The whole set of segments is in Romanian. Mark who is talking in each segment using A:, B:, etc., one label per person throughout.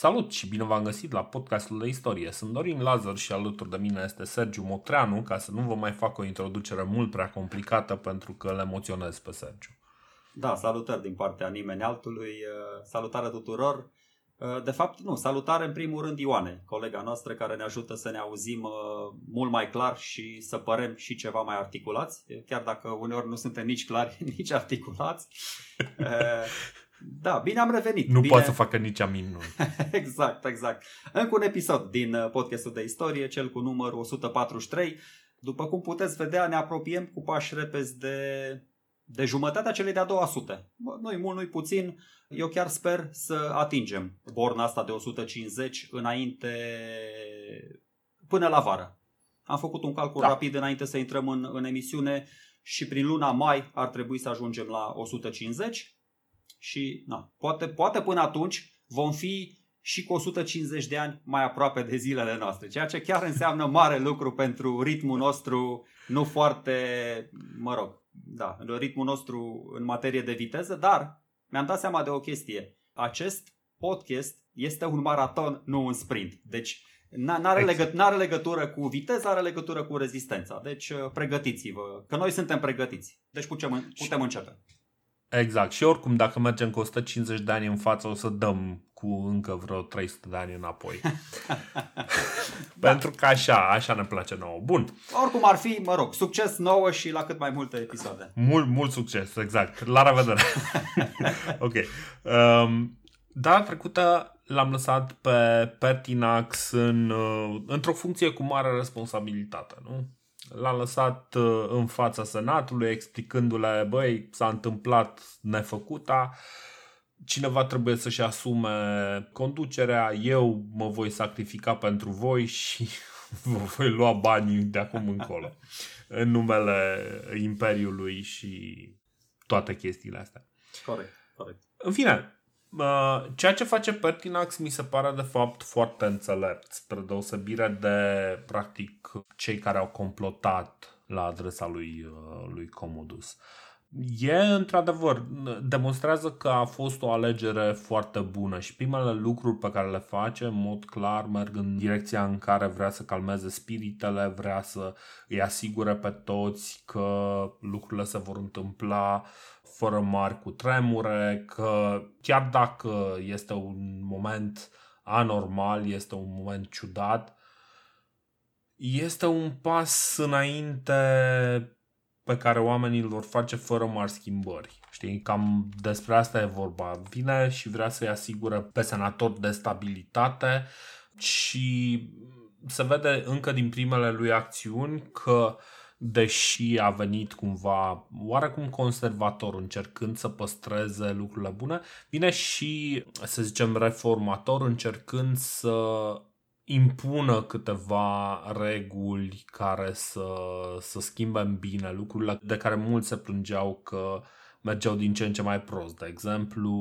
A: Salut și bine v-am găsit la podcastul de istorie. Sunt Dorin Lazar și alături de mine este Sergiu Motreanu, ca să nu vă mai fac o introducere mult prea complicată pentru că le emoționez pe Sergiu.
B: Da, salutări din partea nimeni altului. Salutare tuturor. De fapt, nu, salutare în primul rând Ioane, colega noastră care ne ajută să ne auzim mult mai clar și să părem și ceva mai articulați, chiar dacă uneori nu suntem nici clari, nici articulați. Da, bine am revenit.
A: Nu
B: bine...
A: poate să facă nici amin nu.
B: exact, exact. Încă un episod din uh, podcastul de istorie, cel cu numărul 143. După cum puteți vedea, ne apropiem cu pași repezi de, de jumătatea celei de-a doua sute. Nu-i mult, nu-i puțin. Eu chiar sper să atingem borna asta de 150 înainte, până la vară. Am făcut un calcul da. rapid înainte să intrăm în, în emisiune și prin luna mai ar trebui să ajungem la 150 și na, poate, poate până atunci vom fi și cu 150 de ani mai aproape de zilele noastre, ceea ce chiar înseamnă mare lucru pentru ritmul nostru, nu foarte, mă rog, da, ritmul nostru în materie de viteză, dar mi-am dat seama de o chestie. Acest podcast este un maraton, nu un sprint. Deci N-are, legăt- n-are legătură cu viteza, are legătură cu rezistența. Deci uh, pregătiți-vă, că noi suntem pregătiți. Deci putem, putem începe.
A: Exact. Și oricum, dacă mergem cu 150 de ani în față, o să dăm cu încă vreo 300 de ani înapoi. Pentru că așa, așa ne place nouă. Bun.
B: Oricum ar fi, mă rog, succes nouă și la cât mai multe episoade.
A: Mult, mult succes, exact. La revedere. ok. Um, data trecută l-am lăsat pe Pertinax în, uh, într-o funcție cu mare responsabilitate, nu? L-a lăsat uh, în fața senatului explicându-le, băi, s-a întâmplat nefăcuta, cineva trebuie să-și asume conducerea, eu mă voi sacrifica pentru voi și vă voi lua banii de acum încolo în numele Imperiului și toate chestiile astea.
B: Corect, corect.
A: În fine, ceea ce face Pertinax mi se pare de fapt foarte înțelept, spre deosebire de practic cei care au complotat la adresa lui, uh, lui Commodus. E, într-adevăr, demonstrează că a fost o alegere foarte bună și primele lucruri pe care le face, în mod clar, merg în direcția în care vrea să calmeze spiritele, vrea să îi asigure pe toți că lucrurile se vor întâmpla fără mari cu tremure, că chiar dacă este un moment anormal, este un moment ciudat, este un pas înainte pe care oamenii îl vor face fără mari schimbări. Știi, cam despre asta e vorba. Vine și vrea să-i asigure pe senator de stabilitate și se vede încă din primele lui acțiuni că deși a venit cumva oarecum conservator încercând să păstreze lucrurile bune, vine și, să zicem, reformator încercând să impună câteva reguli care să, să schimbe în bine lucrurile de care mulți se plângeau că mergeau din ce în ce mai prost. De exemplu,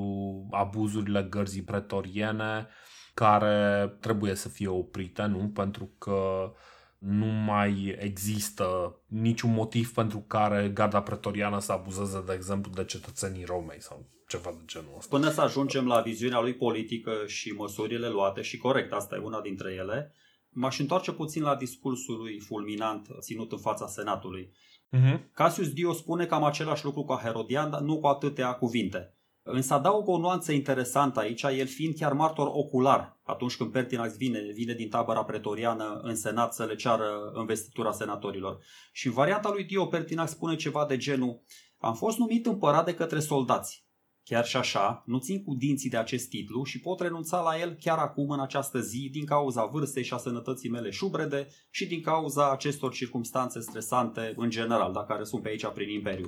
A: abuzurile gărzii pretoriene care trebuie să fie oprite, nu? Pentru că nu mai există niciun motiv pentru care garda pretoriană să abuzeze, de exemplu, de cetățenii Romei sau ceva de genul ăsta.
B: Până să ajungem la viziunea lui politică și măsurile luate, și corect, asta e una dintre ele, m-aș întoarce puțin la discursul lui fulminant ținut în fața Senatului. Uh-huh. Cassius Dio spune cam același lucru ca Herodian, dar nu cu atâtea cuvinte. Însă adaug o nuanță interesantă aici, el fiind chiar martor ocular atunci când Pertinax vine, vine din tabăra pretoriană în senat să le ceară investitura senatorilor. Și în varianta lui Dio, Pertinax spune ceva de genul Am fost numit împărat de către soldați. Chiar și așa, nu țin cu dinții de acest titlu și pot renunța la el chiar acum în această zi din cauza vârstei și a sănătății mele șubrede și din cauza acestor circumstanțe stresante în general, dacă care sunt pe aici prin Imperiu.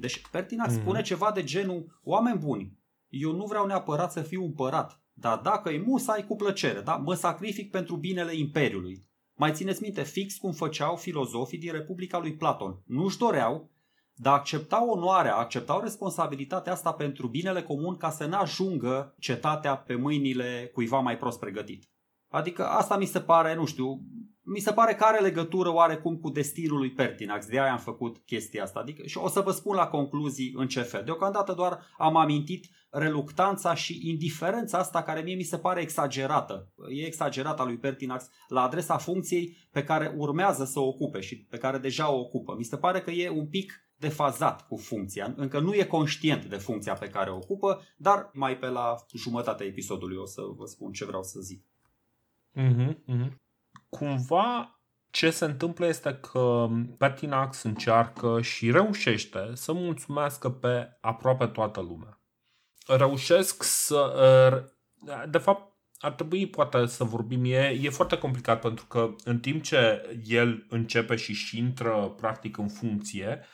B: Deci Pertinax mm. spune ceva de genul, oameni buni, eu nu vreau neapărat să fiu împărat, dar dacă e musai, cu plăcere, da? mă sacrific pentru binele Imperiului. Mai țineți minte fix cum făceau filozofii din Republica lui Platon. Nu-și doreau, dar acceptau onoarea, acceptau responsabilitatea asta pentru binele comun ca să n-ajungă cetatea pe mâinile cuiva mai prost pregătit. Adică asta mi se pare, nu știu, mi se pare că are legătură oarecum cu destinul lui Pertinax, de aia am făcut chestia asta. Adică, și o să vă spun la concluzii în ce fel. Deocamdată doar am amintit reluctanța și indiferența asta care mie mi se pare exagerată. E exagerată a lui Pertinax la adresa funcției pe care urmează să o ocupe și pe care deja o ocupă. Mi se pare că e un pic defazat cu funcția, încă nu e conștient de funcția pe care o ocupă, dar mai pe la jumătatea episodului o să vă spun ce vreau să zic.
A: Mm-hmm, mm-hmm. Cumva ce se întâmplă este că Pertinax încearcă și reușește să mulțumească pe aproape toată lumea. Reușesc să... De fapt, ar trebui poate să vorbim, e, e foarte complicat pentru că în timp ce el începe și intră practic în funcție,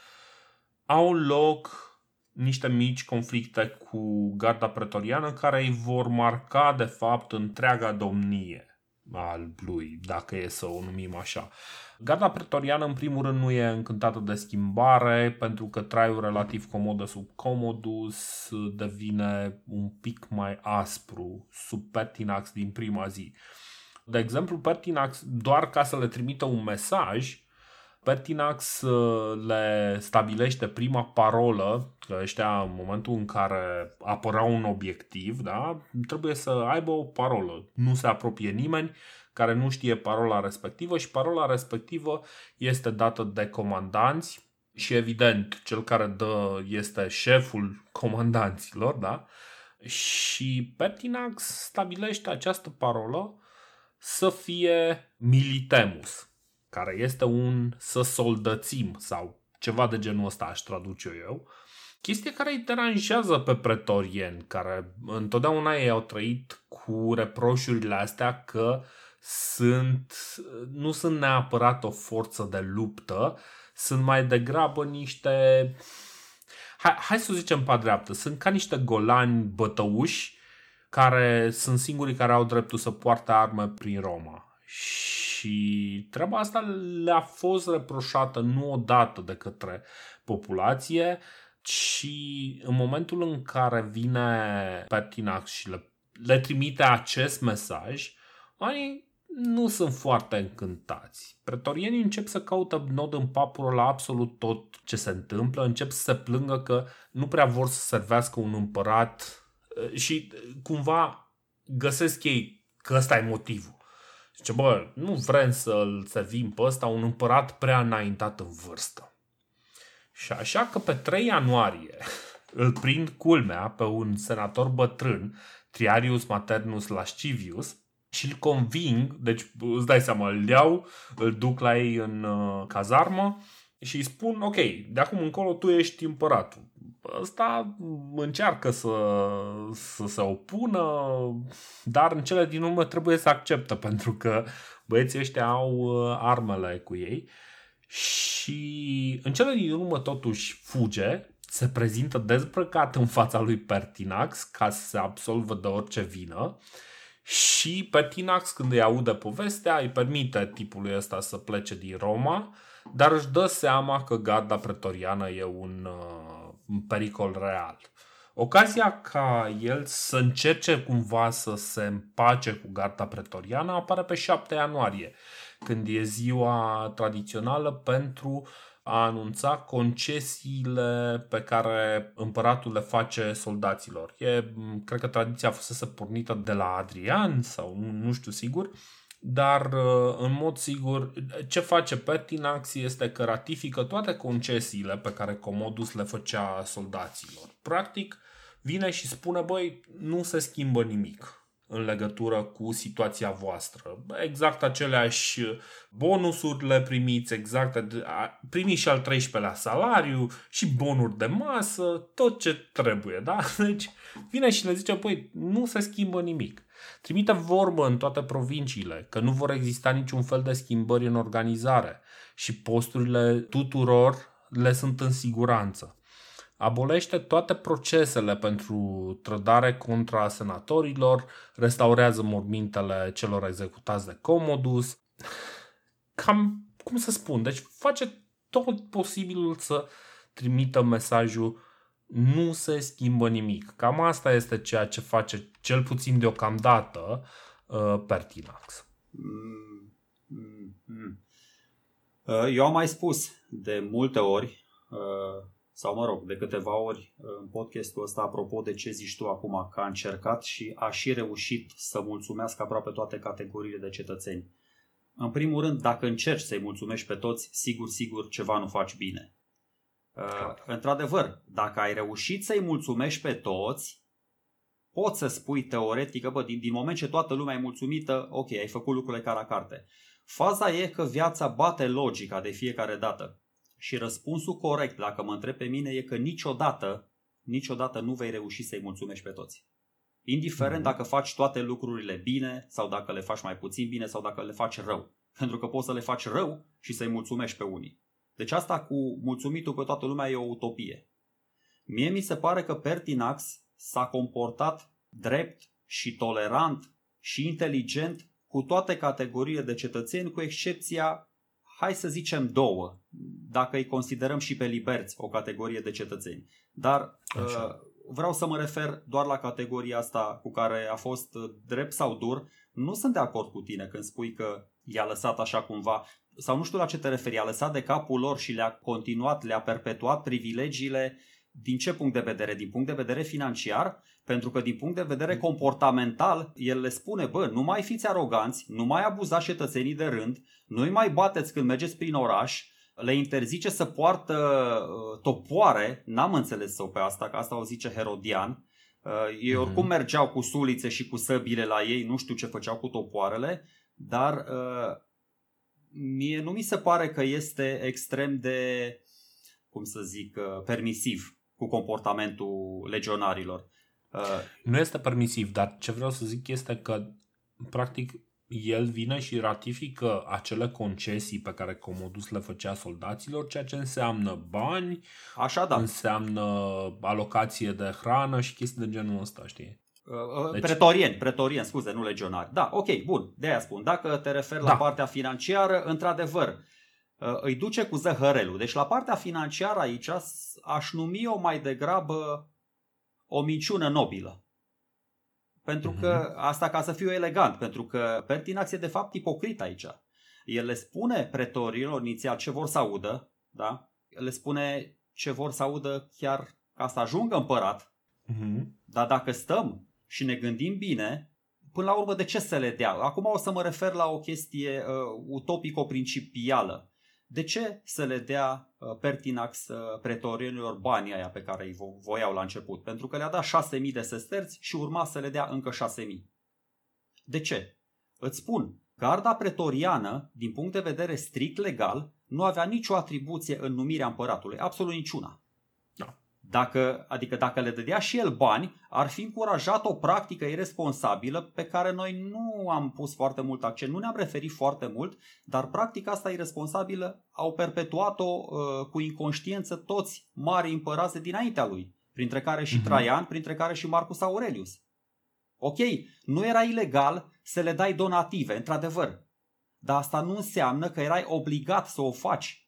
A: au loc niște mici conflicte cu garda pretoriană care îi vor marca de fapt întreaga domnie al lui, dacă e să o numim așa. Garda pretoriană, în primul rând, nu e încântată de schimbare, pentru că traiul relativ comodă sub Commodus devine un pic mai aspru sub Pertinax din prima zi. De exemplu, Pertinax, doar ca să le trimită un mesaj, Pertinax uh, le stabilește prima parolă, că ăștia în momentul în care apărau un obiectiv, da, trebuie să aibă o parolă. Nu se apropie nimeni care nu știe parola respectivă și parola respectivă este dată de comandanți și evident cel care dă este șeful comandanților, da? Și Pertinax stabilește această parolă să fie militemus care este un să soldățim sau ceva de genul ăsta aș traduce eu. Chestie care îi deranjează pe pretorieni, care întotdeauna ei au trăit cu reproșurile astea că sunt, nu sunt neapărat o forță de luptă, sunt mai degrabă niște hai, hai să zicem pe dreaptă, sunt ca niște golani bătăuși care sunt singurii care au dreptul să poartă arme prin Roma. Și treaba asta le-a fost reproșată nu odată de către populație, ci în momentul în care vine Pertinax și le, le trimite acest mesaj, oamenii nu sunt foarte încântați. Pretorienii încep să caută nod în papură la absolut tot ce se întâmplă, încep să se plângă că nu prea vor să servească un împărat și cumva găsesc ei că ăsta e motivul. Zice, bă, nu vrem să-l servim pe ăsta un împărat prea înaintat în vârstă. Și așa că pe 3 ianuarie îl prind culmea pe un senator bătrân, Triarius Maternus Lascivius, și îl conving, deci îți dai seama, îl iau, îl duc la ei în uh, cazarmă și îi spun, ok, de acum încolo tu ești împăratul. Ăsta încearcă să, să se opună, dar în cele din urmă trebuie să acceptă pentru că băieții ăștia au uh, armele cu ei și în cele din urmă totuși fuge, se prezintă dezbrăcat în fața lui Pertinax ca să se absolvă de orice vină și Pertinax când îi aude povestea îi permite tipului ăsta să plece din Roma dar își dă seama că garda pretoriană e un, uh, un pericol real. Ocazia ca el să încerce cumva să se împace cu garda pretoriană apare pe 7 ianuarie, când e ziua tradițională pentru a anunța concesiile pe care împăratul le face soldaților. E, cred că tradiția a fost pornită de la Adrian sau nu, nu știu sigur, dar uh, în mod sigur ce face Pertinax este că ratifică toate concesiile pe care Commodus le făcea soldaților. Practic vine și spune, băi, nu se schimbă nimic în legătură cu situația voastră. Exact aceleași bonusuri le primiți, exact, primiți și al 13-lea salariu și bonuri de masă, tot ce trebuie, da? Deci vine și le zice, păi, nu se schimbă nimic. Trimite vorbă în toate provinciile că nu vor exista niciun fel de schimbări în organizare și posturile tuturor le sunt în siguranță. Abolește toate procesele pentru trădare contra senatorilor, restaurează mormintele celor executați de Commodus. Cam, cum să spun, deci face tot posibilul să trimită mesajul nu se schimbă nimic. Cam asta este ceea ce face, cel puțin deocamdată, uh, Pertinax. Mm,
B: mm, Mm. Uh, eu am mai spus de multe ori, uh, sau mă rog, de câteva ori uh, în podcastul ăsta, apropo de ce zici tu acum, că a încercat și a și reușit să mulțumească aproape toate categoriile de cetățeni. În primul rând, dacă încerci să-i mulțumești pe toți, sigur, sigur, ceva nu faci bine. Uh, într-adevăr, dacă ai reușit să-i mulțumești pe toți, poți să spui teoretic, bă, din, din moment ce toată lumea e mulțumită, ok, ai făcut lucrurile ca la carte. Faza e că viața bate logica de fiecare dată. Și răspunsul corect, dacă mă întreb pe mine, e că niciodată, niciodată nu vei reuși să-i mulțumești pe toți. Indiferent mm-hmm. dacă faci toate lucrurile bine sau dacă le faci mai puțin bine sau dacă le faci rău. Pentru că poți să le faci rău și să-i mulțumești pe unii. Deci asta cu mulțumitul pe toată lumea e o utopie. Mie mi se pare că Pertinax s-a comportat drept și tolerant și inteligent cu toate categoriile de cetățeni, cu excepția, hai să zicem două, dacă îi considerăm și pe liberți o categorie de cetățeni. Dar Așa. Uh, vreau să mă refer doar la categoria asta cu care a fost uh, drept sau dur. Nu sunt de acord cu tine când spui că i-a lăsat așa cumva, sau nu știu la ce te referi, a lăsat de capul lor și le-a continuat, le-a perpetuat privilegiile din ce punct de vedere? Din punct de vedere financiar, pentru că din punct de vedere comportamental, el le spune, bă, nu mai fiți aroganți, nu mai abuzați cetățenii de rând, nu-i mai bateți când mergeți prin oraș, le interzice să poartă uh, topoare, n-am înțeles eu pe asta, că asta o zice Herodian, uh, ei oricum mhm. mergeau cu sulițe și cu săbile la ei, nu știu ce făceau cu topoarele, dar uh, mie nu mi se pare că este extrem de, cum să zic, uh, permisiv cu comportamentul legionarilor.
A: Uh, nu este permisiv, dar ce vreau să zic este că, practic, el vine și ratifică acele concesii pe care Comodus le făcea soldaților, ceea ce înseamnă bani,
B: Așa, da.
A: înseamnă alocație de hrană și chestii de genul ăsta, știi?
B: Uh, uh, deci... Pretorieni, pretorieni, scuze, nu legionari. Da, ok, bun, de aia spun. Dacă te referi da. la partea financiară, într-adevăr, îi duce cu zăhărelul. Deci la partea financiară aici aș numi o mai degrabă o minciună nobilă. Pentru uh-huh. că, mhm. asta ca să fiu elegant, pentru că Pertinax e de fapt ipocrit aici. El le spune pretorilor inițial ce vor să audă, da? le spune ce vor să audă chiar ca să ajungă împărat, uh-huh. dar dacă stăm și ne gândim bine, până la urmă de ce să le dea? Acum o să mă refer la o chestie uh, utopico-principială. De ce să le dea uh, Pertinax uh, pretorienilor banii aia pe care îi voiau la început? Pentru că le-a dat 6.000 de sesterți și urma să le dea încă 6.000. De ce? Îți spun, garda pretoriană, din punct de vedere strict legal, nu avea nicio atribuție în numirea împăratului, absolut niciuna. Dacă, adică dacă le dădea și el bani, ar fi încurajat o practică irresponsabilă pe care noi nu am pus foarte mult accent, nu ne-am referit foarte mult, dar practica asta irresponsabilă au perpetuat-o uh, cu inconștiență toți mari împărați dinaintea lui, printre care și uh-huh. Traian, printre care și Marcus Aurelius. Ok, nu era ilegal să le dai donative, într-adevăr, dar asta nu înseamnă că erai obligat să o faci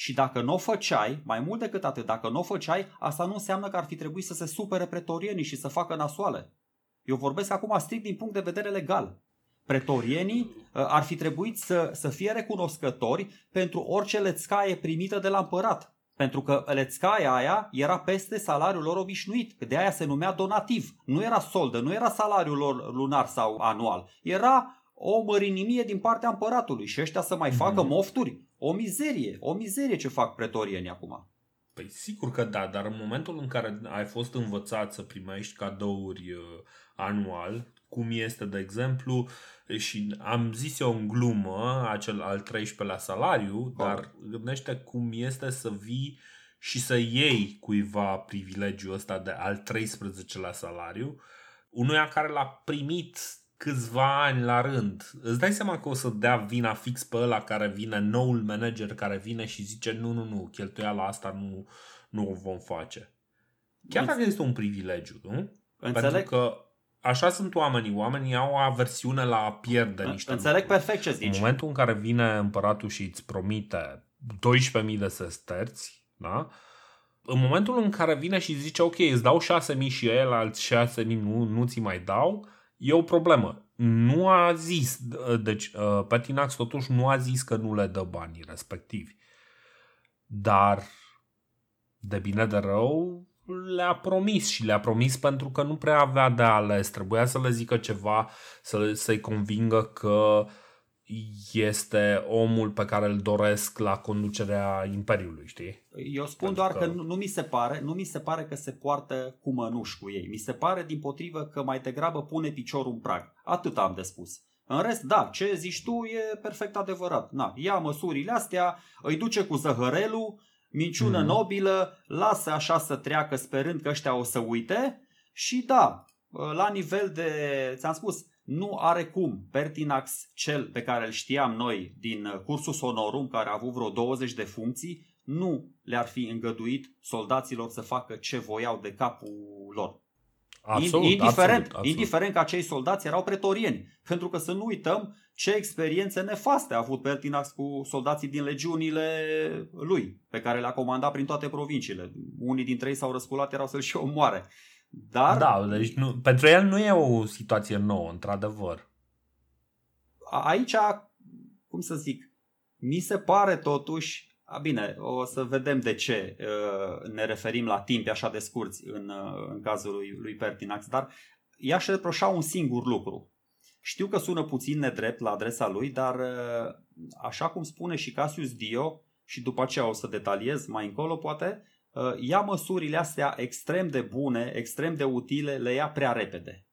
B: și dacă nu o făceai, mai mult decât atât, dacă nu o făceai, asta nu înseamnă că ar fi trebuit să se supere pretorienii și să facă nasoale. Eu vorbesc acum strict din punct de vedere legal. Pretorienii uh, ar fi trebuit să, să fie recunoscători pentru orice lețcaie primită de la împărat. Pentru că lețcaia aia era peste salariul lor obișnuit. De aia se numea donativ. Nu era soldă, nu era salariul lor lunar sau anual. Era o mărinimie din partea împăratului și ăștia să mai facă mhm. mofturi. O mizerie, o mizerie ce fac pretorienii acum.
A: Păi sigur că da, dar în momentul în care ai fost învățat să primești cadouri uh, anual, cum este de exemplu, și am zis eu în glumă acel al 13-lea salariu, oh. dar gândește cum este să vii și să iei cuiva privilegiul ăsta de al 13-lea salariu, unuia care l-a primit câțiva ani la rând, îți dai seama că o să dea vina fix pe ăla care vine, noul manager care vine și zice nu, nu, nu, cheltuiala asta nu, nu o vom face. Chiar dacă este un privilegiu, nu? Înțeleg. Pentru că așa sunt oamenii. Oamenii au aversiune la a pierde niște
B: Înțeleg lucruri. perfect ce zici.
A: În momentul în care vine împăratul și îți promite 12.000 de sesterți, da? În momentul în care vine și zice ok, îți dau 6.000 și el alți 6.000 nu, nu ți mai dau, e o problemă. nu a zis, deci uh, Pertinax totuși nu a zis că nu le dă banii respectivi. Dar de bine de rău le-a promis și le-a promis pentru că nu prea avea de ales. Trebuia să le zică ceva, să, să-i convingă că este omul pe care îl doresc la conducerea Imperiului, știi?
B: Eu spun pentru doar că, că nu, nu, mi se pare, nu mi se pare că se poartă cu mănuși cu ei. Mi se pare din potrivă că mai degrabă pune piciorul în prag. Atât am de spus. În rest, da, ce zici tu e perfect adevărat. Na, ia măsurile astea, îi duce cu zăhărelul, minciună mm. nobilă, lasă așa să treacă sperând că ăștia o să uite și da, la nivel de, ți-am spus, nu are cum Pertinax, cel pe care îl știam noi din cursul Sonorum, care a avut vreo 20 de funcții, nu le-ar fi îngăduit soldaților să facă ce voiau de capul lor.
A: Absolut,
B: indiferent,
A: absolut, absolut.
B: indiferent că acei soldați erau pretorieni. Pentru că să nu uităm ce experiențe nefaste a avut Pertinax cu soldații din legiunile lui, pe care le-a comandat prin toate provinciile. Unii dintre ei s-au răsculat, erau să-l și omoare. Dar...
A: Da, deci nu, pentru el nu e o situație nouă, într-adevăr.
B: Aici, cum să zic, mi se pare totuși a, bine, o să vedem de ce uh, ne referim la timp așa de scurți în, uh, în cazul lui, lui Pertinax, dar i-aș reproșa un singur lucru. Știu că sună puțin nedrept la adresa lui, dar uh, așa cum spune și Cassius Dio, și după aceea o să detaliez mai încolo poate, ia măsurile astea extrem de bune, extrem de utile, le ia prea repede.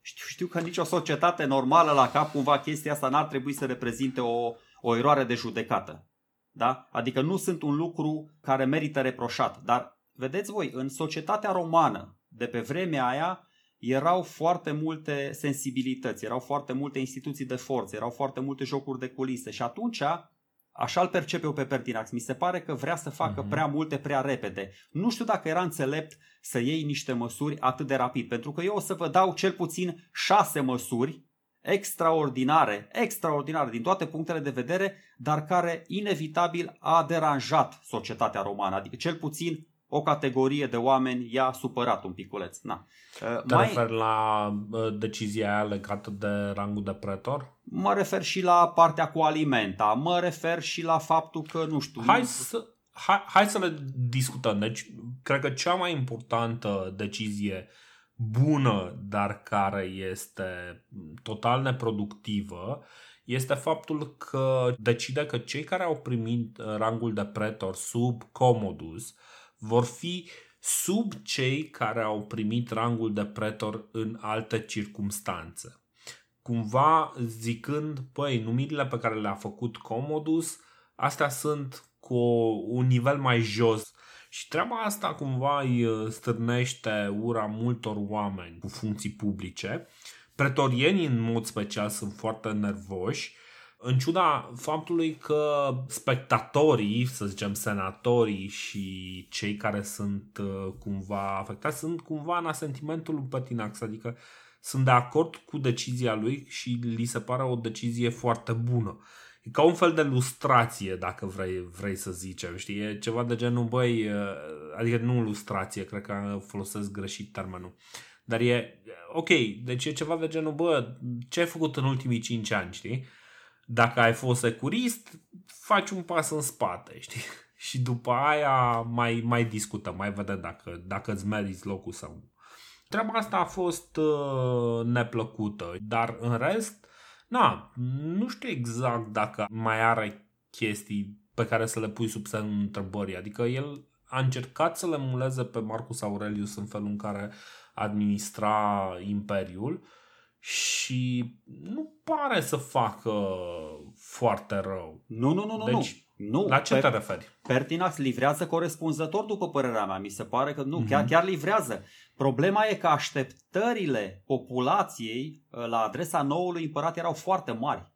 B: Știu, știu că nicio societate normală la cap cumva chestia asta n-ar trebui să reprezinte o, o eroare de judecată. Da? Adică nu sunt un lucru care merită reproșat. Dar vedeți voi, în societatea romană de pe vremea aia erau foarte multe sensibilități, erau foarte multe instituții de forță, erau foarte multe jocuri de culise și atunci Așa îl percepe eu pe Pertinax. Mi se pare că vrea să facă uh-huh. prea multe prea repede. Nu știu dacă era înțelept să iei niște măsuri atât de rapid, pentru că eu o să vă dau cel puțin șase măsuri extraordinare, extraordinare din toate punctele de vedere, dar care inevitabil a deranjat societatea romană. Adică cel puțin o categorie de oameni i-a supărat un piculeț. Na.
A: Te Mai... refer la decizia aia legată de rangul de pretor?
B: Mă refer și la partea cu alimenta, mă refer și la faptul că, nu știu...
A: Hai să, hai, hai să le discutăm. Deci, cred că cea mai importantă decizie bună, dar care este total neproductivă, este faptul că decide că cei care au primit rangul de pretor sub Commodus vor fi sub cei care au primit rangul de pretor în alte circumstanțe. Cumva zicând, păi, numirile pe care le-a făcut Commodus, astea sunt cu un nivel mai jos și treaba asta cumva îi uh, stârnește ura multor oameni cu funcții publice. Pretorienii în mod special sunt foarte nervoși în ciuda faptului că spectatorii, să zicem senatorii și cei care sunt uh, cumva afectați sunt cumva în asentimentul lui Pertinax, adică sunt de acord cu decizia lui și li se pare o decizie foarte bună. E ca un fel de lustrație, dacă vrei, vrei să zicem, știi? E ceva de genul, băi, uh, adică nu lustrație, cred că folosesc greșit termenul. Dar e, ok, deci e ceva de genul, bă, ce ai făcut în ultimii 5 ani, știi? Dacă ai fost securist, faci un pas în spate, știi? Și după aia mai, mai discutăm, mai vedem dacă, dacă îți meriți locul sau nu. Treaba asta a fost uh, neplăcută, dar în rest, na, nu știu exact dacă mai are chestii pe care să le pui sub semnul întrebării. Adică el a încercat să le muleze pe Marcus Aurelius în felul în care administra imperiul și nu pare să facă foarte rău.
B: Nu, nu, nu, deci, nu. nu.
A: La ce per- te referi?
B: Pertinax livrează corespunzător, după părerea mea. Mi se pare că nu, uh-huh. chiar, chiar livrează. Problema e că așteptările populației uh, la adresa noului împărat erau foarte mari.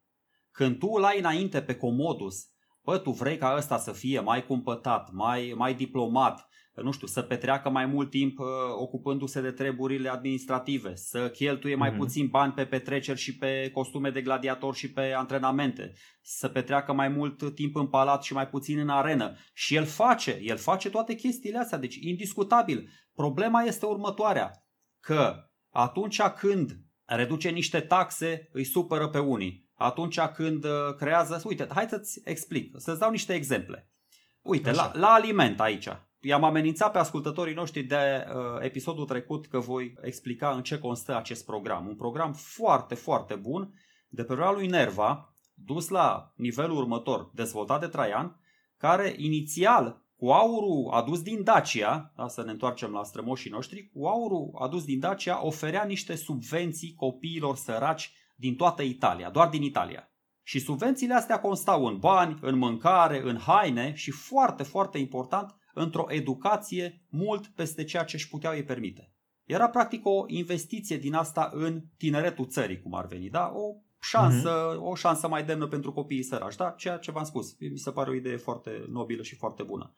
B: Când tu îl ai înainte pe Comodus, bă, tu vrei ca ăsta să fie mai cumpătat, mai, mai diplomat, nu știu, să petreacă mai mult timp uh, ocupându-se de treburile administrative, să cheltuie mai mm-hmm. puțin bani pe petreceri și pe costume de gladiator și pe antrenamente, să petreacă mai mult timp în palat și mai puțin în arenă. Și el face, el face toate chestiile astea, deci indiscutabil. Problema este următoarea, că atunci când reduce niște taxe, îi supără pe unii. Atunci când uh, creează, uite, hai să-ți explic, să-ți dau niște exemple. Uite, la, la aliment aici. I-am amenințat pe ascultătorii noștri de uh, episodul trecut că voi explica în ce constă acest program. Un program foarte, foarte bun de pe lui Nerva, dus la nivelul următor, dezvoltat de Traian, care inițial cu aurul adus din Dacia, da, să ne întoarcem la strămoșii noștri, cu aurul adus din Dacia oferea niște subvenții copiilor săraci din toată Italia, doar din Italia. Și subvențiile astea constau în bani, în mâncare, în haine și foarte, foarte important, într-o educație mult peste ceea ce își puteau ei permite. Era practic o investiție din asta în tineretul țării, cum ar veni, da? O șansă, mm-hmm. o șansă mai demnă pentru copiii săraci, da? Ceea ce v-am spus. Mi se pare o idee foarte nobilă și foarte bună.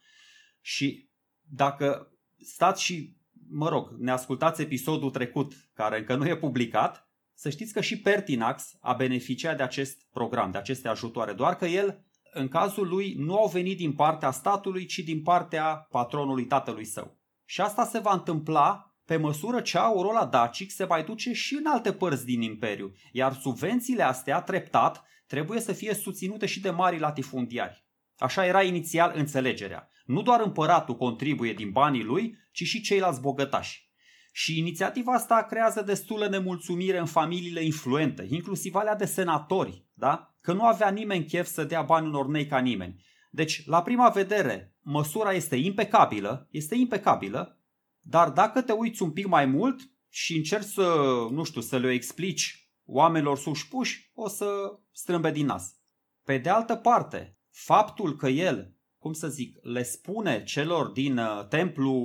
B: Și dacă stați și, mă rog, ne ascultați episodul trecut, care încă nu e publicat, să știți că și Pertinax a beneficiat de acest program, de aceste ajutoare, doar că el, în cazul lui, nu au venit din partea statului, ci din partea patronului tatălui său. Și asta se va întâmpla pe măsură ce aurul ăla dacic se mai duce și în alte părți din imperiu, iar subvențiile astea, treptat, trebuie să fie susținute și de mari latifundiari. Așa era inițial înțelegerea. Nu doar împăratul contribuie din banii lui, ci și ceilalți bogătași. Și inițiativa asta creează destulă nemulțumire în familiile influente, inclusiv alea de senatori, da? Că nu avea nimeni chef să dea bani unor nei ca nimeni. Deci, la prima vedere, măsura este impecabilă, este impecabilă, dar dacă te uiți un pic mai mult și încerci să, nu știu, să le explici oamenilor puși, o să strâmbe din nas. Pe de altă parte, faptul că el, cum să zic, le spune celor din uh, templu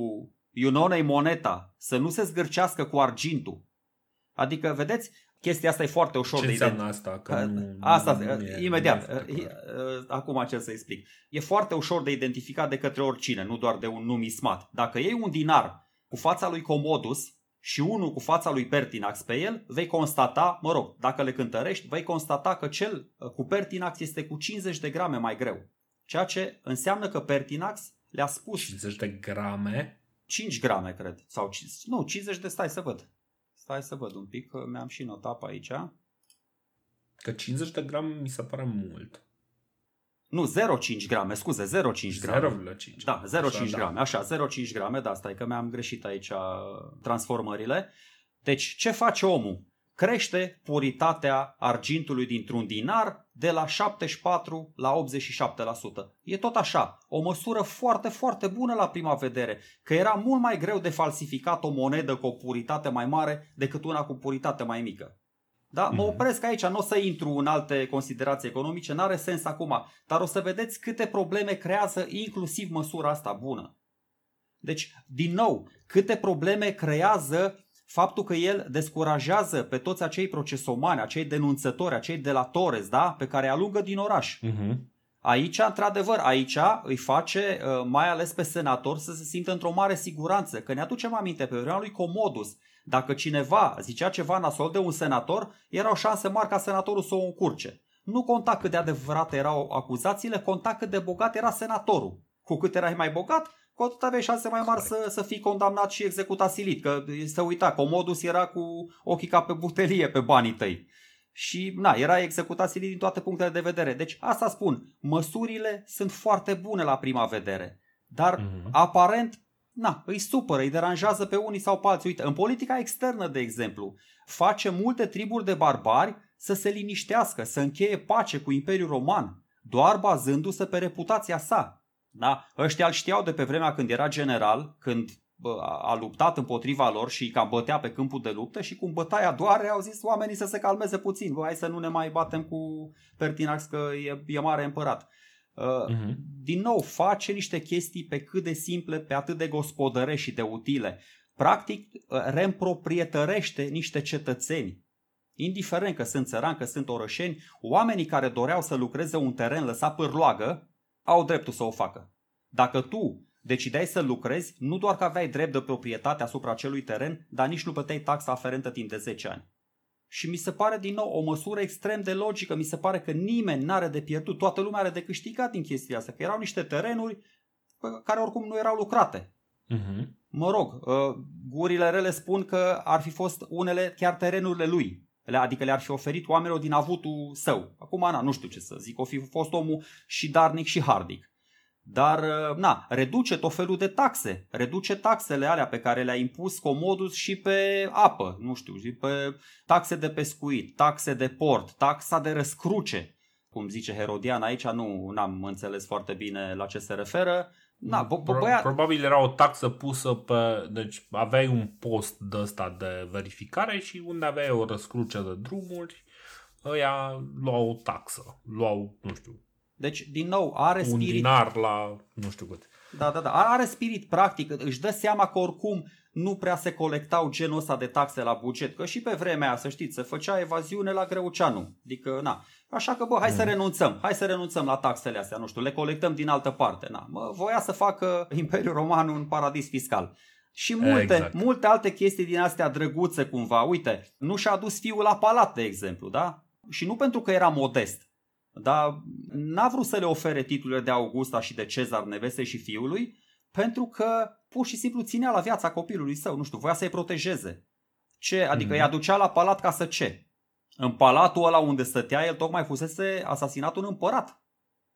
B: Iunonei Moneta să nu se zgârcească cu argintul. Adică, vedeți, chestia asta e foarte ușor
A: Ce
B: de
A: înseamnă asta? Că
B: nu, asta, nu e, imediat, nu e acum ce să explic. E foarte ușor de identificat de către oricine, nu doar de un numismat. Dacă iei un dinar cu fața lui Comodus și unul cu fața lui Pertinax pe el, vei constata, mă rog, dacă le cântărești, vei constata că cel uh, cu Pertinax este cu 50 de grame mai greu. Ceea ce înseamnă că Pertinax le-a spus...
A: 50 de grame?
B: 5 grame, cred. Sau, nu, 50 de, stai să văd. Stai să văd un pic, că mi-am și notat pe aici.
A: Că 50 de grame mi se pare mult.
B: Nu, 0,5 grame, scuze, 0,5 grame.
A: 0,5.
B: Da, 0,5 da. grame, așa, 0,5 grame, da, stai că mi-am greșit aici transformările. Deci, ce face omul? Crește puritatea argintului dintr-un dinar de la 74 la 87%. E tot așa, o măsură foarte, foarte bună la prima vedere, că era mult mai greu de falsificat o monedă cu o puritate mai mare decât una cu puritate mai mică. Da? Mă mhm. opresc aici, nu o să intru în alte considerații economice, n-are sens acum, dar o să vedeți câte probleme creează inclusiv măsura asta bună. Deci, din nou, câte probleme creează faptul că el descurajează pe toți acei procesomani, acei denunțători, acei delatores, da? pe care alugă din oraș. Uh-huh. Aici, într-adevăr, aici îi face uh, mai ales pe senator să se simtă într-o mare siguranță. Că ne aducem aminte pe vremea lui Comodus, dacă cineva zicea ceva nasol de un senator, era o șansă mare ca senatorul să o încurce. Nu conta cât de adevărate erau acuzațiile, conta cât de bogat era senatorul. Cu cât erai mai bogat, cu atât aveai șanse mai mari să, să fii condamnat și executat silit. Că să uita, Comodus era cu ochii ca pe butelie pe banii tăi. Și na, era executat silit din toate punctele de vedere. Deci asta spun, măsurile sunt foarte bune la prima vedere. Dar mm-hmm. aparent na, îi supără, îi deranjează pe unii sau pe alții. Uite, în politica externă, de exemplu, face multe triburi de barbari să se liniștească, să încheie pace cu Imperiul Roman, doar bazându-se pe reputația sa. Da? Ăștia îl știau de pe vremea când era general, când bă, a luptat împotriva lor și cam bătea pe câmpul de luptă și cum bătaia doare au zis oamenii să se calmeze puțin. Bă, hai să nu ne mai batem cu Pertinax că e, e mare împărat. Uh-huh. Din nou, face niște chestii pe cât de simple, pe atât de gospodăre și de utile. Practic, uh, reîmproprietărește niște cetățeni. Indiferent că sunt țărani, că sunt orășeni, oamenii care doreau să lucreze un teren lăsat pârloagă, au dreptul să o facă. Dacă tu decideai să lucrezi, nu doar că aveai drept de proprietate asupra acelui teren, dar nici nu plăteai taxa aferentă timp de 10 ani. Și mi se pare din nou o măsură extrem de logică, mi se pare că nimeni nu are de pierdut, toată lumea are de câștigat din chestia asta, că erau niște terenuri care oricum nu erau lucrate. Uh-huh. Mă rog, uh, gurile rele spun că ar fi fost unele chiar terenurile lui. Adică le-ar fi oferit oamenilor din avutul său. Acum, na, nu știu ce să zic, o fi fost omul și darnic și hardic. Dar, uh, na, reduce tot felul de taxe. Reduce taxele alea pe care le-a impus Comodus și pe apă, nu știu, și pe taxe de pescuit, taxe de port, taxa de răscruce. Cum zice Herodian aici, nu am înțeles foarte bine la ce se referă.
A: Na, bă, bă, băia... Probabil era o taxă pusă pe... Deci aveai un post de ăsta de verificare și unde aveai o răscruce de drumuri, ăia luau o taxă. Luau, nu știu,
B: deci, din nou, are spirit...
A: Un dinar la nu știu cât.
B: Da, da, da. Are spirit practic. Își dă seama că oricum nu prea se colectau genul ăsta de taxe la buget. Că și pe vremea aia, să știți, se făcea evaziune la Greuceanu. Adică, na. Așa că, bă, hai mm. să renunțăm. Hai să renunțăm la taxele astea. Nu știu, le colectăm din altă parte. Na. Mă, voia să facă Imperiul Roman un paradis fiscal. Și multe, exact. multe alte chestii din astea drăguțe cumva. Uite, nu și-a adus fiul la palat, de exemplu, da? Și nu pentru că era modest, dar n-a vrut să le ofere titlurile de Augusta și de Cezar neveste și fiului, pentru că pur și simplu ținea la viața copilului său, nu știu, voia să-i protejeze. Ce? Adică mm. i-a ducea la palat ca să ce? În palatul ăla unde stătea, el tocmai fusese asasinat un împărat.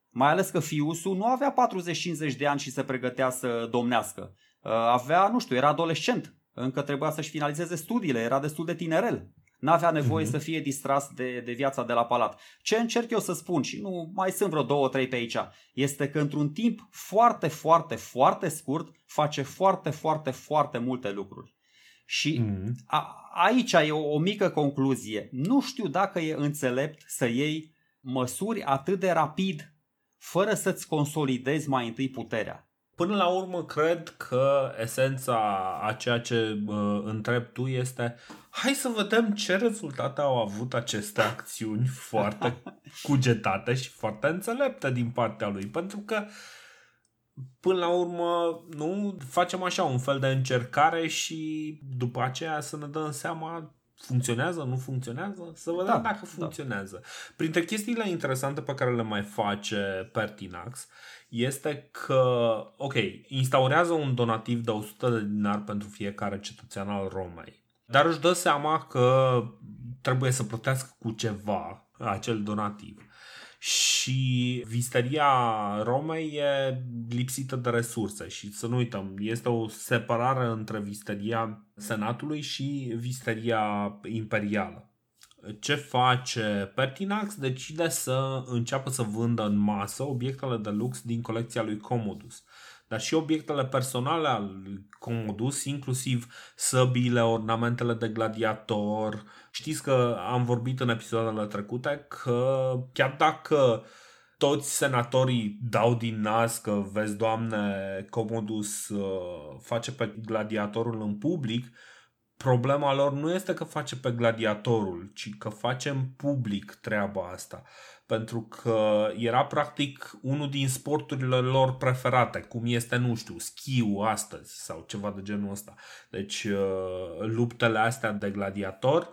B: Mai ales că fiusul nu avea 40-50 de ani și se pregătea să domnească. Uh, avea, nu știu, era adolescent. Încă trebuia să-și finalizeze studiile, era destul de tinerel. N-avea nevoie uh-huh. să fie distras de, de viața de la palat. Ce încerc eu să spun, și nu mai sunt vreo două, trei pe aici, este că într-un timp foarte, foarte, foarte scurt face foarte, foarte, foarte multe lucruri. Și uh-huh. a, aici e o, o mică concluzie. Nu știu dacă e înțelept să iei măsuri atât de rapid fără să-ți consolidezi mai întâi puterea.
A: Până la urmă, cred că esența a ceea ce uh, întreb tu este hai să vedem ce rezultate au avut aceste acțiuni foarte cugetate și foarte înțelepte din partea lui. Pentru că până la urmă nu facem așa un fel de încercare și după aceea să ne dăm seama funcționează, nu funcționează, să vedem da, dacă da. funcționează. Da. Printre chestiile interesante pe care le mai face Pertinax este că, ok, instaurează un donativ de 100 de dinar pentru fiecare cetățean al Romei, dar își dă seama că trebuie să plătească cu ceva acel donativ. Și visteria Romei e lipsită de resurse și să nu uităm, este o separare între visteria Senatului și visteria imperială ce face Pertinax? Decide să înceapă să vândă în masă obiectele de lux din colecția lui Commodus. Dar și obiectele personale al lui Commodus, inclusiv săbile, ornamentele de gladiator. Știți că am vorbit în episoadele trecute că chiar dacă toți senatorii dau din nas că, vezi, doamne, Commodus uh, face pe gladiatorul în public, problema lor nu este că face pe gladiatorul, ci că facem public treaba asta. Pentru că era practic unul din sporturile lor preferate, cum este, nu știu, schiul astăzi sau ceva de genul ăsta. Deci uh, luptele astea de gladiator,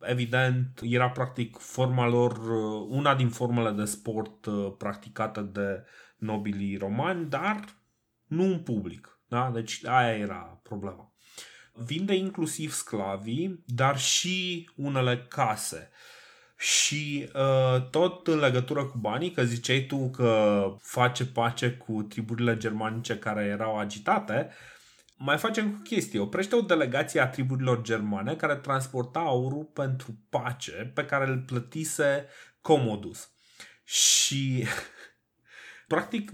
A: evident, era practic forma lor, uh, una din formele de sport uh, practicate de nobilii romani, dar nu în public. Da? Deci aia era problema vinde inclusiv sclavii, dar și unele case. Și uh, tot în legătură cu banii, că ziceai tu că face pace cu triburile germanice care erau agitate, mai facem cu chestie. Oprește o delegație a triburilor germane care transporta aurul pentru pace pe care îl plătise Comodus. Și practic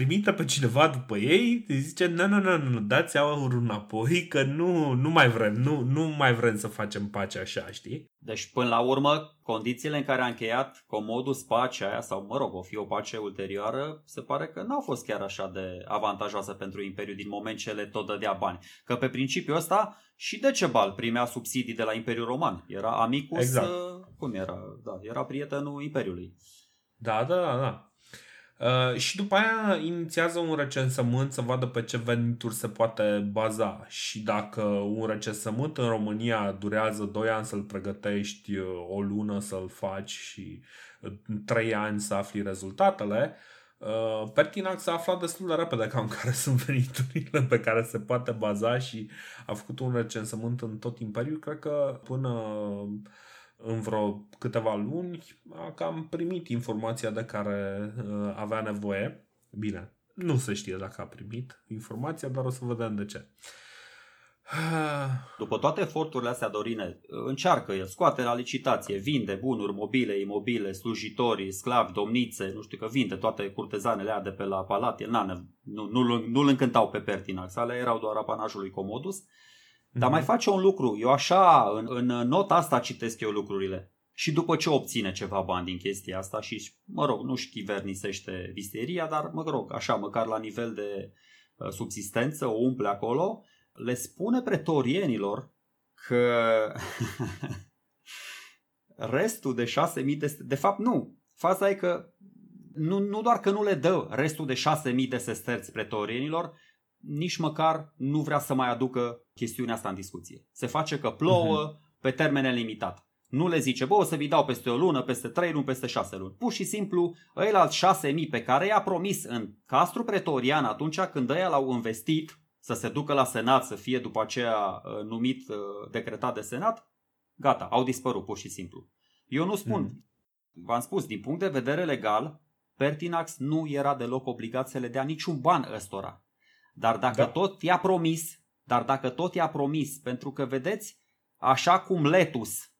A: trimite pe cineva după ei, îi zice, nu, nu, nu, nu, dați aurul înapoi, că nu, nu mai vrem, nu, nu mai vrem să facem pace așa, știi?
B: Deci, până la urmă, condițiile în care a încheiat Comodus pacea aia, sau, mă rog, o fi o pace ulterioară, se pare că n-au fost chiar așa de avantajoase pentru Imperiu din moment ce le tot dădea bani. Că pe principiul ăsta și Decebal primea subsidii de la Imperiul Roman. Era amicus, exact. Uh, cum era? Da, era prietenul Imperiului.
A: Da, da, da, da. Uh, și după aia inițiază un recensământ să vadă pe ce venituri se poate baza și dacă un recensământ în România durează 2 ani să-l pregătești, uh, o lună să-l faci și 3 uh, ani să afli rezultatele, Uh, Pertinax a aflat destul de repede cam care sunt veniturile pe care se poate baza și a făcut un recensământ în tot imperiul. Cred că până în vreo câteva luni a cam primit informația de care uh, avea nevoie. Bine, nu se știe dacă a primit informația, dar o să vedem de ce.
B: După toate eforturile astea, Dorine, încearcă el, scoate la licitație, vinde bunuri mobile, imobile, slujitori, sclavi, domnițe, nu știu că vinde toate curtezanele alea de pe la palat. El, na, nu, nu, nu-l încântau pe Pertinax, ale erau doar apanajul lui Comodus. Dar mm-hmm. mai face un lucru, eu așa, în, în nota asta citesc eu lucrurile. Și după ce obține ceva bani din chestia asta și, mă rog, nu vernisește visteria, dar, mă rog, așa, măcar la nivel de uh, subsistență, o umple acolo, le spune pretorienilor că restul de 6.000 de... De fapt, nu. Faza e că nu, nu doar că nu le dă restul de 6.000 de sesterți pretorienilor, nici măcar nu vrea să mai aducă chestiunea asta în discuție. Se face că plouă uh-huh. pe termen limitat. Nu le zice, bă, o să vi dau peste o lună, peste trei luni, peste șase luni. Pur și simplu, ăia șase mii pe care i-a promis în castru pretorian atunci când ăia l-au investit să se ducă la senat, să fie după aceea uh, numit, uh, decretat de senat, gata, au dispărut pur și simplu. Eu nu spun, mm. v-am spus, din punct de vedere legal, Pertinax nu era deloc obligat să le dea niciun ban ăstora. Dar dacă da. tot i-a promis, dar dacă tot i-a promis, pentru că vedeți, așa cum Letus,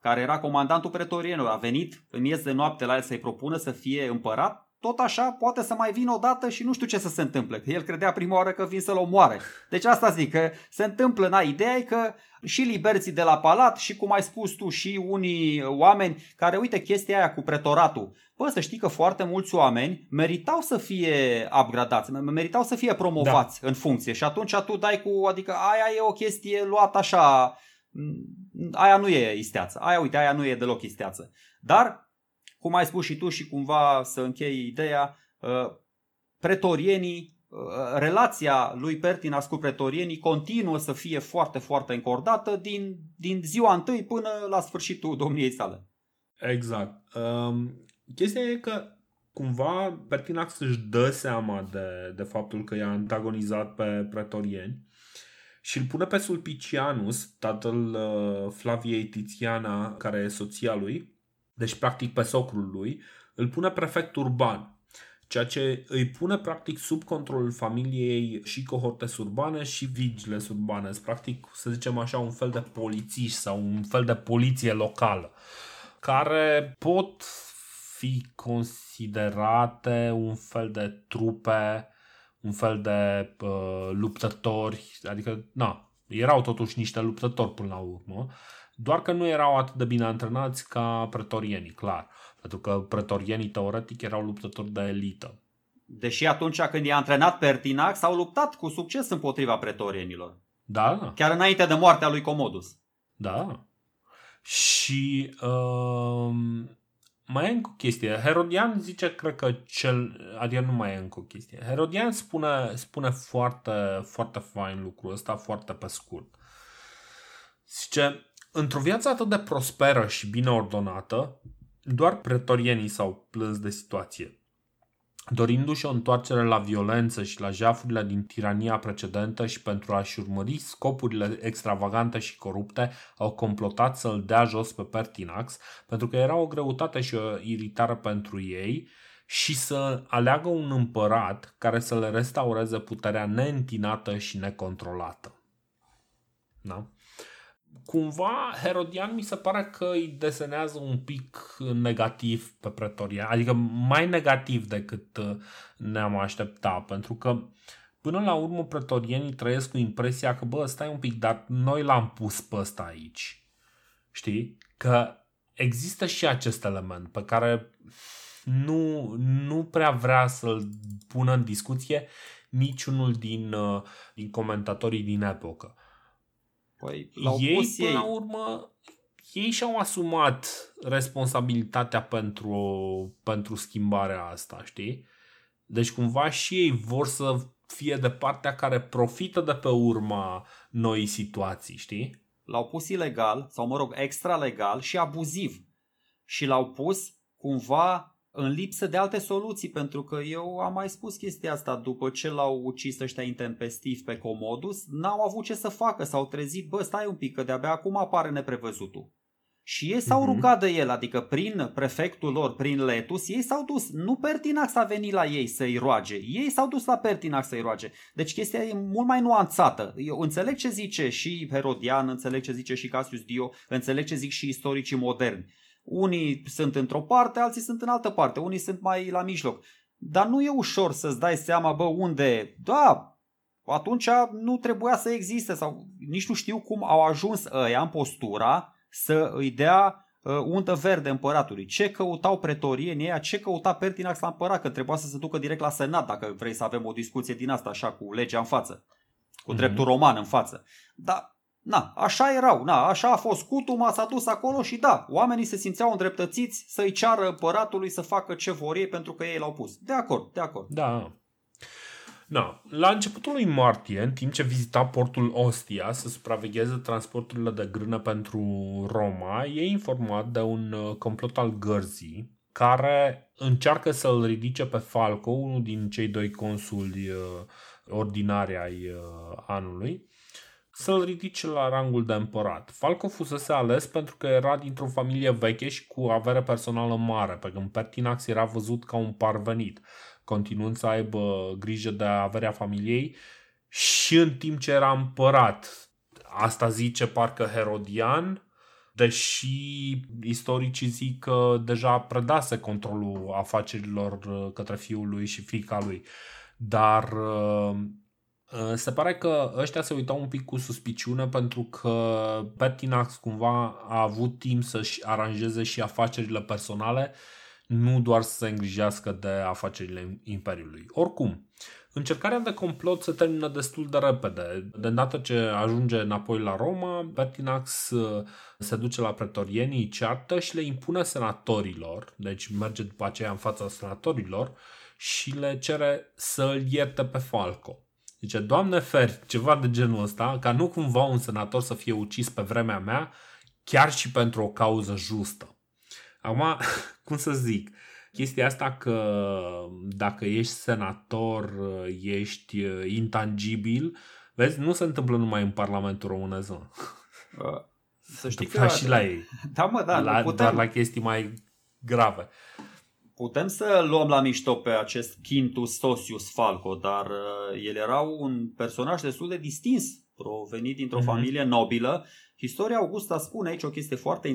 B: care era comandantul pretorienilor, a venit în miez de noapte la el să-i propună să fie împărat, tot așa poate să mai vină o dată și nu știu ce să se întâmple. Că el credea prima oară că vin să-l omoare. Deci asta zic, că se întâmplă, na, ideea e că și liberții de la palat și cum ai spus tu și unii oameni care, uite, chestia aia cu pretoratul. Bă, să știi că foarte mulți oameni meritau să fie upgradați, meritau să fie promovați da. în funcție și atunci tu dai cu, adică aia e o chestie luată așa, aia nu e isteață, aia uite, aia nu e deloc isteață. Dar cum ai spus și tu și cumva să închei ideea, uh, pretorienii, uh, relația lui Pertinas cu pretorienii continuă să fie foarte, foarte încordată din, din ziua întâi până la sfârșitul domniei sale.
A: Exact. Um, chestia e că cumva Pertinax își dă seama de, de faptul că i-a antagonizat pe pretorieni și îl pune pe Sulpicianus, tatăl uh, Flaviei Tiziana, care e soția lui, deci practic pe socrul lui, îl pune prefect urban, ceea ce îi pune practic sub controlul familiei și cohorte urbane și vigile urbane, practic să zicem așa un fel de polițiști sau un fel de poliție locală, care pot fi considerate un fel de trupe, un fel de uh, luptători, adică, na, erau totuși niște luptători până la urmă, doar că nu erau atât de bine antrenați ca pretorienii, clar. Pentru că pretorienii teoretic erau luptători de elită.
B: Deși atunci când i-a antrenat Pertinax, au luptat cu succes împotriva pretorienilor.
A: Da.
B: Chiar înainte de moartea lui Comodus.
A: Da. Și uh, mai e încă o chestie. Herodian zice, cred că cel... Adică nu mai e încă o chestie. Herodian spune, spune foarte, foarte fain lucrul ăsta, foarte pe scurt. Zice, Într-o viață atât de prosperă și bine ordonată, doar pretorienii s-au plâns de situație. Dorindu-și o întoarcere la violență și la jafurile din tirania precedentă și pentru a-și urmări scopurile extravagante și corupte, au complotat să-l dea jos pe Pertinax, pentru că era o greutate și o iritare pentru ei, și să aleagă un împărat care să le restaureze puterea neîntinată și necontrolată. Da? Cumva Herodian mi se pare că îi desenează un pic negativ pe Pretoria, adică mai negativ decât uh, ne-am aștepta, pentru că până la urmă pretorienii trăiesc cu impresia că bă, stai un pic, dar noi l-am pus pe ăsta aici. Știi? Că există și acest element pe care nu, nu prea vrea să-l pună în discuție niciunul din, uh, din comentatorii din epocă. Păi, ei, pus până ei. la urmă, ei și-au asumat responsabilitatea pentru, pentru schimbarea asta, știi? Deci cumva și ei vor să fie de partea care profită de pe urma noi situații, știi?
B: L-au pus ilegal, sau mă rog, extra legal și abuziv. Și l-au pus cumva în lipsă de alte soluții, pentru că eu am mai spus chestia asta, după ce l-au ucis ăștia intempestiv pe Comodus, n-au avut ce să facă, s-au trezit, bă, stai un pic, că de-abia acum apare neprevăzutul. Și ei s-au uh-huh. rugat de el, adică prin prefectul lor, prin Letus, ei s-au dus. Nu Pertinax a venit la ei să-i roage, ei s-au dus la Pertinax să-i roage. Deci chestia e mult mai nuanțată. Eu înțeleg ce zice și Herodian, înțeleg ce zice și Cassius Dio, înțeleg ce zic și istoricii moderni. Unii sunt într-o parte, alții sunt în altă parte, unii sunt mai la mijloc. Dar nu e ușor să-ți dai seama, bă, unde... Da, atunci nu trebuia să existe sau nici nu știu cum au ajuns ăia în postura să îi dea uh, undă verde împăratului. Ce căutau pretorienii ăia, ce căuta Pertinax la împărat, că trebuia să se ducă direct la senat dacă vrei să avem o discuție din asta așa cu legea în față, cu mm-hmm. dreptul roman în față. Dar Na, așa erau, na, așa a fost cutuma, s-a dus acolo și da, oamenii se simțeau îndreptățiți să-i ceară împăratului să facă ce vor ei pentru că ei l-au pus. De acord, de acord.
A: Da. Da. La începutul lui martie, în timp ce vizita portul Ostia să supravegheze transporturile de grână pentru Roma, e informat de un uh, complot al gărzii care încearcă să-l ridice pe Falco, unul din cei doi consuli uh, ordinari ai uh, anului, să-l ridice la rangul de împărat. Falco fusese ales pentru că era dintr-o familie veche și cu avere personală mare, pe când Pertinax era văzut ca un parvenit, continuând să aibă grijă de averea familiei și în timp ce era împărat. Asta zice parcă Herodian, deși istoricii zic că deja predase controlul afacerilor către fiul lui și fica lui. Dar Uh, se pare că ăștia se uitau un pic cu suspiciune pentru că Pertinax cumva a avut timp să-și aranjeze și afacerile personale, nu doar să se îngrijească de afacerile Imperiului. Oricum, încercarea de complot se termină destul de repede. De îndată ce ajunge înapoi la Roma, Pertinax uh, se duce la pretorienii, îi ceartă și le impune senatorilor, deci merge după aceea în fața senatorilor și le cere să îl ierte pe Falco. Zice, Doamne fer, ceva de genul ăsta, ca nu cumva un senator să fie ucis pe vremea mea, chiar și pentru o cauză justă. Acum, cum să zic, chestia asta că dacă ești senator, ești intangibil, vezi, nu se întâmplă numai în Parlamentul românesc. Să știi că... și la ei.
B: Da, mă, da.
A: La, putem... Doar la chestii mai grave.
B: Putem să luăm la mișto pe acest Quintus Sosius Falco, dar uh, el era un personaj destul de distins, provenit dintr-o mm-hmm. familie nobilă. Istoria Augusta spune aici o chestie foarte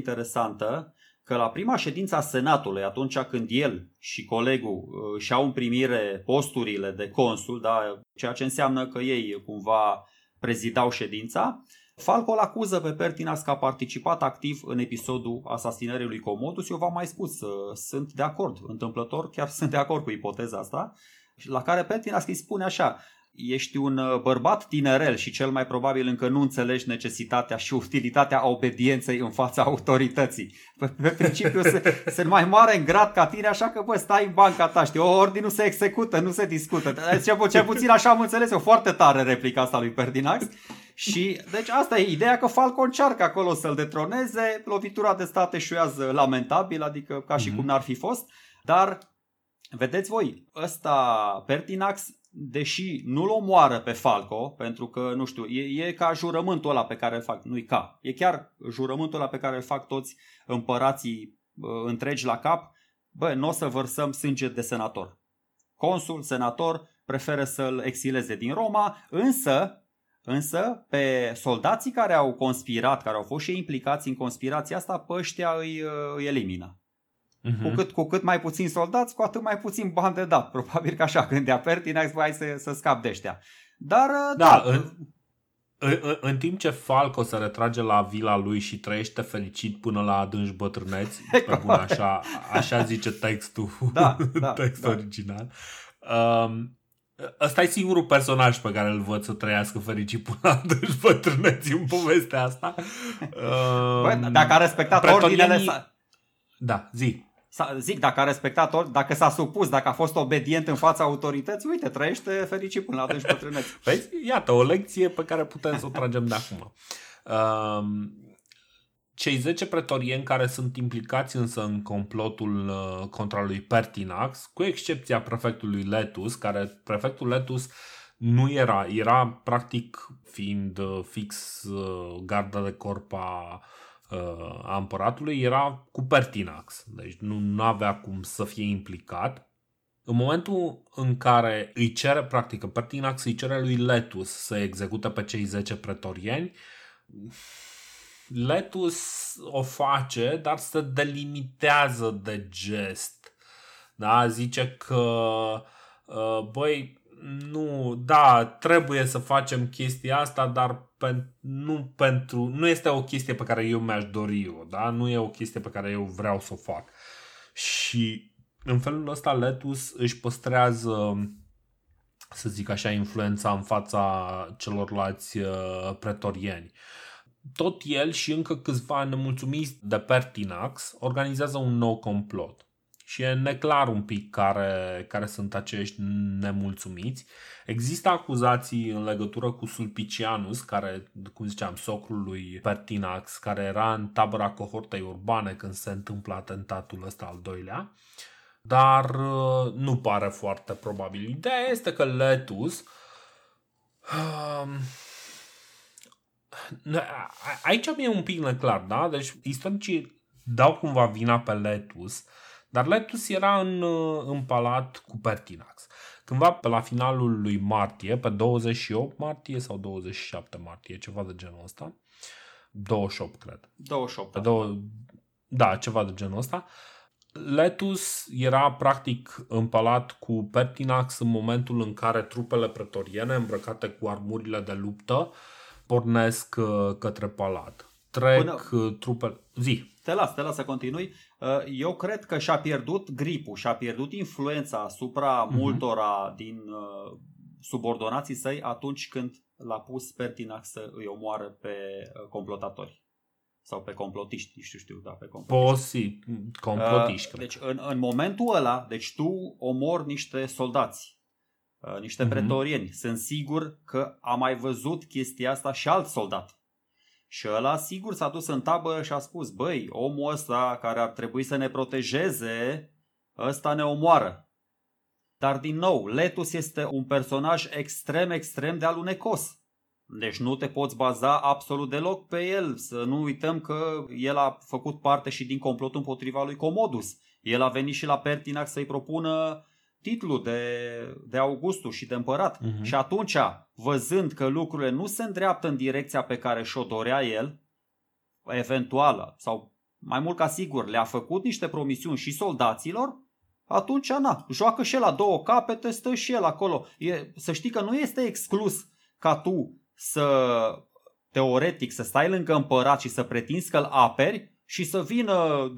B: că la prima ședință a Senatului, atunci când el și colegul uh, își au în primire posturile de consul, da, ceea ce înseamnă că ei cumva prezidau ședința, Falco îl acuză pe Pertinax că a participat activ în episodul asasinării lui Comodus. Eu v-am mai spus, uh, sunt de acord, întâmplător, chiar sunt de acord cu ipoteza asta. La care Pertinax îi spune așa, ești un uh, bărbat tinerel și cel mai probabil încă nu înțelegi necesitatea și utilitatea obedienței în fața autorității. Pe, pe principiu se, sunt mai mare în grad ca tine, așa că bă, stai în banca ta, știi, o ordine nu se execută, nu se discută. Cel, cel puțin așa am înțeles, o foarte tare replica asta lui Pertinax. Și deci asta e ideea că Falco încearcă acolo să-l detroneze, lovitura de stat eșuează lamentabil, adică ca și mm-hmm. cum n-ar fi fost, dar vedeți voi, ăsta Pertinax deși nu-l omoară pe Falco, pentru că, nu știu, e, e ca jurământul ăla pe care îl fac, nu-i ca, e chiar jurământul ăla pe care îl fac toți împărații uh, întregi la cap, bă, nu o să vărsăm sânge de senator. Consul, senator, preferă să-l exileze din Roma, însă Însă, pe soldații care au conspirat, care au fost și implicați în conspirația asta, pe ăștia îi, îi elimină. Uh-huh. Cu, cât, cu cât mai puțin soldați, cu atât mai puțin bani de dat. Probabil că așa, când de Pertinax, hai să, să scap de ăștia. Dar,
A: da, da în, în, în timp ce Falco se retrage la vila lui și trăiește fericit până la adânci bătrâneți, pe bun, așa, așa zice textul, da, da, textul da. original, um, Ăsta e singurul personaj pe care îl văd să trăiască fericit până la adânci bătrâneți în povestea asta.
B: Bă, dacă a respectat ordinele... Sa...
A: Da, zi.
B: Zic, dacă a respectat ori, dacă s-a supus, dacă a fost obedient în fața autorității, uite, trăiește fericit până la adânci bătrâneți.
A: Păi, iată, o lecție pe care putem să o tragem de acum. Um, cei 10 pretorieni care sunt implicați însă în complotul uh, contra lui Pertinax, cu excepția prefectului Letus, care prefectul Letus nu era, era practic fiind uh, fix uh, garda de corp a, a împăratului, era cu Pertinax, deci nu, nu avea cum să fie implicat. În momentul în care îi cere, practic, Pertinax îi cere lui Letus să execute pe cei 10 pretorieni, Letus o face, dar se delimitează de gest. Da, zice că uh, băi, nu, da, trebuie să facem chestia asta, dar pen, nu pentru nu este o chestie pe care eu mi-aș dori eu, da? Nu e o chestie pe care eu vreau să o fac. Și în felul ăsta Letus își păstrează să zic așa, influența în fața celorlalți uh, pretorieni. Tot el și încă câțiva nemulțumiți de Pertinax organizează un nou complot. Și e neclar un pic care, care sunt acești nemulțumiți. Există acuzații în legătură cu Sulpicianus, care, cum ziceam, socrul lui Pertinax, care era în tabăra cohortei urbane când se întâmplă atentatul ăsta al doilea. Dar uh, nu pare foarte probabil. Ideea este că Letus uh, Aici mi-e un pic neclar, da? Deci istoricii dau cumva vina pe Letus, dar Letus era în, în palat cu Pertinax. Cândva pe la finalul lui martie, pe 28 martie sau 27 martie, ceva de genul ăsta, 28 cred.
B: 28.
A: Pe două, da, ceva de genul ăsta. Letus era practic împalat cu Pertinax în momentul în care trupele pretoriene îmbrăcate cu armurile de luptă uh, pornesc uh, către palat. Trec Până... Uh, trupele... Zi.
B: Te las, te las să continui. Uh, eu cred că și-a pierdut gripul, și-a pierdut influența asupra uh-huh. multora din subordonații săi atunci când l-a pus Pertinax să îi omoară pe complotatori. Sau pe complotiști, știu, știu, da, pe complotiști.
A: Posi, complotiști, uh,
B: Deci în, în momentul ăla, deci tu omori niște soldați Uh, niște uh-huh. pretorieni. Sunt sigur că a mai văzut chestia asta și alt soldat. Și ăla sigur s-a dus în tabără și a spus, băi, omul ăsta care ar trebui să ne protejeze, ăsta ne omoară. Dar din nou, Letus este un personaj extrem, extrem de alunecos. Deci nu te poți baza absolut deloc pe el. Să nu uităm că el a făcut parte și din complotul împotriva lui Comodus. El a venit și la Pertinax să-i propună titlul de, de Augustus și de împărat. Uh-huh. Și atunci, văzând că lucrurile nu se îndreaptă în direcția pe care și-o dorea el, eventuală, sau mai mult ca sigur, le-a făcut niște promisiuni și soldaților, atunci, na, joacă și el la două capete, stă și el acolo. E, să știi că nu este exclus ca tu să, teoretic, să stai lângă împărat și să pretinzi că îl aperi, și să vină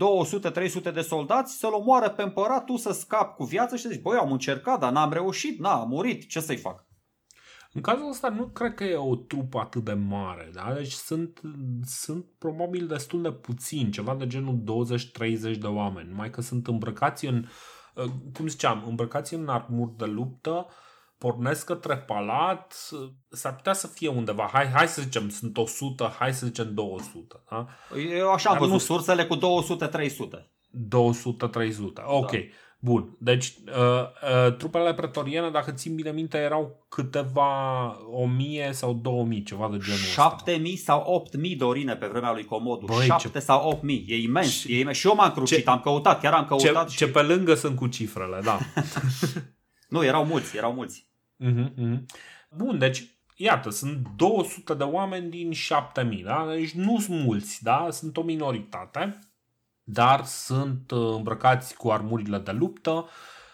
B: 200-300 de soldați să-l omoare pe împărat, tu să scapi cu viață și să zici, băi, am încercat, dar n-am reușit, n a murit, ce să-i fac?
A: În cazul ăsta nu cred că e o trupă atât de mare, da? Deci sunt, sunt probabil destul de puțini, ceva de genul 20-30 de oameni, numai că sunt îmbrăcați în, cum ziceam, îmbrăcați în armuri de luptă, uh, pornesc către palat, s-ar putea să fie undeva, hai, hai să zicem, sunt 100, hai să zicem 200. Da?
B: Eu așa am văzut nu... sursele cu 200-300. 200-300,
A: ok. Da. Bun, deci uh, uh, trupele pretoriene, dacă țin bine minte, erau câteva o mie sau două mii, ceva de genul
B: Șapte mii sau opt mii Dorine pe vremea lui Comodu. Băi, Șapte ce... sau opt mii. E imens, și... e imens. Și eu m-am crucit, ce... am căutat, chiar am căutat.
A: Ce,
B: și...
A: ce pe lângă sunt cu cifrele, da.
B: nu, erau mulți, erau mulți.
A: Uh-huh, Bun, deci iată, sunt 200 de oameni din 7000, da? Deci nu sunt mulți, da? Sunt o minoritate, dar sunt uh, îmbrăcați cu armurile de luptă,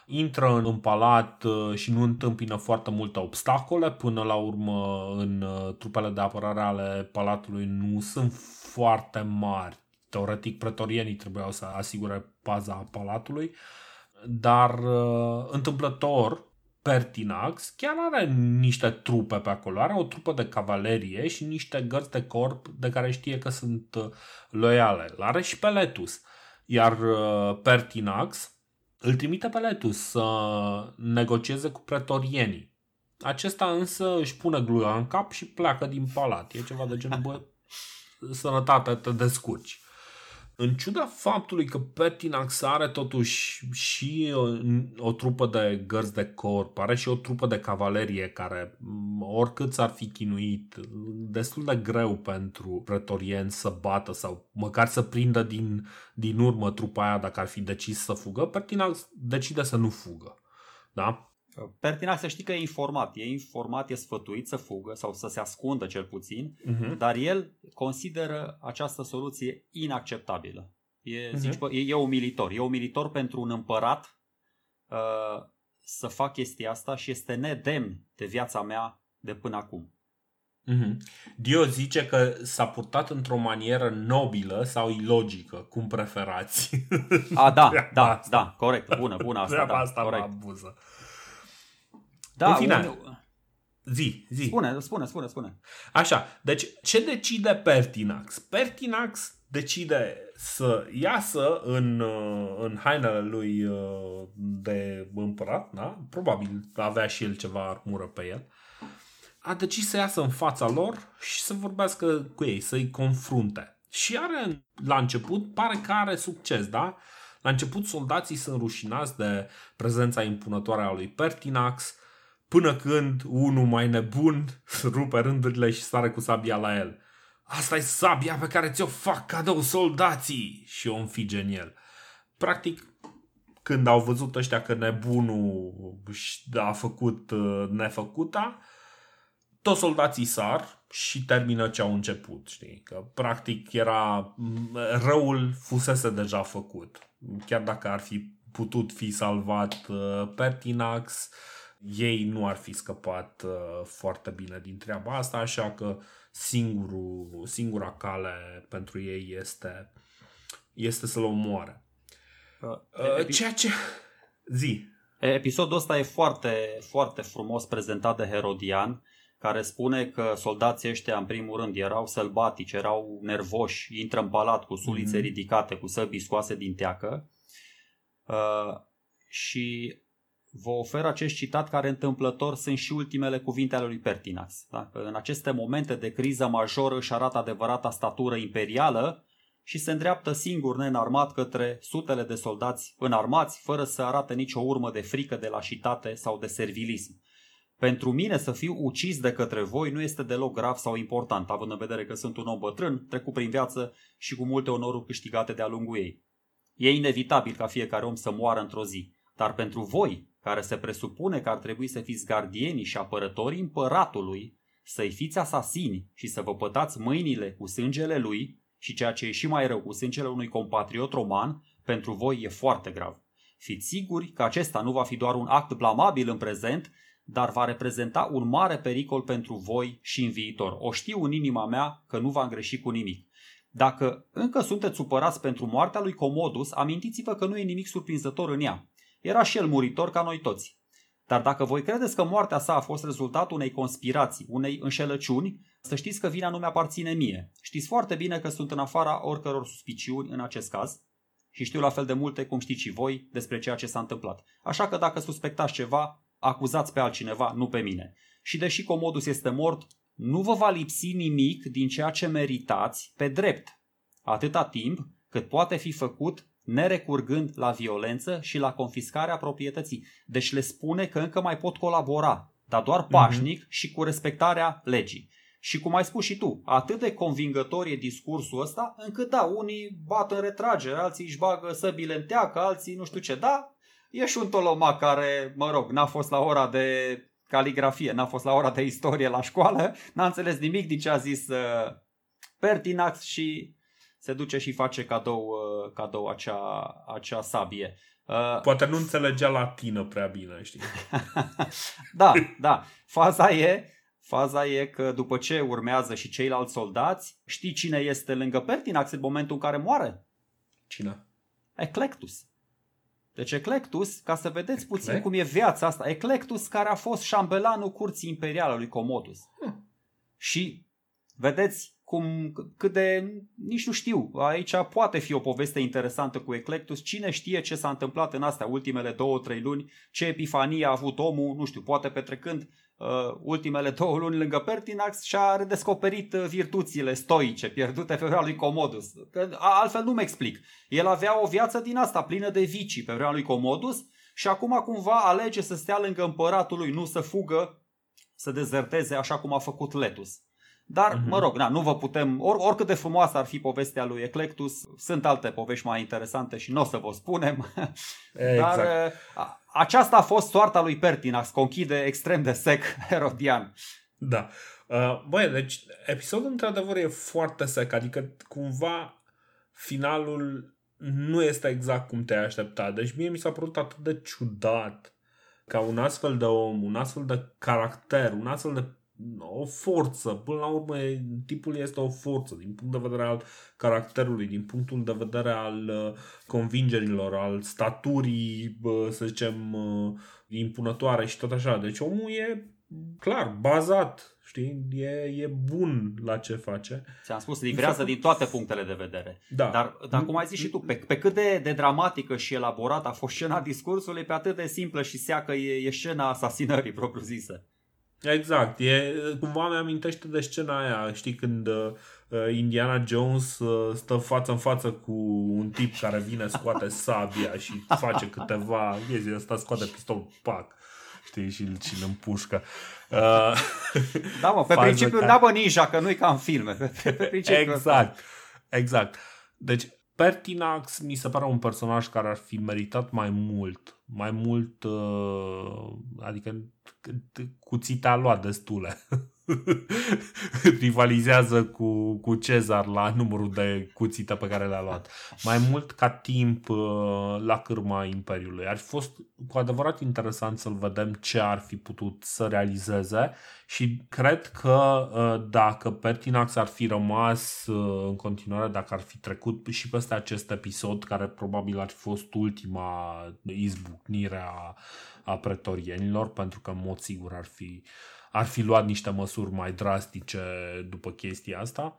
A: intră în palat uh, și nu întâmpină foarte multe obstacole. Până la urmă, în uh, trupele de apărare ale palatului nu sunt foarte mari. Teoretic, pretorienii trebuiau să asigure paza palatului, dar întâmplător Pertinax chiar are niște trupe pe acolo. Are o trupă de cavalerie și niște gărzi de corp de care știe că sunt uh, loiale. Are și pe Letus. Iar uh, Pertinax îl trimite pe Letus să negocieze cu pretorienii. Acesta însă își pune gluia în cap și pleacă din palat. E ceva de genul, bă, sănătate, te descurci. În ciuda faptului că Pertinax are totuși și o, o trupă de gărzi de corp, are și o trupă de cavalerie care, oricât s-ar fi chinuit, destul de greu pentru pretorieni să bată sau măcar să prindă din, din urmă trupa aia dacă ar fi decis să fugă, Pertinax decide să nu fugă. Da?
B: Pertinax să știi că e informat, e informat, e sfătuit să fugă sau să se ascundă cel puțin, uh-huh. dar el consideră această soluție inacceptabilă. E, uh-huh. zici, bă, e, e umilitor. E umilitor pentru un împărat uh, să fac chestia asta și este nedemn de viața mea de până acum.
A: Uh-huh. Dio zice că s-a purtat într-o manieră nobilă sau ilogică, cum preferați.
B: A, da, da, asta. da, corect, bună, bună asta, da,
A: asta
B: corect.
A: mă abuză.
B: Da, în final, un...
A: zi, zi.
B: Spune, spune, spune, spune.
A: Așa, deci ce decide Pertinax? Pertinax decide să iasă în, uh, în hainele lui uh, de împărat, da? probabil avea și el ceva armură pe el, a decis să iasă în fața lor și să vorbească cu ei, să-i confrunte. Și are, la început, pare că are succes, da? La început soldații sunt rușinați de prezența impunătoare a lui Pertinax, până când unul mai nebun rupe rândurile și sare cu sabia la el. Asta e sabia pe care ți-o fac cadou soldații și o înfige în el. Practic, când au văzut ăștia că nebunul a făcut uh, nefăcuta, toți soldații sar și termină ce au început, știi? Că practic era răul fusese deja făcut. Chiar dacă ar fi putut fi salvat uh, Pertinax, uh, ei nu ar fi scăpat uh, foarte bine din treaba asta, așa că singurul, singura cale pentru ei este, este să-l omoare. Uh, uh, ceea ce... Zi.
B: Episodul ăsta e foarte, foarte frumos prezentat de Herodian, care spune că soldații ăștia, în primul rând, erau sălbatici, erau nervoși, intră în palat cu sulițe mm-hmm. ridicate, cu săbii scoase din teacă. Uh, și vă ofer acest citat care întâmplător sunt și ultimele cuvinte ale lui Pertinax. Da? În aceste momente de criză majoră își arată adevărata statură imperială și se îndreaptă singur neînarmat către sutele de soldați înarmați, fără să arate nicio urmă de frică, de lașitate sau de servilism. Pentru mine să fiu ucis de către voi nu este deloc grav sau important, având în vedere că sunt un om bătrân, trecut prin viață și cu multe onoruri câștigate de-a lungul ei. E inevitabil ca fiecare om să moară într-o zi, dar pentru voi, care se presupune că ar trebui să fiți gardienii și apărătorii împăratului, să-i fiți asasini și să vă pătați mâinile cu sângele lui și ceea ce e și mai rău cu sângele unui compatriot roman, pentru voi e foarte grav. Fiți siguri că acesta nu va fi doar un act blamabil în prezent, dar va reprezenta un mare pericol pentru voi și în viitor. O știu în inima mea că nu va greși cu nimic. Dacă încă sunteți supărați pentru moartea lui Comodus, amintiți-vă că nu e nimic surprinzător în ea. Era și el muritor ca noi toți. Dar dacă voi credeți că moartea sa a fost rezultatul unei conspirații, unei înșelăciuni, să știți că vina nu mi-aparține mie. Știți foarte bine că sunt în afara oricăror suspiciuni în acest caz și știu la fel de multe cum știți și voi despre ceea ce s-a întâmplat. Așa că dacă suspectați ceva, acuzați pe altcineva, nu pe mine. Și deși Comodus este mort, nu vă va lipsi nimic din ceea ce meritați pe drept, atâta timp cât poate fi făcut nerecurgând la violență și la confiscarea proprietății. Deci le spune că încă mai pot colabora, dar doar mhm. pașnic mm-hmm. și cu respectarea legii. Și cum ai spus și tu, atât de convingător e discursul ăsta, încât da, unii bat în retragere, alții își bagă săbile în teacă, alții nu știu ce, da, e și un tolomac care, mă rog, n-a fost la ora de caligrafie, n-a fost la ora de istorie la școală, n-a înțeles nimic din ce a zis uh, Pertinax și se duce și face cadou, uh, cadou acea, acea sabie.
A: Uh, Poate nu înțelegea latină prea bine, știi?
B: da, da. Faza e, faza e că după ce urmează și ceilalți soldați, știi cine este lângă Pertinax în momentul în care moare?
A: Cine?
B: Eclectus. Deci Eclectus, ca să vedeți puțin Eclect? cum e viața asta, Eclectus care a fost șambelanul curții imperiale lui Comodus. Hm. Și vedeți cum, cât de, nici nu știu, aici poate fi o poveste interesantă cu Eclectus, cine știe ce s-a întâmplat în astea ultimele două, trei luni, ce epifanie a avut omul, nu știu, poate petrecând uh, ultimele două luni lângă Pertinax și a redescoperit uh, virtuțile stoice pierdute pe vremea lui Comodus. Că altfel nu-mi explic. El avea o viață din asta plină de vicii pe vremea lui Comodus și acum cumva alege să stea lângă împăratul lui, nu să fugă, să dezerteze așa cum a făcut Letus. Dar, uh-huh. mă rog, na, nu vă putem, or, oricât de frumoasă ar fi povestea lui Eclectus, sunt alte povești mai interesante și nu o să vă spunem. Exact. Dar a, aceasta a fost soarta lui Pertinax, conchide extrem de sec Herodian.
A: Da. Uh, băi, deci episodul într-adevăr e foarte sec, adică cumva finalul nu este exact cum te-ai aștepta. Deci mie mi s-a părut atât de ciudat ca un astfel de om, un astfel de caracter, un astfel de o forță. Până la urmă, tipul este o forță din punct de vedere al caracterului, din punctul de vedere al uh, convingerilor, al staturii, să zicem, uh, impunătoare și tot așa. Deci omul e clar, bazat, știi, e, e bun la ce face.
B: Ți-am spus, livrează din toate punctele de vedere. Da. Dar, dar cum ai zis și tu, pe, pe cât de, de dramatică și elaborată a fost scena discursului, pe atât de simplă și seacă e, e scena asasinării propriu-zisă.
A: Exact, e, cumva mi-amintește de scena aia, știi, când uh, Indiana Jones uh, stă față în față cu un tip care vine, scoate sabia și face câteva chestii, ăsta scoate pistolul, pac, știi, și îl, și îl împușcă. Uh,
B: da, mă, pe principiu, ca... da, bă, ninja, că nu-i ca în filme. Pe, pe principiu
A: exact, ăsta. exact. Deci, Pertinax mi se pare un personaj care ar fi meritat mai mult, mai mult, uh, adică cuțita a luat destule. rivalizează cu, cu Cezar la numărul de cuțite pe care le-a luat. Mai mult ca timp uh, la cârma Imperiului. Ar fi fost cu adevărat interesant să-l vedem ce ar fi putut să realizeze și cred că uh, dacă Pertinax ar fi rămas uh, în continuare, dacă ar fi trecut și peste acest episod, care probabil ar fi fost ultima izbucnire a, a pretorienilor, pentru că în mod sigur ar fi uh, ar fi luat niște măsuri mai drastice după chestia asta,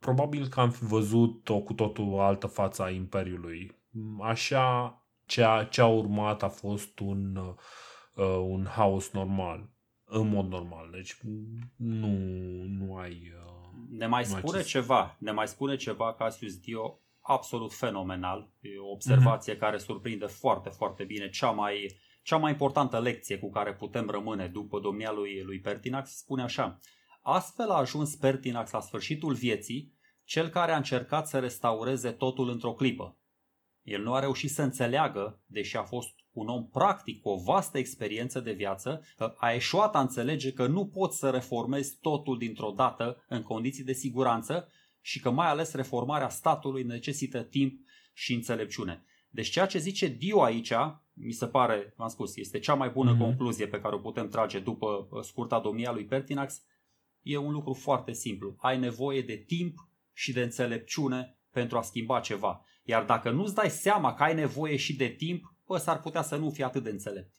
A: probabil că am fi văzut o cu totul altă față a Imperiului. Așa, ceea ce a urmat a fost un, uh, un haos normal, în mod normal. Deci nu, nu ai... Uh,
B: ne mai spune ce... ceva, ne mai spune ceva Cassius Dio absolut fenomenal, e o observație mm-hmm. care surprinde foarte, foarte bine, cea mai cea mai importantă lecție cu care putem rămâne după domnia lui, lui Pertinax spune așa. Astfel a ajuns Pertinax la sfârșitul vieții, cel care a încercat să restaureze totul într-o clipă. El nu a reușit să înțeleagă, deși a fost un om practic cu o vastă experiență de viață, a eșuat a înțelege că nu poți să reformezi totul dintr-o dată în condiții de siguranță și că mai ales reformarea statului necesită timp și înțelepciune. Deci ceea ce zice Dio aici mi se pare, am spus, este cea mai bună mm-hmm. concluzie pe care o putem trage după uh, scurta domnia lui Pertinax, e un lucru foarte simplu. Ai nevoie de timp și de înțelepciune pentru a schimba ceva. Iar dacă nu-ți dai seama că ai nevoie și de timp, bă, s-ar putea să nu fii atât de înțelept.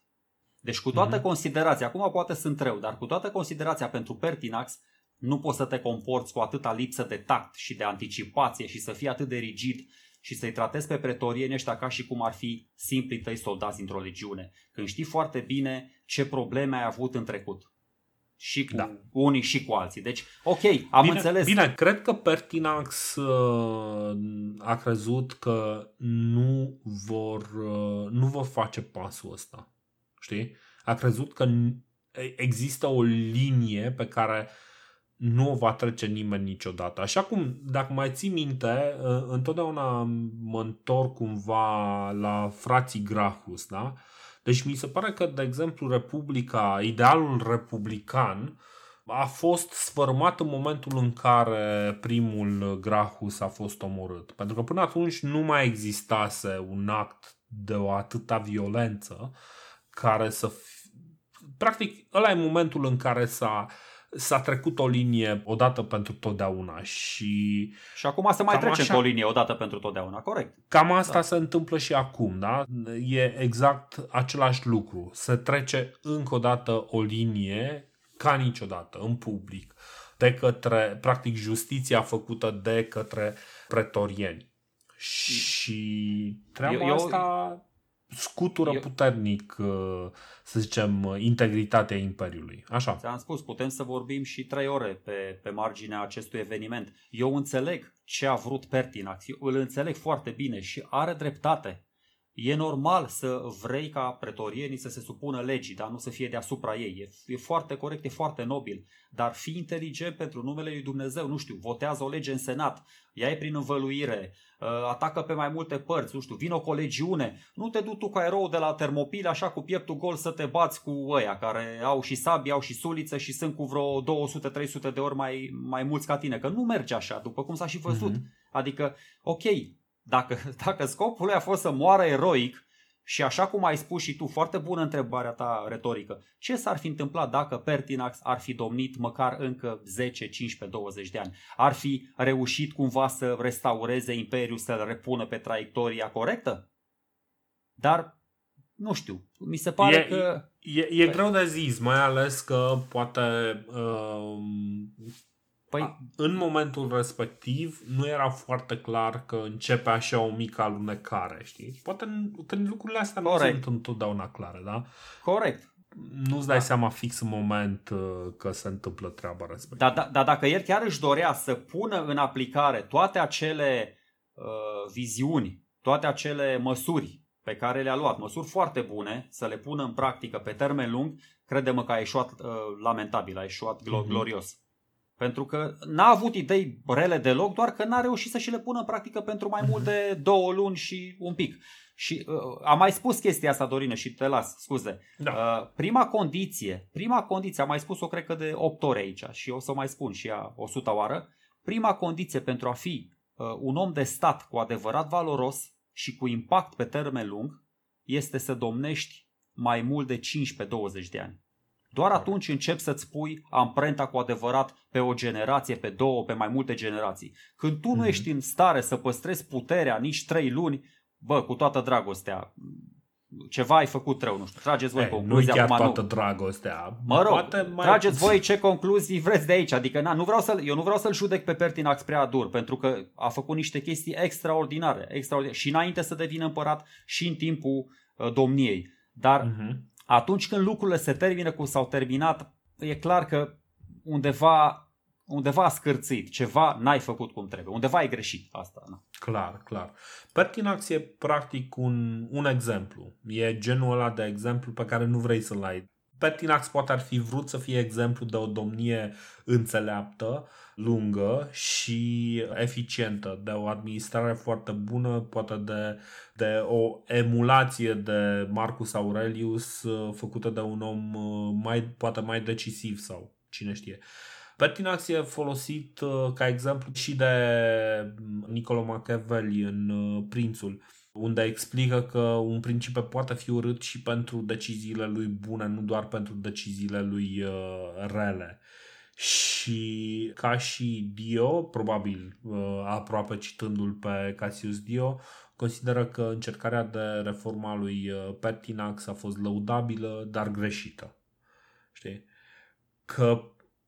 B: Deci cu toată mm-hmm. considerația, acum poate sunt rău, dar cu toată considerația pentru Pertinax, nu poți să te comporți cu atâta lipsă de tact și de anticipație și să fii atât de rigid și să-i tratezi pe pretorieni ăștia ca și cum ar fi simpli tăi soldați într-o legiune, când știi foarte bine ce probleme ai avut în trecut. Și cu da. unii și cu alții. Deci, ok, am
A: bine,
B: înțeles.
A: Bine, cred că Pertinax uh, a crezut că nu vor, uh, nu vor face pasul ăsta. Știi? A crezut că există o linie pe care uh, nu o va trece nimeni niciodată. Așa cum, dacă mai ții minte, ă, întotdeauna mă întorc cumva la frații Grahus, da? Deci mi se pare că, de exemplu, Republica, idealul republican, a fost sfărmat în momentul în care primul Grahus a fost omorât. Pentru că până atunci nu mai existase un act de o atâta violență care să... Fi... Practic, ăla e momentul în care s-a, s-a trecut o linie odată pentru totdeauna și...
B: Și acum se mai trece așa, o linie odată pentru totdeauna, corect.
A: Cam asta da. se întâmplă și acum, da? E exact același lucru. Se trece încă o dată o linie ca niciodată în public de către, practic, justiția făcută de către pretorieni. Și treaba eu, asta scutură Eu... puternic, uh, să zicem, integritatea Imperiului. Așa.
B: Ți-am spus, putem să vorbim și trei ore pe, pe marginea acestui eveniment. Eu înțeleg ce a vrut Pertinax, eu îl înțeleg foarte bine și are dreptate. E normal să vrei ca pretorienii să se supună legii, dar nu să fie deasupra ei. E, e foarte corect, e foarte nobil. Dar fi inteligent pentru numele lui Dumnezeu, nu știu, votează o lege în Senat, ia e prin învăluire, uh, atacă pe mai multe părți, nu știu, vine o colegiune, nu te du tu ca erou de la termopile așa cu pieptul gol să te bați cu ăia care au și sabie, au și suliță și sunt cu vreo 200-300 de ori mai, mai mulți ca tine, că nu merge așa, după cum s-a și văzut. Mm-hmm. Adică, ok, dacă, dacă scopul lui a fost să moară eroic, și așa cum ai spus și tu, foarte bună întrebarea ta retorică, ce s-ar fi întâmplat dacă Pertinax ar fi domnit măcar încă 10, 15, 20 de ani? Ar fi reușit cumva să restaureze Imperiul, să-l repună pe traiectoria corectă? Dar, nu știu, mi se pare
A: e,
B: că...
A: E, e, e greu de zis, mai ales că poate uh, Păi, în momentul respectiv nu era foarte clar că începe așa o mică alunecare, știi? Poate când lucrurile astea Corect. nu sunt întotdeauna clare, da?
B: Corect.
A: Nu-ți dai da. seama fix în moment uh, că se întâmplă treaba respectivă. Dar
B: da, da, dacă el chiar își dorea să pună în aplicare toate acele uh, viziuni, toate acele măsuri pe care le-a luat, măsuri foarte bune, să le pună în practică pe termen lung, crede-mă că a ieșuat uh, lamentabil, a ieșuat gl- mm-hmm. glorios. Pentru că n-a avut idei rele deloc, doar că n-a reușit să și le pună în practică pentru mai mult de două luni și un pic. Și uh, am mai spus chestia asta, Dorine, și te las, scuze. Da. Uh, prima condiție, prima condiție, am mai spus-o cred că de 8 ore aici și o să mai spun și ea 100 oară, prima condiție pentru a fi uh, un om de stat cu adevărat valoros și cu impact pe termen lung este să domnești mai mult de 15-20 de ani. Doar atunci încep să-ți pui amprenta cu adevărat pe o generație, pe două, pe mai multe generații. Când tu mm-hmm. nu mhm. ești în stare să păstrezi puterea nici trei luni, bă, cu toată dragostea, ceva ai făcut rău, nu știu, trageți voi concluzii.
A: Nu chiar acum, toată nu. dragostea.
B: Mă rog, Poate mai trageți voi ce concluzii vreți de aici. Adică, na, nu vreau să eu nu vreau să-l judec pe Pertinax prea dur, pentru că a făcut niște chestii extraordinare, extraordinare. și înainte să devină împărat și în timpul uh, domniei. Dar uh-huh atunci când lucrurile se termină cum s-au terminat, e clar că undeva, undeva a scârțit, ceva n-ai făcut cum trebuie, undeva ai greșit asta. Na.
A: Clar, clar. Pertinax e practic un, un exemplu. E genul ăla de exemplu pe care nu vrei să-l ai Pertinax poate ar fi vrut să fie exemplu de o domnie înțeleaptă, lungă și eficientă, de o administrare foarte bună, poate de, de o emulație de Marcus Aurelius uh, făcută de un om uh, mai, poate mai decisiv sau cine știe. Pertinax e folosit uh, ca exemplu și de Niccolo Machiavelli în Prințul unde explică că un principe poate fi urât și pentru deciziile lui bune, nu doar pentru deciziile lui uh, rele. Și ca și Dio, probabil uh, aproape citându-l pe Cassius Dio, consideră că încercarea de reforma lui uh, Pertinax a fost lăudabilă, dar greșită. Știi? Că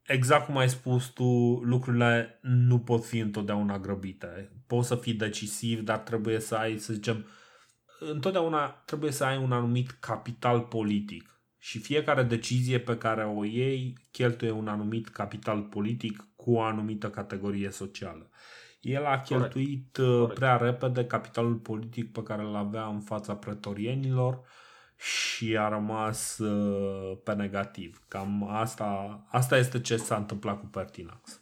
A: exact cum ai spus tu, lucrurile nu pot fi întotdeauna grăbite. Poți să fii decisiv, dar trebuie să ai, să zicem, întotdeauna trebuie să ai un anumit capital politic. Și fiecare decizie pe care o iei cheltuie un anumit capital politic cu o anumită categorie socială. El a cheltuit Corect. Uh, prea repede capitalul politic pe care îl avea în fața pretorienilor și a rămas uh, pe negativ. Cam asta, asta este ce s-a întâmplat cu Pertinax.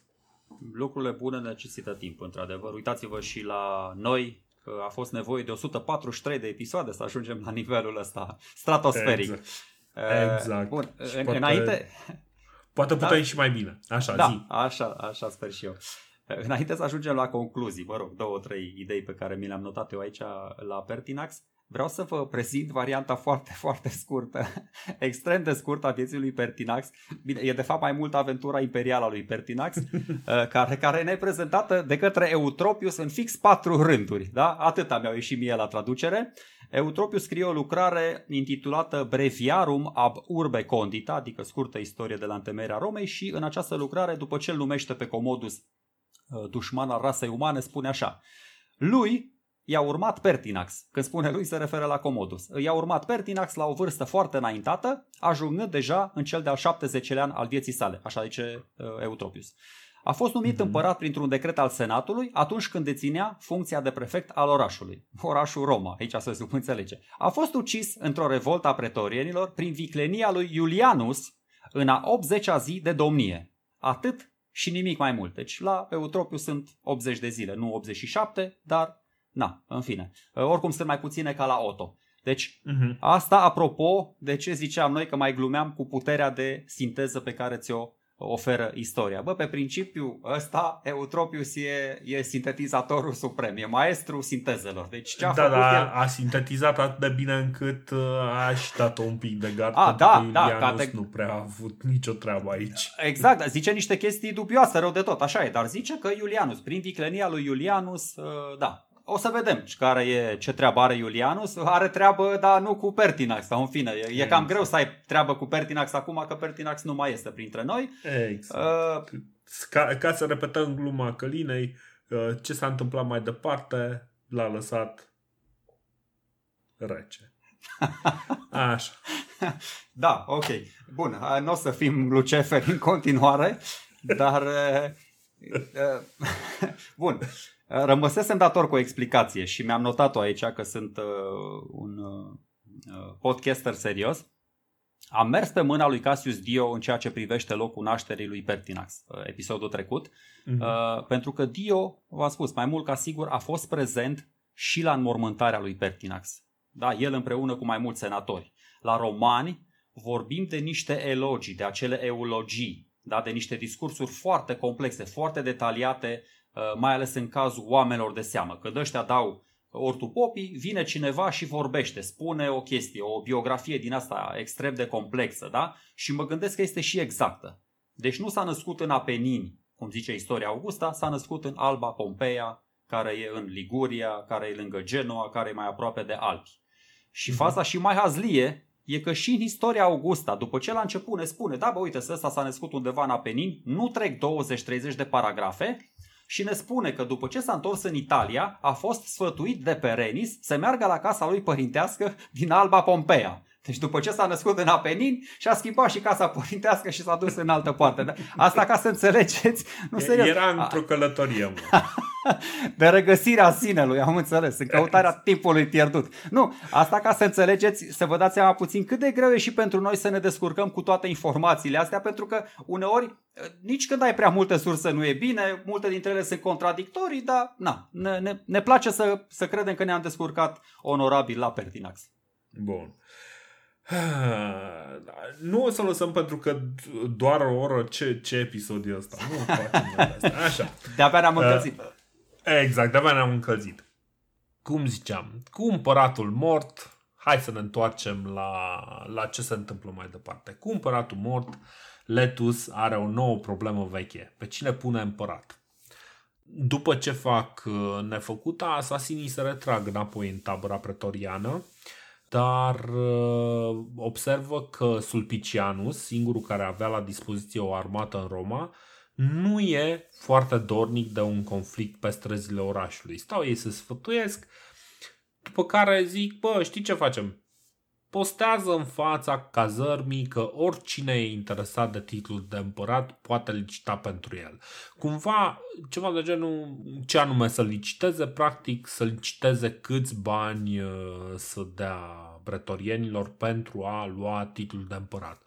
B: Lucrurile bune necesită timp, într-adevăr. Uitați-vă și la noi, că a fost nevoie de 143 de episoade să ajungem la nivelul ăsta stratosferic.
A: Exact. Uh, exact. Bun, în, poate, înainte... Poate putem da? și mai bine. Așa,
B: da,
A: zi.
B: Așa, așa sper și eu. Înainte să ajungem la concluzii, vă rog, două, trei idei pe care mi le-am notat eu aici la Pertinax. Vreau să vă prezint varianta foarte, foarte scurtă, extrem de scurtă a vieții lui Pertinax. Bine, e de fapt mai mult aventura imperială a lui Pertinax, uh, care, care ne-e prezentată de către Eutropius în fix patru rânduri. Da? Atâta mi-au ieșit mie la traducere. Eutropius scrie o lucrare intitulată Breviarum ab urbe condita, adică scurtă istorie de la întemeierea Romei și în această lucrare, după ce îl numește pe Comodus uh, dușman al rasei umane, spune așa. Lui, i-a urmat Pertinax. Când spune lui, se referă la Comodus. I-a urmat Pertinax la o vârstă foarte înaintată, ajungând deja în cel de-al 70-lea an al vieții sale, așa zice uh, Eutropius. A fost numit mm-hmm. împărat printr-un decret al Senatului atunci când deținea funcția de prefect al orașului. Orașul Roma, aici se subînțelege. A fost ucis într-o revoltă a pretorienilor prin viclenia lui Iulianus în a 80-a zi de domnie. Atât și nimic mai mult. Deci la Eutropius sunt 80 de zile, nu 87, dar na, în fine. Oricum sunt mai puține ca la Otto. Deci uh-huh. asta apropo de ce ziceam noi că mai glumeam cu puterea de sinteză pe care ți-o oferă istoria. Bă, pe principiu ăsta Eutropius e, e sintetizatorul suprem, e maestru sintezelor. Deci ce a
A: da,
B: făcut
A: da,
B: el...
A: a sintetizat atât de bine încât uh, a și dat un pic de gard.
B: A, da, da, cate...
A: nu prea a avut nicio treabă aici.
B: Exact, zice niște chestii dubioase, rău de tot, așa e, dar zice că Iulianus, prin viclenia lui Iulianus, uh, da, o să vedem care e, ce treabă are Iulianus. Are treabă, dar nu cu Pertinax, sau în fine. E, e cam greu să ai treabă cu Pertinax acum, că Pertinax nu mai este printre noi.
A: Exact. Uh, ca, ca să repetăm gluma Călinei, uh, ce s-a întâmplat mai departe, l-a lăsat rece. Așa.
B: Da, ok. Bun, nu o să fim luceferi în continuare, dar... Uh, uh, bun. Rămăsesem dator cu o explicație și mi-am notat-o aici că sunt uh, un uh, uh, podcaster serios. Am mers pe mâna lui Cassius Dio în ceea ce privește locul nașterii lui Pertinax, uh, episodul trecut, uh-huh. uh, pentru că Dio, v-am spus, mai mult ca sigur, a fost prezent și la înmormântarea lui Pertinax. Da, el împreună cu mai mulți senatori. La romani vorbim de niște elogii, de acele eulogii, da, de niște discursuri foarte complexe, foarte detaliate Uh, mai ales în cazul oamenilor de seamă, că de ăștia dau ortupopii, vine cineva și vorbește, spune o chestie, o biografie din asta extrem de complexă, da? Și mă gândesc că este și exactă. Deci nu s-a născut în Apenini, cum zice istoria Augusta, s-a născut în Alba Pompeia, care e în Liguria, care e lângă Genoa, care e mai aproape de Alpi. Și uh-huh. faza și mai hazlie e că și în istoria Augusta, după ce la început ne spune, da bă uite, ăsta s-a născut undeva în Apenin, nu trec 20-30 de paragrafe și ne spune că după ce s-a întors în Italia, a fost sfătuit de Perenis să meargă la casa lui părintească din Alba Pompeia. Deci după ce s-a născut în Apenin și-a schimbat și casa părintească și s-a dus în altă parte. Asta ca să înțelegeți. Nu serios.
A: Era într-o călătorie. Mă.
B: de regăsirea sinelui, am înțeles, în căutarea timpului pierdut. Nu, asta ca să înțelegeți, să vă dați seama puțin cât de greu e și pentru noi să ne descurcăm cu toate informațiile astea, pentru că uneori, nici când ai prea multe surse nu e bine, multe dintre ele sunt contradictorii, dar na, ne, ne, ne place să, să credem că ne-am descurcat onorabil la Pertinax.
A: Bun. Nu o să lăsăm pentru că doar o oră ce, ce episod e ăsta. Nu facem Așa.
B: De-abia ne-am încălzit. Uh,
A: exact, de-abia ne-am încălzit. Cum ziceam, cu împăratul mort, hai să ne întoarcem la, la ce se întâmplă mai departe. Cu împăratul mort, Letus are o nouă problemă veche. Pe cine pune împărat? După ce fac uh, nefăcuta, asasinii se retrag înapoi în tabăra pretoriană dar uh, observă că Sulpicianus, singurul care avea la dispoziție o armată în Roma, nu e foarte dornic de un conflict pe străzile orașului. Stau ei să sfătuiesc, după care zic, bă, știi ce facem? Postează în fața cazărmii că oricine e interesat de titlul de împărat poate licita pentru el. Cumva, ceva de genul, ce anume să liciteze, practic să liciteze câți bani uh, să dea pretorienilor pentru a lua titlul de împărat.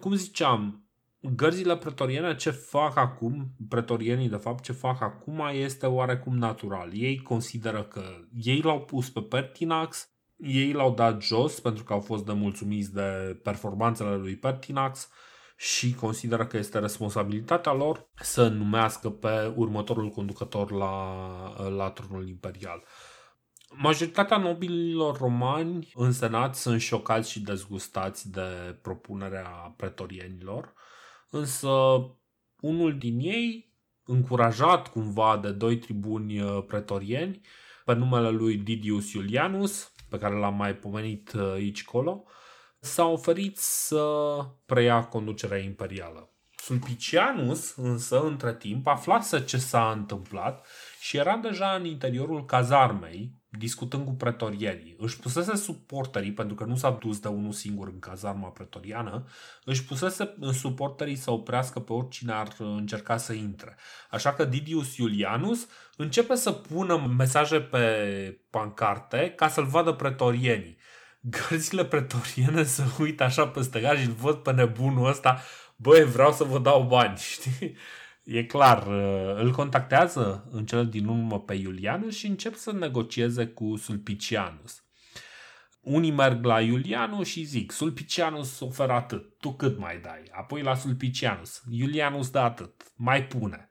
A: Cum ziceam, gărzile pretoriene ce fac acum, pretorienii de fapt ce fac acum este oarecum natural. Ei consideră că ei l-au pus pe Pertinax, ei l-au dat jos pentru că au fost de mulțumiți de performanțele lui Pertinax și consideră că este responsabilitatea lor să numească pe următorul conducător la, la tronul imperial. Majoritatea nobililor romani în senat sunt șocați și dezgustați de propunerea pretorienilor, însă unul din ei, încurajat cumva de doi tribuni pretorieni, pe numele lui Didius Iulianus, pe care l-am mai pomenit uh, aici colo, s-a oferit să preia conducerea imperială. Sulpicianus, însă, între timp, aflase ce s-a întâmplat și era deja în interiorul cazarmei, discutând cu pretorienii, își pusese suporterii, pentru că nu s-a dus de unul singur în cazarma pretoriană, își pusese suporterii să oprească pe oricine ar încerca să intre. Așa că Didius Iulianus începe să pună mesaje pe pancarte ca să-l vadă pretorienii. Gărzile pretoriene să uită așa peste gard și îl văd pe nebunul ăsta, băi, vreau să vă dau bani, știi? E clar, uh, îl contactează în cel din urmă pe Iulianus și încep să negocieze cu Sulpicianus. Unii merg la Iulianus și zic, Sulpicianus oferă atât, tu cât mai dai? Apoi la Sulpicianus, Iulianus dă atât, mai pune.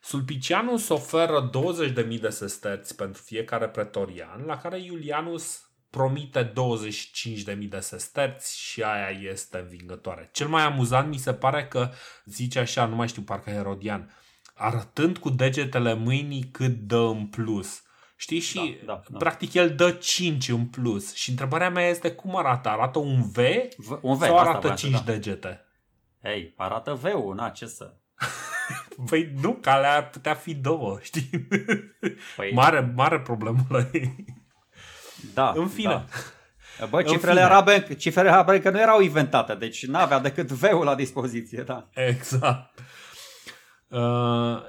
A: Sulpicianus oferă 20.000 de sesterți pentru fiecare pretorian, la care Iulianus promite 25.000 de sesterți și aia este învingătoare. Cel mai amuzant mi se pare că zice așa, nu mai știu, parcă Herodian, arătând cu degetele mâinii cât dă în plus. Știi? Și da, da, da. practic el dă 5 în plus. Și întrebarea mea este cum arată? Arată un V, v un v sau arată 5 da. degete?
B: Ei, arată V-ul, na, ce să...
A: Păi nu, că alea ar putea fi două, știi? Păi... Mare, mare problemă la ei.
B: Da.
A: În fine.
B: Da. Bă, cifrele arabe, cifrele arabe că nu erau inventate, deci n-avea decât V-ul la dispoziție, da.
A: Exact. Uh...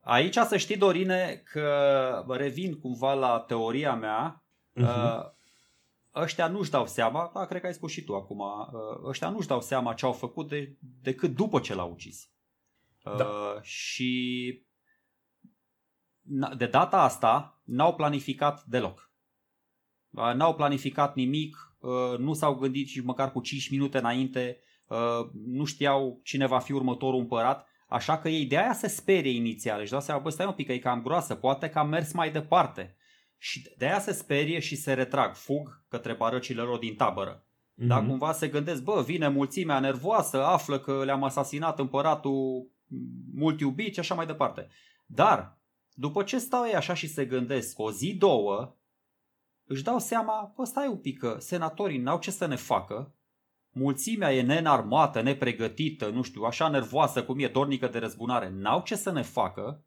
B: Aici să știi, Dorine, că revin cumva la teoria mea, uh-huh. uh, ăștia nu-și dau seama, da, cred că ai spus și tu acum, uh, ăștia nu-și dau seama ce au făcut de, decât după ce l-au ucis. Uh, da. Și de data asta n-au planificat deloc. N-au planificat nimic, uh, nu s-au gândit și măcar cu 5 minute înainte, uh, nu știau cine va fi următorul împărat, așa că ei de aia se sperie inițial. Își dau seama, bă, stai un pic, că e cam groasă, poate că am mers mai departe. Și de aia se sperie și se retrag, fug către barăcile lor din tabără. Mm-hmm. Dar cumva se gândesc, bă, vine mulțimea nervoasă, află că le-am asasinat împăratul mult iubit și așa mai departe. Dar, după ce stau ei așa și se gândesc, o zi, două, își dau seama, bă, stai un pic, că senatorii n-au ce să ne facă, mulțimea e nenarmată, nepregătită, nu știu, așa nervoasă cum e, dornică de răzbunare, n-au ce să ne facă,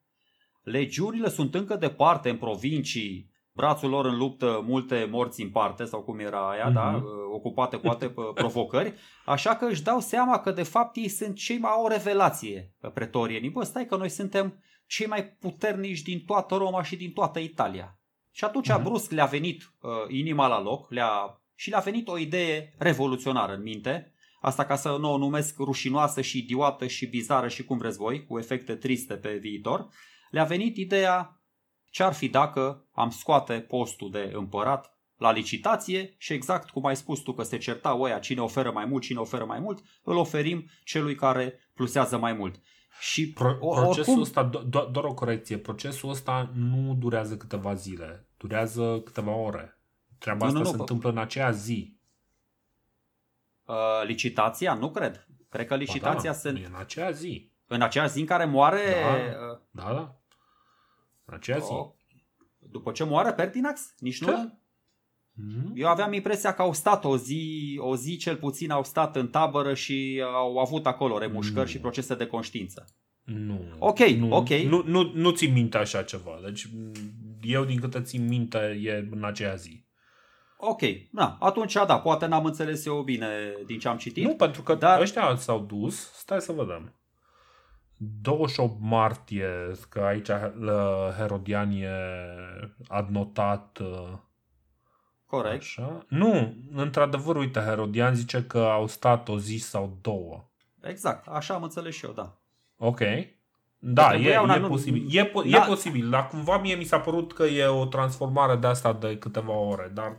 B: legiunile sunt încă departe în provincii, brațul lor în luptă, multe morți în parte, sau cum era aia, mm-hmm. da, mhm. ocupate cu alte provocări, așa că își dau seama că de fapt ei sunt cei mai au o revelație pretorienii. Bă, stai că noi suntem cei mai puternici din toată Roma și din toată Italia. Și atunci uh-huh. brusc le-a venit uh, inima la loc le-a, și le-a venit o idee revoluționară în minte. Asta ca să nu o numesc rușinoasă și idiotă și bizară și cum vreți voi, cu efecte triste pe viitor. Le-a venit ideea ce-ar fi dacă am scoate postul de împărat la licitație și exact cum ai spus tu că se certa oia cine oferă mai mult, cine oferă mai mult, îl oferim celui care plusează mai mult.
A: Și Pro- procesul oricum... ăsta, do- do- doar o corecție, procesul ăsta nu durează câteva zile, durează câteva ore. Treaba nu, asta nu, se nu, întâmplă în aceea zi.
B: Uh, licitația? Nu cred. Cred că licitația
A: ba da,
B: se...
A: în aceea zi.
B: În aceea zi în care moare...
A: Da, da. da. În aceea zi. Oh.
B: După ce moare Pertinax? Nici nu? Mm-hmm. Eu aveam impresia că au stat o zi, o zi cel puțin au stat în tabără și au avut acolo remușcări mm. și procese de conștiință.
A: Nu.
B: Ok,
A: nu,
B: ok.
A: Nu, nu, nu țin minte așa ceva. Deci eu din câte țin minte e în aceea zi.
B: Ok, na, atunci da, poate n-am înțeles eu bine din ce am citit.
A: Nu, pentru că dar... ăștia s-au dus, stai să vedem. 28 martie, că aici Herodian e adnotat uh,
B: Corect. Așa.
A: Nu, într-adevăr, uite, Herodian zice că au stat o zi sau două.
B: Exact, așa am înțeles și eu, da.
A: Ok. Da, e, e, nu... posibil. E, po- da. e posibil, dar cumva mie mi s-a părut că e o transformare de asta de câteva ore, dar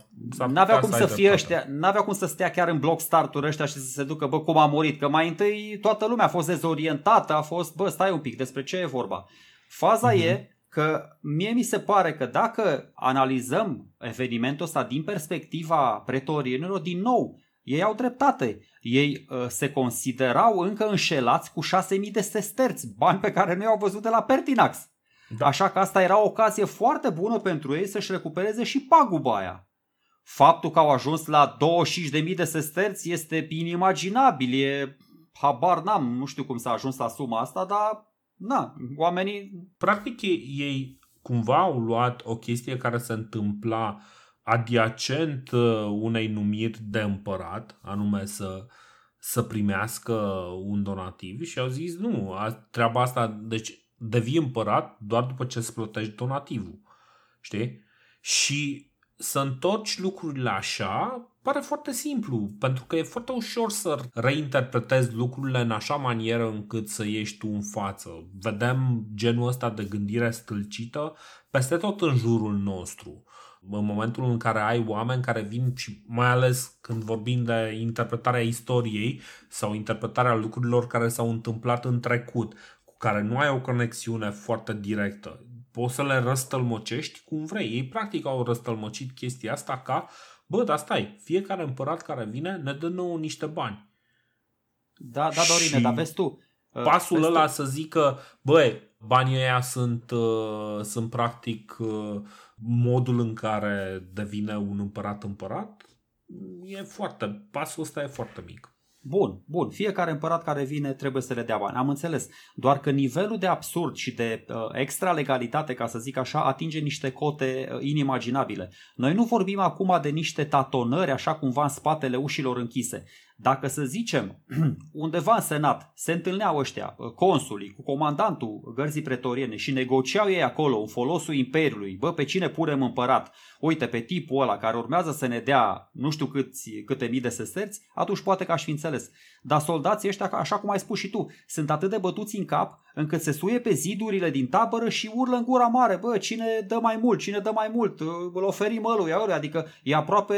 B: N-avea cum să, să fie ăștia, n-avea cum să stea chiar în bloc start ăștia și să se ducă, bă, cum a murit, că mai întâi toată lumea a fost dezorientată, a fost, bă, stai un pic, despre ce e vorba. Faza mm-hmm. e că mie mi se pare că dacă analizăm evenimentul ăsta din perspectiva pretorienilor, din nou, ei au dreptate. Ei uh, se considerau încă înșelați cu 6.000 de sesterți, bani pe care nu i-au văzut de la Pertinax. Da. Așa că asta era o ocazie foarte bună pentru ei să-și recupereze și paguba aia. Faptul că au ajuns la 25.000 de sesterți este inimaginabil, e habar n-am, nu știu cum s-a ajuns la suma asta, dar na, oamenii...
A: Practic ei cumva au luat o chestie care se întâmpla adiacent uh, unei numiri de împărat, anume să, să primească un donativ și au zis nu, treaba asta, deci devii împărat doar după ce îți plătești donativul. Știi? Și să întorci lucrurile așa pare foarte simplu, pentru că e foarte ușor să reinterpretezi lucrurile în așa manieră încât să ieși tu în față. Vedem genul ăsta de gândire stâlcită peste tot în jurul nostru. În momentul în care ai oameni care vin și mai ales când vorbim de interpretarea istoriei sau interpretarea lucrurilor care s-au întâmplat în trecut, cu care nu ai o conexiune foarte directă poți să le răstălmăcești cum vrei. Ei practic au răstălmăcit chestia asta ca, bă, dar stai, fiecare împărat care vine ne dă nouă niște bani.
B: Da, da, Dorine, dar vezi tu.
A: Uh, pasul vezi ăla tu? să zică, băi, banii ăia sunt, uh, sunt practic uh, modul în care devine un împărat împărat, e foarte, pasul ăsta e foarte mic.
B: Bun, bun. Fiecare împărat care vine trebuie să le dea bani. Am înțeles. Doar că nivelul de absurd și de uh, extra legalitate, ca să zic așa, atinge niște cote uh, inimaginabile. Noi nu vorbim acum de niște tatonări așa cumva în spatele ușilor închise. Dacă să zicem, undeva în Senat se întâlneau ăștia, uh, consulii, cu comandantul gărzii pretoriene și negociau ei acolo în folosul Imperiului, bă, pe cine punem împărat, uite, pe tipul ăla care urmează să ne dea nu știu câți, câte mii de sesterți, atunci poate că aș fi înțeles. Dar soldații ăștia, așa cum ai spus și tu, sunt atât de bătuți în cap încât se suie pe zidurile din tabără și urlă în gura mare, bă, cine dă mai mult, cine dă mai mult, îl oferim ăluia, ăluia, adică e aproape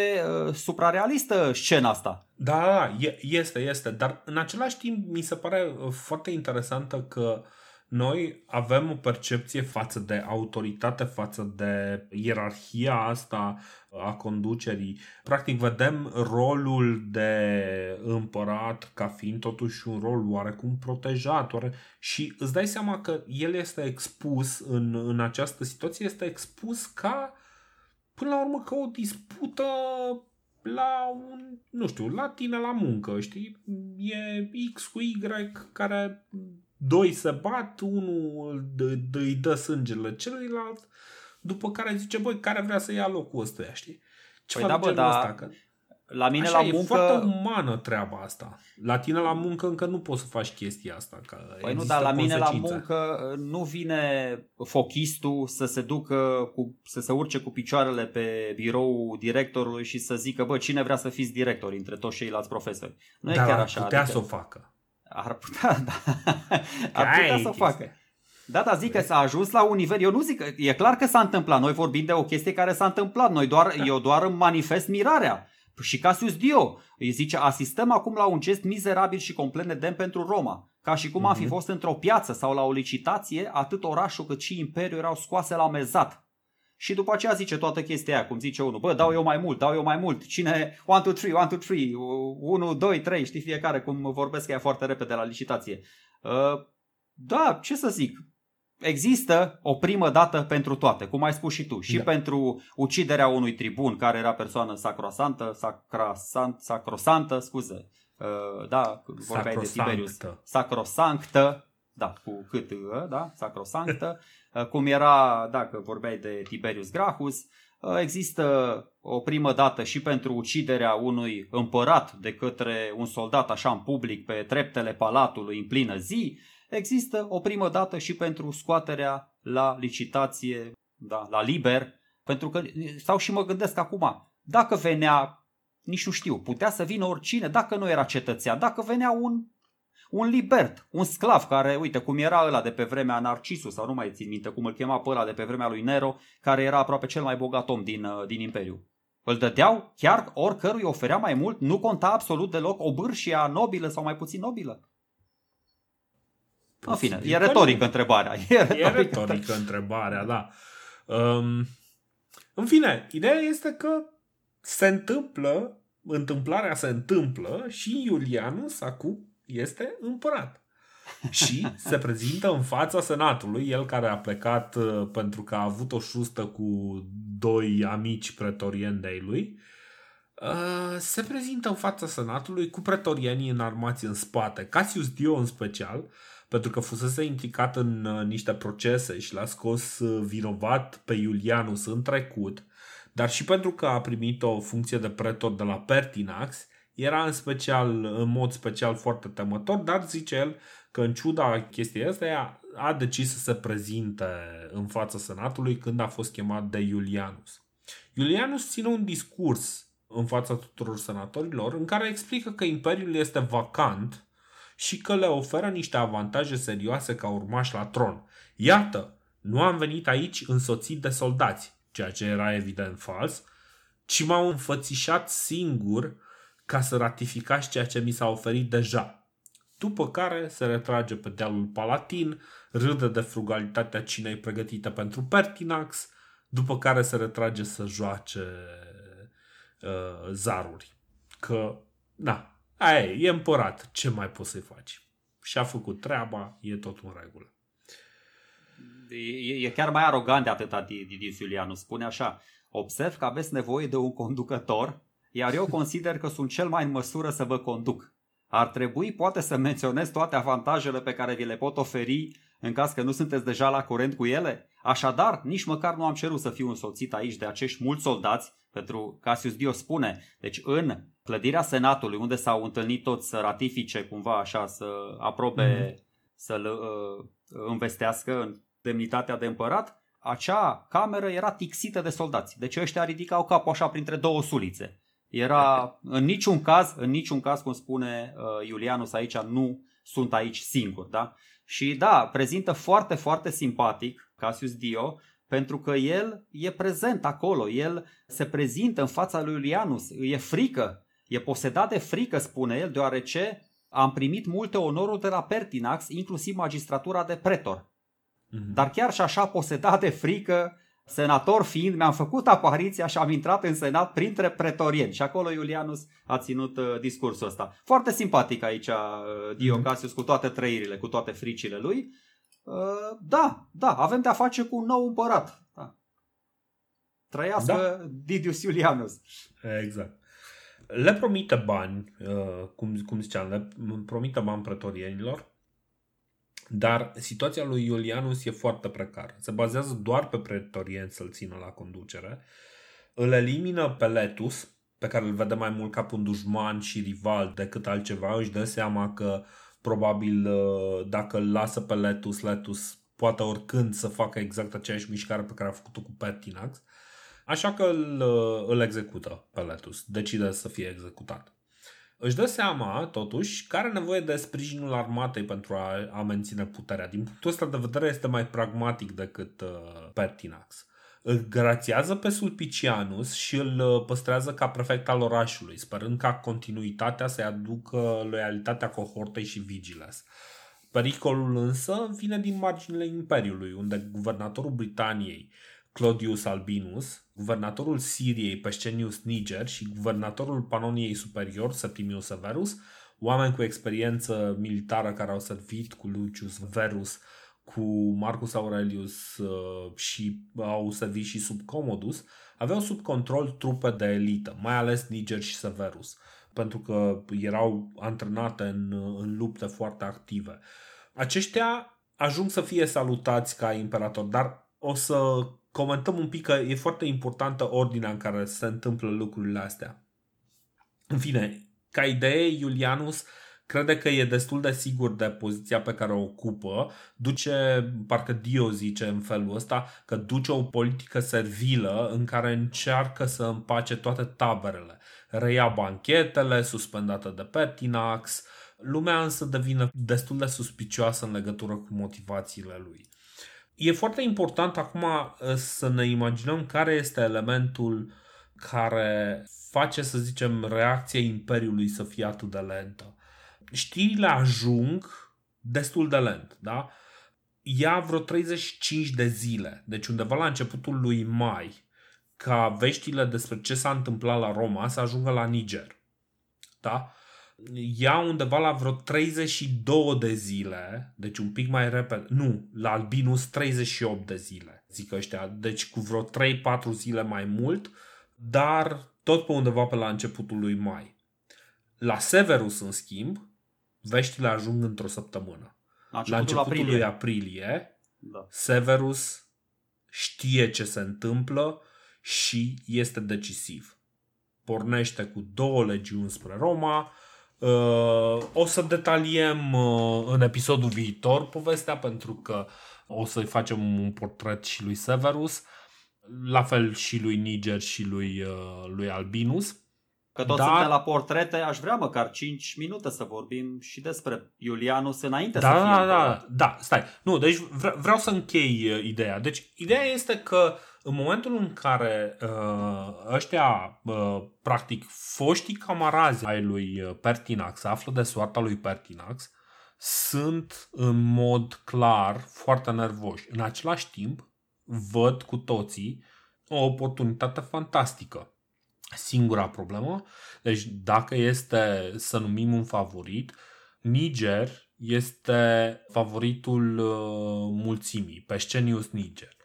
B: uh, suprarealistă scena asta.
A: Da, este, este, dar în același timp mi se pare uh, foarte interesantă că noi avem o percepție față de autoritate, față de ierarhia asta a conducerii. Practic vedem rolul de împărat ca fiind totuși un rol oarecum protejat oare... și îți dai seama că el este expus în, în această situație, este expus ca până la urmă ca o dispută la un, nu știu, la tine la muncă, știi? E X cu Y care doi se bat, unul îi dă sângele celuilalt, după care zice, băi, care vrea să ia locul ăsta, știi? Ce păi da, bă, da, ăsta, că...
B: La mine Așa, la muncă...
A: e foarte umană treaba asta. La tine la muncă încă nu poți să faci chestia asta. Că
B: păi nu, dar la mine la muncă nu vine fochistul să se ducă, cu, să se urce cu picioarele pe birou directorului și să zică, bă, cine vrea să fiți director între toți ceilalți profesori. Nu
A: dar
B: e chiar
A: așa. putea adică... să o facă.
B: Ar putea, da. Ar putea să o facă. Da, da, zic că s-a ajuns la un nivel, eu nu zic, e clar că s-a întâmplat, noi vorbim de o chestie care s-a întâmplat, noi doar, da. eu doar îmi manifest mirarea. Și Cassius Dio îi zice, asistăm acum la un gest mizerabil și complet nedemn pentru Roma. Ca și cum uh-huh. am fi mhm. fost într-o piață sau la o licitație, atât orașul cât și imperiul erau scoase la mezat. Și după aceea zice toată chestia aia, cum zice unul, bă, dau eu mai mult, dau eu mai mult, cine, 1, 2, 3, 1, 2, 3, 1, 2, 3, știi fiecare cum vorbesc ea foarte repede la licitație. Uh, da, ce să zic, există o primă dată pentru toate, cum ai spus și tu, și da. pentru uciderea unui tribun care era persoană sacrosantă, sacrosant, sacrosantă, scuze, uh, da, vorbeai de Tiberius, sacrosanctă, da, cu cât, uh, da, sacrosanctă, uh, cum era, dacă vorbeai de Tiberius Gracchus, există o primă dată și pentru uciderea unui împărat de către un soldat așa în public pe treptele palatului în plină zi, există o primă dată și pentru scoaterea la licitație, da, la liber, pentru că stau și mă gândesc acum, dacă venea, nici nu știu, putea să vină oricine, dacă nu era cetățean, dacă venea un, un libert, un sclav care, uite, cum era ăla de pe vremea Narcisus, sau nu mai țin minte cum îl chema pe ăla de pe vremea lui Nero, care era aproape cel mai bogat om din, uh, din Imperiu. Îl dădeau chiar oricărui oferea mai mult, nu conta absolut deloc o bârșia nobilă sau mai puțin nobilă. În fine, e retorică întrebarea.
A: E retorică, e retorică întrebarea, da. Um, în fine, ideea este că se întâmplă, întâmplarea se întâmplă și Iulianus acum este împărat. și se prezintă în fața senatului, el care a plecat uh, pentru că a avut o șustă cu doi amici pretorieni de lui, uh, se prezintă în fața senatului cu pretorienii înarmați în spate, Cassius Dio în special, pentru că fusese implicat în uh, niște procese și l-a scos uh, vinovat pe Iulianus în trecut, dar și pentru că a primit o funcție de pretor de la Pertinax, era în special, în mod special foarte temător, dar zice el că în ciuda chestiei astea a decis să se prezinte în fața senatului când a fost chemat de Iulianus. Iulianus ține un discurs în fața tuturor senatorilor în care explică că imperiul este vacant și că le oferă niște avantaje serioase ca urmași la tron. Iată, nu am venit aici însoțit de soldați, ceea ce era evident fals, ci m-au înfățișat singur ca să ratificați ceea ce mi s-a oferit deja. După care se retrage pe dealul Palatin, râde de frugalitatea cinei pregătită pentru Pertinax, după care se retrage să joace uh, zaruri. Că, na, aia e, e împărat, ce mai poți să-i faci? Și-a făcut treaba, e tot în regulă.
B: E, e chiar mai arogant de atâta Didius Iulianu. Spune așa, observ că aveți nevoie de un conducător, iar eu consider că sunt cel mai în măsură să vă conduc. Ar trebui poate să menționez toate avantajele pe care vi le pot oferi în caz că nu sunteți deja la curent cu ele? Așadar, nici măcar nu am cerut să fiu însoțit aici de acești mulți soldați, pentru Cassius Dio spune, deci în clădirea Senatului, unde s-au întâlnit toți să ratifice cumva așa, să aprobe, mm-hmm. să-l uh, învestească în demnitatea de împărat, acea cameră era tixită de soldați. Deci ăștia ridicau capul așa printre două sulițe. Era în niciun caz, în niciun caz, cum spune uh, Iulianus aici, nu sunt aici singur, da? Și da, prezintă foarte, foarte simpatic Cassius Dio, pentru că el e prezent acolo, el se prezintă în fața lui Iulianus, e frică, e posedat de frică, spune el, deoarece am primit multe onoruri de la Pertinax, inclusiv magistratura de pretor. Mm-hmm. Dar chiar și așa posedat de frică, senator fiind, mi-am făcut apariția și am intrat în senat printre pretorieni. Și acolo Iulianus a ținut uh, discursul ăsta. Foarte simpatic aici uh, Dio Cassius cu toate trăirile, cu toate fricile lui. Uh, da, da, avem de-a face cu un nou împărat. Da. Trăiască da. Didius Iulianus.
A: Exact. Le promite bani, uh, cum, cum ziceam, le promite bani pretorienilor dar situația lui Iulianus e foarte precară. Se bazează doar pe pretorieni să-l țină la conducere. Îl elimină pe Letus, pe care îl vede mai mult ca un dușman și rival decât altceva. Își dă seama că probabil uh, dacă îl lasă pe Letus, Letus poate oricând să facă exact aceeași mișcare pe care a făcut-o cu Pertinax. Așa că îl, uh, îl execută pe Letus. Decide să fie executat își dă seama, totuși, că are nevoie de sprijinul armatei pentru a, a menține puterea. Din punctul ăsta de vedere este mai pragmatic decât uh, Pertinax. Îl grațiază pe Sulpicianus și îl uh, păstrează ca prefect al orașului, sperând ca continuitatea să-i aducă loialitatea cohortei și Vigiles. Pericolul însă vine din marginile Imperiului, unde guvernatorul Britaniei, Claudius Albinus, guvernatorul Siriei Pescenius Niger și guvernatorul Panoniei Superior Septimius Severus, oameni cu experiență militară care au servit cu Lucius Verus, cu Marcus Aurelius uh, și au servit și sub Commodus, aveau sub control trupe de elită, mai ales Niger și Severus, pentru că erau antrenate în, în lupte foarte active. Aceștia ajung să fie salutați ca imperator, dar o să comentăm un pic că e foarte importantă ordinea în care se întâmplă lucrurile astea. În fine, ca idee, Iulianus crede că e destul de sigur de poziția pe care o ocupă, duce, parcă Dio zice în felul ăsta, că duce o politică servilă în care încearcă să împace toate taberele. Reia banchetele, suspendate de Pertinax, lumea însă devine destul de suspicioasă în legătură cu motivațiile lui. E foarte important acum uh, să ne imaginăm care este elementul care face, să zicem, reacția Imperiului să fie atât de lentă. Știrile ajung destul de lent, da? Ia vreo 35 de zile, deci undeva la începutul lui mai, ca veștile despre ce s-a întâmplat la Roma să ajungă la Niger. Da? Ia undeva la vreo 32 de zile, deci un pic mai repede, nu, la Albinus 38 de zile, zic ăștia, deci cu vreo 3-4 zile mai mult, dar tot pe undeva pe la începutul lui mai. La Severus, în schimb, veștile ajung într-o săptămână. La începutul, la începutul aprilie. lui aprilie, da. Severus știe ce se întâmplă și este decisiv. Pornește cu două legiuni spre Roma. Uh, o să detaliem uh, în episodul viitor povestea pentru că o să-i facem un portret și lui Severus, la fel și lui Niger și lui, uh, lui Albinus.
B: Că toți Dar... suntem la portrete, aș vrea măcar 5 minute să vorbim și despre Iulianus înainte
A: da,
B: să fie.
A: Da, da, da, stai. Nu, deci vreau să închei uh, ideea. Deci ideea este că în momentul în care uh, ăștia, uh, practic, foștii camarazi ai lui uh, Pertinax află de soarta lui Pertinax, sunt în mod clar foarte nervoși. În același timp, văd cu toții o oportunitate fantastică. Singura problemă, deci dacă este să numim un favorit, Niger este favoritul uh, mulțimii, Pescenius Niger.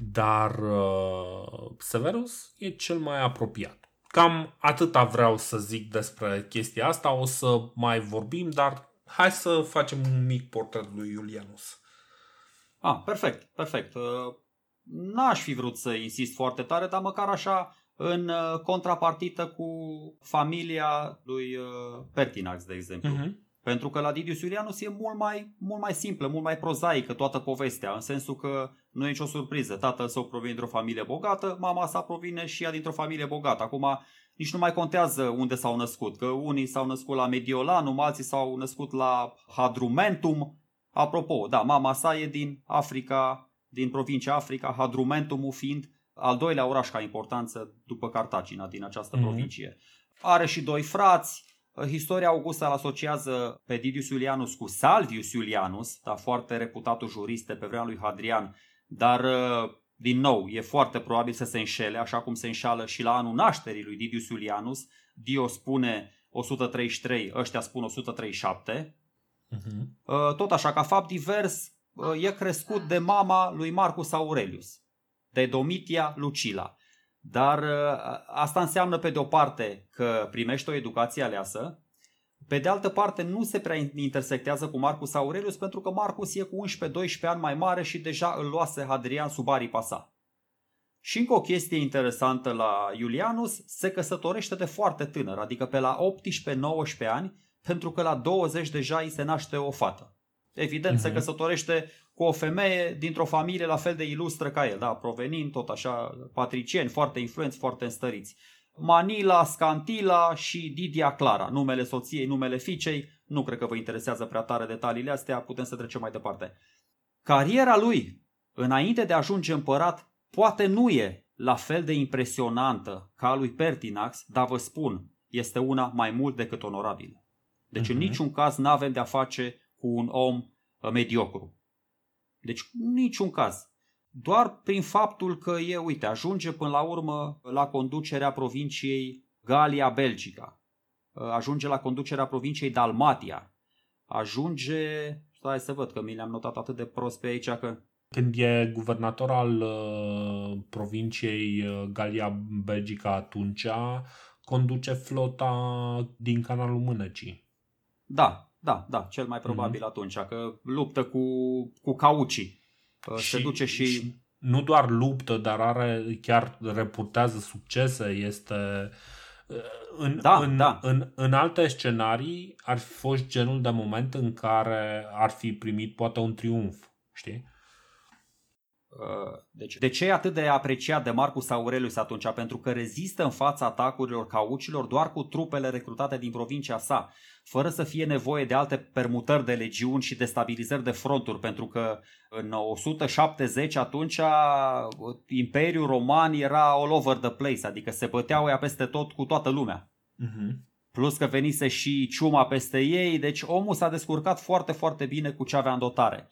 A: Dar uh, Severus e cel mai apropiat. Cam atâta vreau să zic despre chestia asta, o să mai vorbim, dar hai să facem un mic portret lui Iulianus.
B: Ah, perfect, perfect. Uh, n-aș fi vrut să insist foarte tare, dar măcar așa în uh, contrapartită cu familia lui uh, Pertinax, de exemplu. Uh-huh. Pentru că la Didius Iulianus e mult mai, mult mai simplă, mult mai prozaică toată povestea, în sensul că nu e nicio surpriză. Tatăl său provine dintr-o familie bogată, mama sa provine și ea dintr-o familie bogată. Acum nici nu mai contează unde s-au născut, că unii s-au născut la Mediolanum, alții s-au născut la Hadrumentum. Apropo, da, mama sa e din Africa, din provincia Africa, Hadrumentumul fiind al doilea oraș ca importanță după Cartagina din această mm-hmm. provincie. Are și doi frați. Istoria Augusta îl asociază pe Didius Iulianus cu Salvius Iulianus, da, foarte reputatul juriste pe vremea lui Hadrian, dar din nou, e foarte probabil să se înșele, așa cum se înșală și la anul nașterii lui Didius Iulianus. Dio spune 133, ăștia spun 137. Uh-huh. Mhm. Tot așa, ca fapt divers, e crescut de mama lui Marcus Aurelius, de Domitia Lucila. Dar asta înseamnă pe de o parte că primește o educație aleasă, pe de altă parte nu se prea intersectează cu Marcus Aurelius pentru că Marcus e cu 11-12 ani mai mare și deja îl luase Hadrian sub aripa sa. Și încă o chestie interesantă la Iulianus, se căsătorește de foarte tânăr, adică pe la 18-19 ani, pentru că la 20 deja îi se naște o fată. Evident, uh-huh. se mhm. căsătorește cu o femeie dintr-o familie la fel de ilustră ca el, da, provenind tot așa patricieni, foarte influenți, foarte înstăriți. Manila, Scantila și Didia Clara, numele soției, numele fiicei. Nu cred că vă interesează prea tare detaliile astea, putem să trecem mai departe. Cariera lui, înainte de a ajunge împărat, poate nu e la fel de impresionantă ca a lui Pertinax, dar vă spun, este una mai mult decât onorabilă. Deci uh-huh. în mhm. niciun caz nu avem de-a face cu un om uh, mediocru. Deci niciun caz doar prin faptul că e, uite, ajunge până la urmă la conducerea provinciei Galia Belgica, ajunge la conducerea provinciei Dalmatia, ajunge, stai să văd că mi le-am notat atât de prost pe aici că...
A: Când e guvernator al uh, provinciei uh, Galia Belgica atunci conduce flota din canalul Mânecii.
B: Da, da, da, cel mai probabil mm-hmm. atunci, că luptă cu, cu caucii și, se duce și... și
A: nu doar luptă, dar are chiar reputează succese, este uh, în, da, în, da. În, în alte scenarii ar fi fost genul de moment în care ar fi primit poate un triumf, știi?
B: Uh, deci, de ce e atât de apreciat de Marcus Aurelius atunci? Pentru că rezistă în fața atacurilor caucilor doar cu trupele recrutate din provincia sa, fără să fie nevoie de alte permutări de legiuni și destabilizări de fronturi, pentru că în 170 atunci Imperiul Roman era all over the place, adică se băteau ea peste tot cu toată lumea. Uh-huh. Plus că venise și ciuma peste ei, deci omul s-a descurcat foarte, foarte bine cu ce avea în dotare.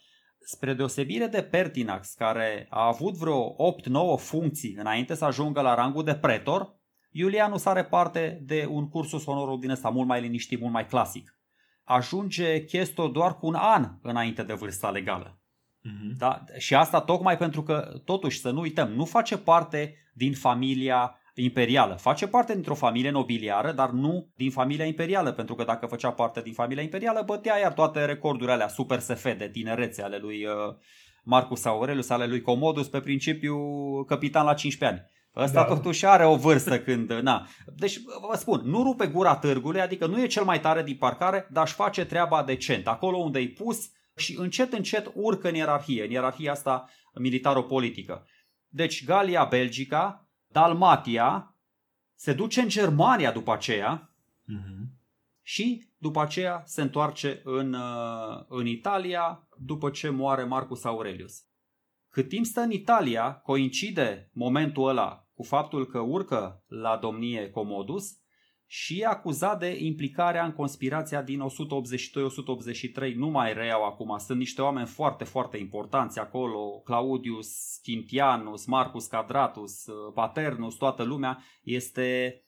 B: Spre deosebire de Pertinax, care a avut vreo 8-9 funcții înainte să ajungă la rangul de pretor, Iulianus are parte de un cursus honorum din ăsta mult mai liniștit, mult mai clasic. Ajunge chestor doar cu un an înainte de vârsta legală. Uh-huh. Da? Și asta tocmai pentru că, totuși, să nu uităm, nu face parte din familia imperială. Face parte dintr-o familie nobiliară, dar nu din familia imperială, pentru că dacă făcea parte din familia imperială, bătea iar toate recordurile alea super SF de tinerețe ale lui uh, Marcus Aurelius, ale lui Commodus, pe principiu capitan la 15 ani. Ăsta da. totuși are o vârstă când... Na. Deci, vă spun, nu rupe gura târgului, adică nu e cel mai tare din parcare, dar își face treaba decent. Acolo unde e pus și încet, încet urcă în ierarhie, în ierarhia asta militaro-politică. Deci Galia, Belgica, Dalmatia, se duce în Germania după aceea uh-huh. și după aceea se întoarce în, uh, în Italia după ce moare Marcus Aurelius. Cât timp stă în Italia, coincide momentul ăla cu faptul că urcă la domnie Comodus și e acuzat de implicarea în conspirația din 182-183. Nu mai reiau acum, sunt niște oameni foarte, foarte importanți acolo. Claudius Quintianus, Marcus Quadratus, Paternus, toată lumea. Este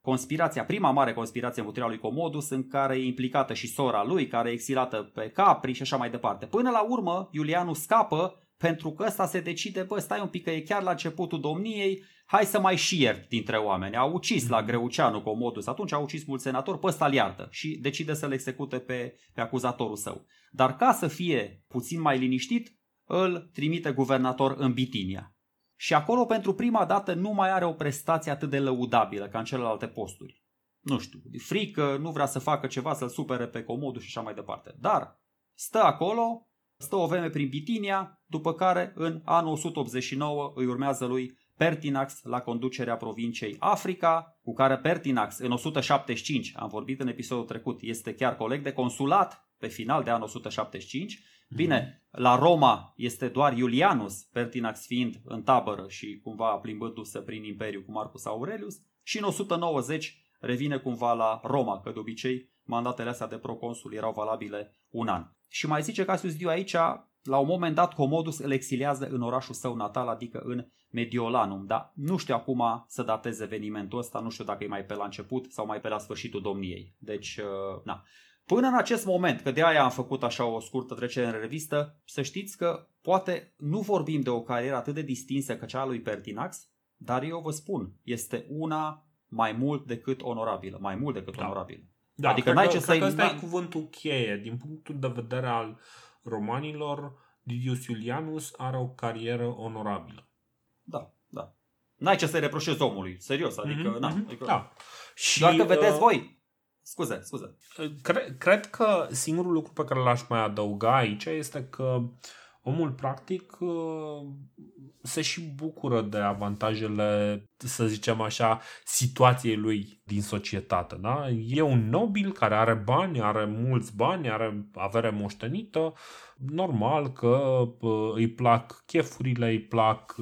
B: conspirația, prima mare conspirație împotriva lui Comodus în care e implicată și sora lui, care e exilată pe Capri și așa mai departe. Până la urmă, Iulianus scapă pentru că ăsta se decide, bă, stai un pic că e chiar la începutul domniei, hai să mai și iert dintre oameni. A ucis la mhm. Greuceanu Comodus, atunci a ucis mulți senatori, pe ăsta iartă și decide să-l execute pe, pe acuzatorul său. Dar ca să fie puțin mai liniștit, îl trimite guvernator în Bitinia. Și acolo pentru prima dată nu mai are o prestație atât de lăudabilă ca în celelalte posturi. Nu știu, frică, nu vrea să facă ceva să-l supere pe Comodus și așa mai departe. Dar stă acolo, stă o vreme prin Bitinia, după care în anul 189 îi urmează lui Pertinax la conducerea provinciei Africa, cu care Pertinax în 175, am vorbit în episodul trecut, este chiar coleg de consulat pe final de anul 175. Bine, la Roma este doar Iulianus, Pertinax fiind în tabără și cumva plimbându-se prin imperiu cu Marcus Aurelius și în 190 revine cumva la Roma, că de obicei mandatele astea de proconsul erau valabile un an. Și mai zice Cassius Dio aici, la un moment dat Comodus îl exiliază în orașul său natal, adică în Mediolanum, dar nu știu acum să datez evenimentul ăsta, nu știu dacă e mai pe la început sau mai pe la sfârșitul domniei. Deci, uh, na. Până în acest moment, că de aia am făcut așa o scurtă trecere în revistă, să știți că poate nu vorbim de o carieră atât de distinsă ca cea a lui Pertinax, dar eu vă spun, este una mai mult decât onorabilă, mai mult decât da. onorabilă.
A: Da, adică n-ai ce să ăsta e cuvântul cheie. Din punctul de vedere al romanilor, Didius Iulianus are o carieră onorabilă.
B: Da, da. N-ai ce să-i reproșezi omului, serios, adică, mm-hmm, na, adică da. Și, doar că vedeți uh, voi, scuze, scuze.
A: Cre- cred că singurul lucru pe care l-aș mai adăuga aici este că omul practic uh, se și bucură de avantajele, să zicem așa, situației lui din societate. Da? E un nobil care are bani, are mulți bani, are avere moștenită, normal că îi plac chefurile, îi plac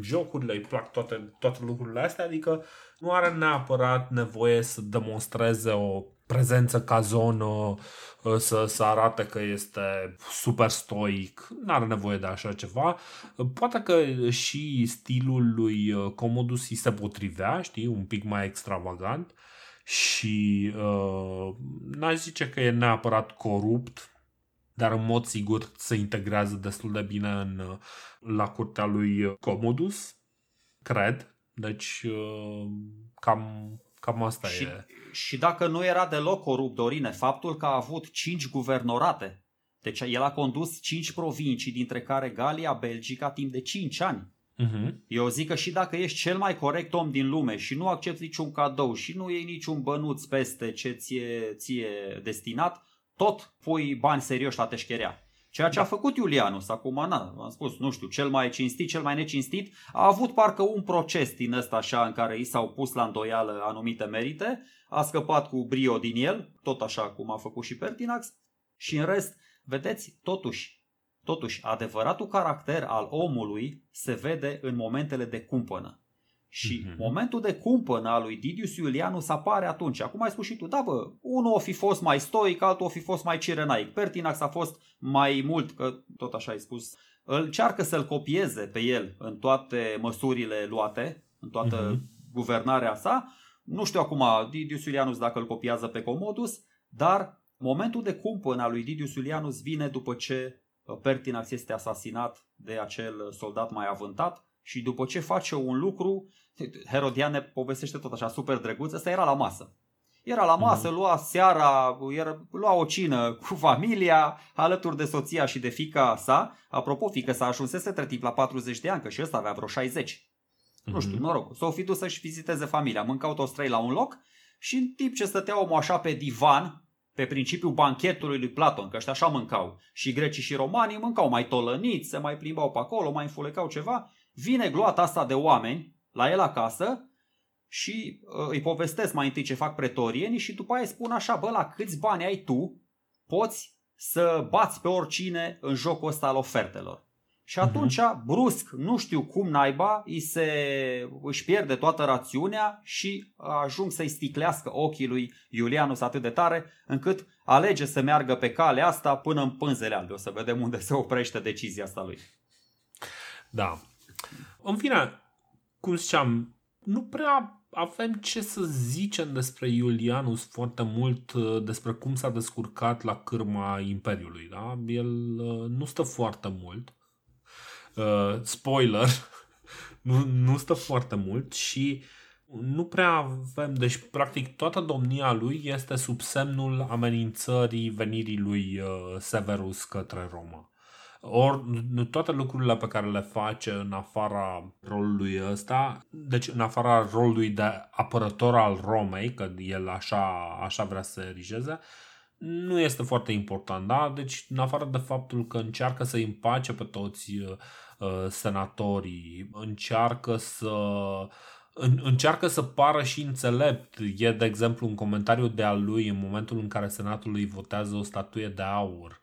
A: jocurile, îi plac toate, toate lucrurile astea, adică nu are neapărat nevoie să demonstreze o prezență ca zonă, să, să arate că este super stoic, nu are nevoie de așa ceva. Poate că și stilul lui Comodus îi se potrivea, știi, un pic mai extravagant și uh, n-aș zice că e neapărat corupt, dar în mod sigur se integrează destul de bine în, la curtea lui Commodus, cred. Deci uh, cam, cam asta
B: și,
A: e.
B: Și dacă nu era deloc corupt, Dorine, faptul că a avut cinci guvernorate, deci el a condus cinci provincii, dintre care Galia, Belgica, timp de cinci ani. Uh-huh. Eu zic că și dacă ești cel mai corect om din lume și nu accepti niciun cadou și nu iei niciun bănuț peste ce ție, ție destinat, tot pui bani serioși la teșcherea. Ceea ce da. a făcut Iulianus, acum, na, am spus, nu știu, cel mai cinstit, cel mai necinstit, a avut parcă un proces din ăsta așa în care i s-au pus la îndoială anumite merite, a scăpat cu brio din el, tot așa cum a făcut și Pertinax, și în rest, vedeți, totuși, totuși, adevăratul caracter al omului se vede în momentele de cumpănă. Și mm-hmm. momentul de cumpănă al lui Didius Iulianus apare atunci. Acum ai spus și tu, da bă, unul o fi fost mai stoic, altul o fi fost mai cirenaic. Pertinax a fost mai mult, că tot așa ai spus, îl cearcă să-l copieze pe el în toate măsurile luate, în toată mm-hmm. guvernarea sa. Nu știu acum Didius Iulianus dacă îl copiază pe Comodus, dar momentul de cumpănă al lui Didius Iulianus vine după ce Pertinax este asasinat de acel soldat mai avântat și după ce face un lucru, Herodian ne povestește tot așa super drăguț, ăsta era la masă. Era la masă, mm-hmm. lua seara, era, lua o cină cu familia, alături de soția și de fica sa. Apropo, fică s-a ajunsese între timp la 40 de ani, că și ăsta avea vreo 60. Mm-hmm. Nu știu, mhm. noroc. S-o fi dus să-și viziteze familia. Mâncau toți trei la un loc și în timp ce stătea omul așa pe divan, pe principiul banchetului lui Platon, că ăștia așa mâncau. Și grecii și romanii mâncau mai tolăniți, se mai plimbau pe acolo, mai înfulecau ceva. Vine gloata asta de oameni la el acasă și uh, îi povestesc mai întâi ce fac pretorieni și după aia îi spun așa, bă, la câți bani ai tu, poți să bați pe oricine în jocul ăsta al ofertelor. Și mhm. atunci, uh-huh. brusc, nu știu cum naiba, îi se, își pierde toată rațiunea și ajung să-i sticlească ochii lui Iulianus atât de tare, încât alege să meargă pe calea asta până în pânzele albe. O să vedem unde se oprește decizia asta lui.
A: Da. În fine, cum ziceam, nu prea avem ce să zicem despre Iulianus foarte mult, uh, despre cum s-a descurcat la cârma Imperiului. Da? El uh, nu stă foarte mult. Uh, spoiler, nu, nu stă foarte mult și nu prea avem, deci practic toată domnia lui este sub semnul amenințării venirii lui uh, Severus către Roma. Ori toate lucrurile pe care le face în afara rolului ăsta, deci în afara rolului de apărător al Romei, că el așa, așa vrea să se erigeze, nu este foarte important, da? Deci în afară de faptul că încearcă să împace pe toți uh, senatorii, încearcă să în, încearcă să pară și înțelept. E, de exemplu, un comentariu de al lui în momentul în care senatul îi votează o statuie de aur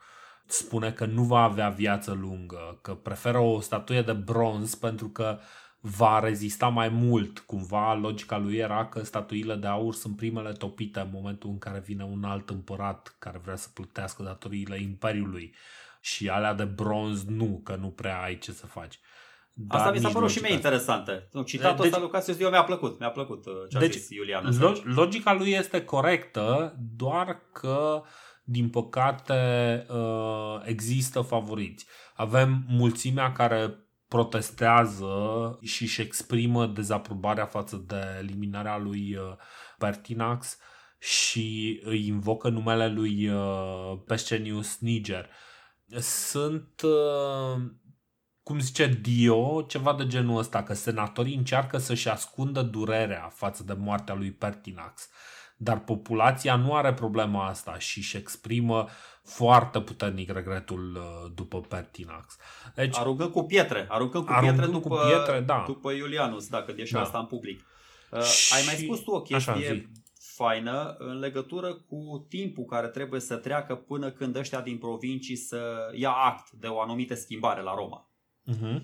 A: spune că nu va avea viață lungă, că preferă o statuie de bronz pentru că va rezista mai mult. Cumva logica lui era că statuile de aur sunt primele topite în momentul în care vine un alt împărat care vrea să plătească datoriile imperiului și alea de bronz nu, că nu prea ai ce să faci.
B: Dar Asta mi s-a părut și mie interesantă. Citatul deci, ăsta lui Cassius Dio mi-a plăcut. Mi-a plăcut uh, ce a deci, zis Iulian.
A: Logica lui este corectă, doar că uh, din păcate, uh, există favoriți. Avem mulțimea care protestează și își exprimă dezaprobarea față de eliminarea lui uh, Pertinax și îi invocă numele lui uh, Pescenius Niger. Sunt, cum zice Dio, ceva de genul ăsta, că senatorii încearcă să-și ascundă durerea față de moartea lui Pertinax dar populația nu are problema asta și își exprimă foarte puternic regretul uh, după Pertinax.
B: Deci, aruncă cu pietre, aruncă cu pietre după, cu pietre, da. după Iulianus, dacă e da. asta în public. Uh, și... Ai mai spus tu o chestie Așa, faină în legătură cu timpul care trebuie să treacă până când ăștia din provincii să ia act de o anumită schimbare la Roma. Uh-huh.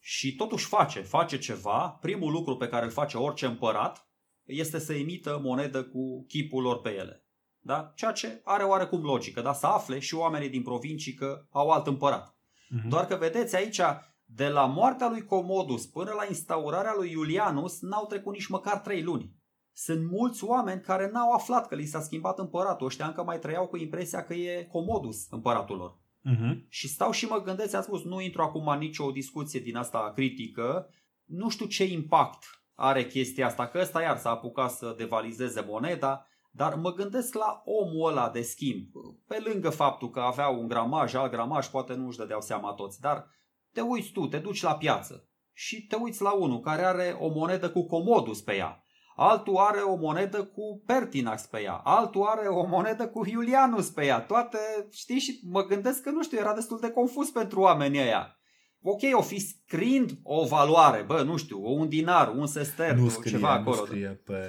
B: Și totuși face, face ceva. Primul lucru pe care îl face orice împărat este să emită monedă cu chipul lor pe ele. Da? Ceea ce are oarecum logică, da? să afle și oamenii din provincii că au alt împărat. Uh-huh. Doar că vedeți aici, de la moartea lui Comodus până la instaurarea lui Iulianus, n-au trecut nici măcar trei luni. Sunt mulți oameni care n-au aflat că li s-a schimbat împăratul. Ăștia încă mai trăiau cu impresia că e Comodus împăratul lor. Uh-huh. Și stau și mă gândesc, a spus, nu intru acum în nicio discuție din asta critică, nu știu ce impact are chestia asta, că ăsta iar s-a apucat să devalizeze moneda, dar mă gândesc la omul ăla de schimb, pe lângă faptul că avea un gramaj, alt gramaj, poate nu își dădeau seama toți, dar te uiți tu, te duci la piață și te uiți la unul care are o monedă cu Comodus pe ea, altul are o monedă cu Pertinax pe ea, altul are o monedă cu Iulianus pe ea, toate, știi, și mă gândesc că, nu știu, era destul de confuz pentru oamenii ăia ok, o fi scriind o valoare, bă, nu știu, un dinar, un sester, nu scrie, ceva acolo. Nu
A: scrie pe,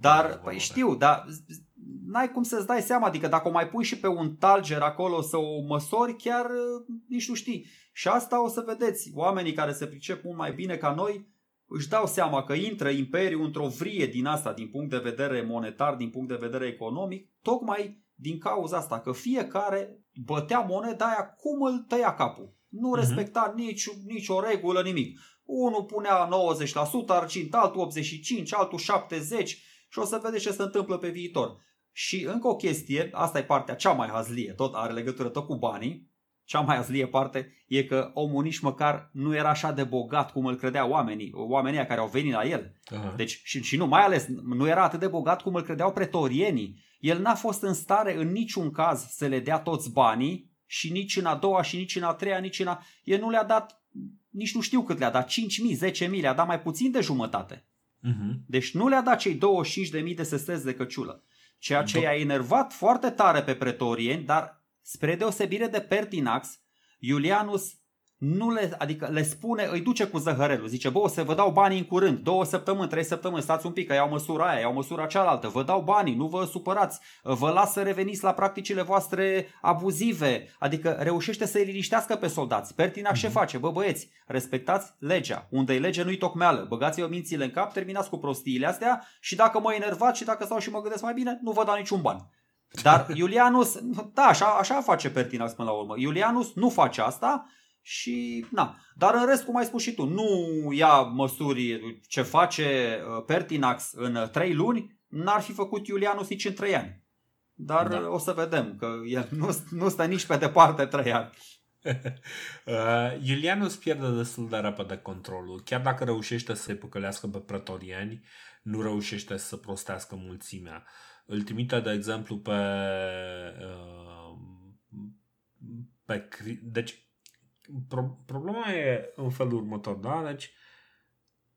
B: dar, pe păi știu, dar n-ai cum să-ți dai seama, adică dacă o mai pui și pe un talger acolo să o măsori, chiar nici nu știi. Și asta o să vedeți, oamenii care se pricep mult mai bine ca noi, își dau seama că intră imperiul într-o vrie din asta, din punct de vedere monetar, din punct de vedere economic, tocmai din cauza asta, că fiecare bătea moneda aia cum îl tăia capul. Nu uh-huh. respecta nici, nici o regulă, nimic. Unul punea 90%, argint, altul 85%, altul 70% și o să vedeți ce se întâmplă pe viitor. Și încă o chestie, asta e partea cea mai hazlie, tot are legătură tot cu banii. cea mai azlie parte e că omul nici măcar nu era așa de bogat cum îl credeau oamenii, oamenii care au venit la el. Uh-huh. Deci, și, și nu, mai ales, nu era atât de bogat cum îl credeau pretorienii. El n-a fost în stare în niciun caz să le dea toți banii și nici în a doua și nici în a treia, nici în a... El nu le-a dat, nici nu știu cât le-a dat, 5.000, 10.000, le-a dat mai puțin de jumătate. Uh-huh. Deci nu le-a dat cei 25.000 de sestezi de căciulă. Ceea ce i-a enervat foarte tare pe pretorieni, dar spre deosebire de Pertinax, Iulianus nu le, adică le spune, îi duce cu zăhărelul, zice, bă, o să vă dau banii în curând, două săptămâni, trei săptămâni, stați un pic, că iau măsura aia, iau măsura cealaltă, vă dau banii, nu vă supărați, vă las să reveniți la practicile voastre abuzive, adică reușește să-i liniștească pe soldați. Pertina mm-hmm. ce mhm. face? Bă, băieți, respectați legea, unde e lege nu-i tocmeală, băgați-vă mințile în cap, terminați cu prostiile astea și dacă mă enervați și dacă stau și mă gândesc mai bine, nu vă dau niciun ban. Dar Iulianus, da, așa, așa face Pertinax până la urmă. Iulianus nu face asta și na. Dar în rest, cum ai spus și tu, nu ia măsuri ce face uh, Pertinax în 3 luni, n-ar fi făcut Iulianus nici în 3 ani. Dar da. o să vedem că el nu, nu stă nici pe departe 3 ani.
A: uh, Iulianus pierde destul de repede controlul. Chiar dacă reușește să-i păcălească pe pretorieni, nu reușește să prostească mulțimea. Îl trimite, de exemplu, pe, uh, pe deci pro- problema e în felul următor, da? Deci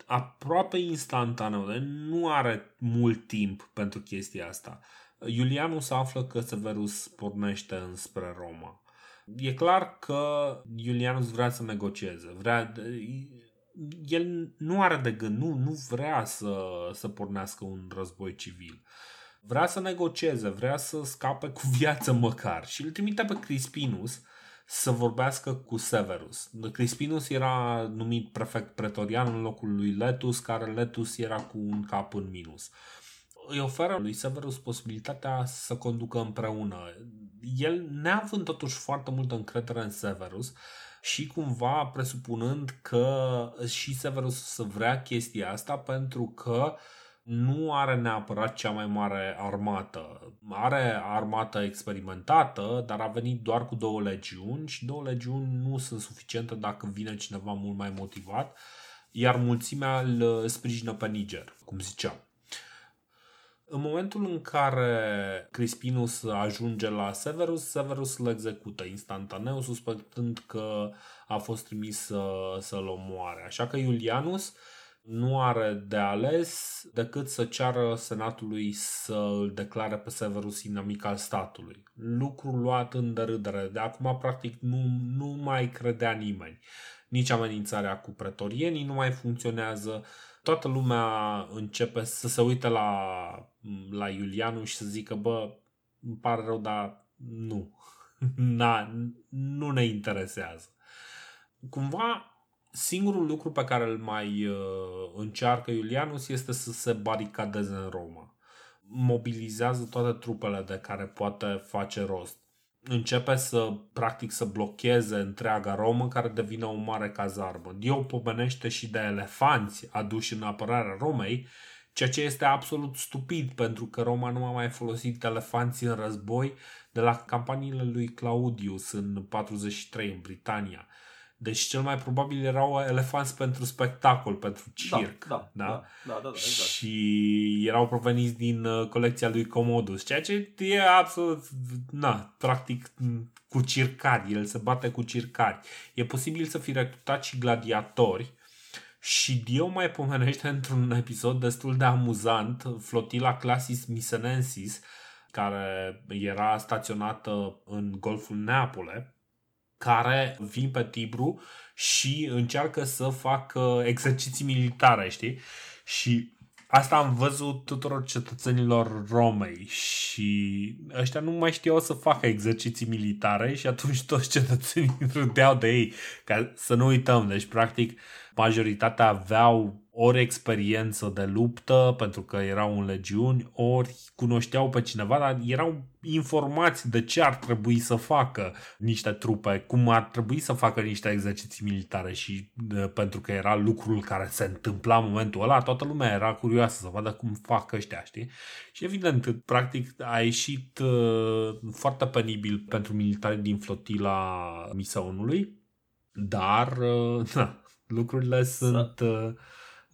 A: aproape instantaneu, deci nu are mult timp pentru chestia asta. Iulianus află că Severus pornește înspre Roma. E clar că Iulianus vrea să negocieze. Vrea, el nu are de gând, nu, nu vrea să, să pornească un război civil. Vrea să negocieze, vrea să scape cu viață măcar. Și îl trimite pe Crispinus să vorbească cu Severus. Crispinus era numit prefect pretorian în locul lui Letus, care Letus era cu un cap în minus. Îi oferă lui Severus posibilitatea să conducă împreună. El, neavând totuși foarte multă încredere în Severus, și cumva presupunând că și Severus să vrea chestia asta pentru că uh, nu are neapărat cea mai mare armată. Are armată experimentată, dar a venit doar cu două legiuni și două legiuni nu sunt suficiente dacă vine cineva mult mai motivat, iar mulțimea îl sprijină pe Niger, cum ziceam. În momentul în care Crispinus ajunge la Severus, Severus îl execută instantaneu, suspectând că a fost trimis să, să-l omoare. Așa că Iulianus uh, nu are de ales decât să ceară senatului să îl declare pe Severus inamic al statului. Lucru luat în derâdere. De acum, practic, nu, nu mai credea nimeni. Nici amenințarea cu pretorienii nu mai funcționează. Toată lumea începe să se uite la, la Iulianu și să zică, bă, îmi pare rău, dar nu. Na, nu ne interesează. Cumva singurul lucru pe care îl mai uh, încearcă Iulianus este să se baricadeze în Roma. Mobilizează toate trupele de care poate face rost. Începe să, practic, să blocheze întreaga Romă care devine o mare cazarmă. Dio pomenește și de elefanți aduși în apărarea Romei, ceea ce este absolut stupid pentru că Roma nu a mai folosit elefanți în război de la campaniile lui Claudius în 43 în Britania. Deci cel mai probabil erau elefanți pentru spectacol, pentru
B: da,
A: circ.
B: Da, da, da, da, da, da exact.
A: Și erau proveniți din uh, colecția lui Commodus, ceea ce e absolut, na, practic cu circari, el se bate cu circari. E posibil să fi recrutat și gladiatori și Dio mai pomenește într-un episod destul de amuzant flotila Classis Misenensis, care era staționată în Golful Neapole, care vin pe Tibru și încearcă să facă exerciții militare, știi? Și asta am văzut tuturor cetățenilor Romei și ăștia nu mai știau să facă exerciții militare și atunci toți cetățenii râdeau de ei. Ca să nu uităm, deci practic majoritatea aveau ori experiență de luptă, pentru că erau în legiuni, ori cunoșteau pe cineva, dar erau informați de ce ar trebui să facă niște trupe, cum ar trebui să facă niște exerciții militare și de, pentru că era lucrul care se întâmpla în momentul ăla, toată lumea era curioasă să vadă cum fac ăștia, știi? Și evident, practic a ieșit uh, foarte penibil pentru militarii din flotila Misaunului, dar uh, na, lucrurile sunt... Uh,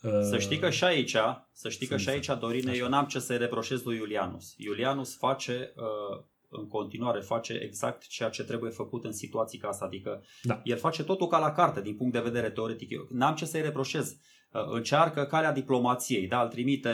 B: să știi că și aici, să știi că și aici, Dorine, Așa. eu n-am ce să-i reproșez lui Iulianus. Iulianus face, uh, în continuare, face exact ceea ce trebuie făcut în situații ca asta. Adică da. el face totul ca la carte, din punct de vedere teoretic. Eu n-am ce să-i reproșez. Uh, încearcă calea diplomației, da, îl trimite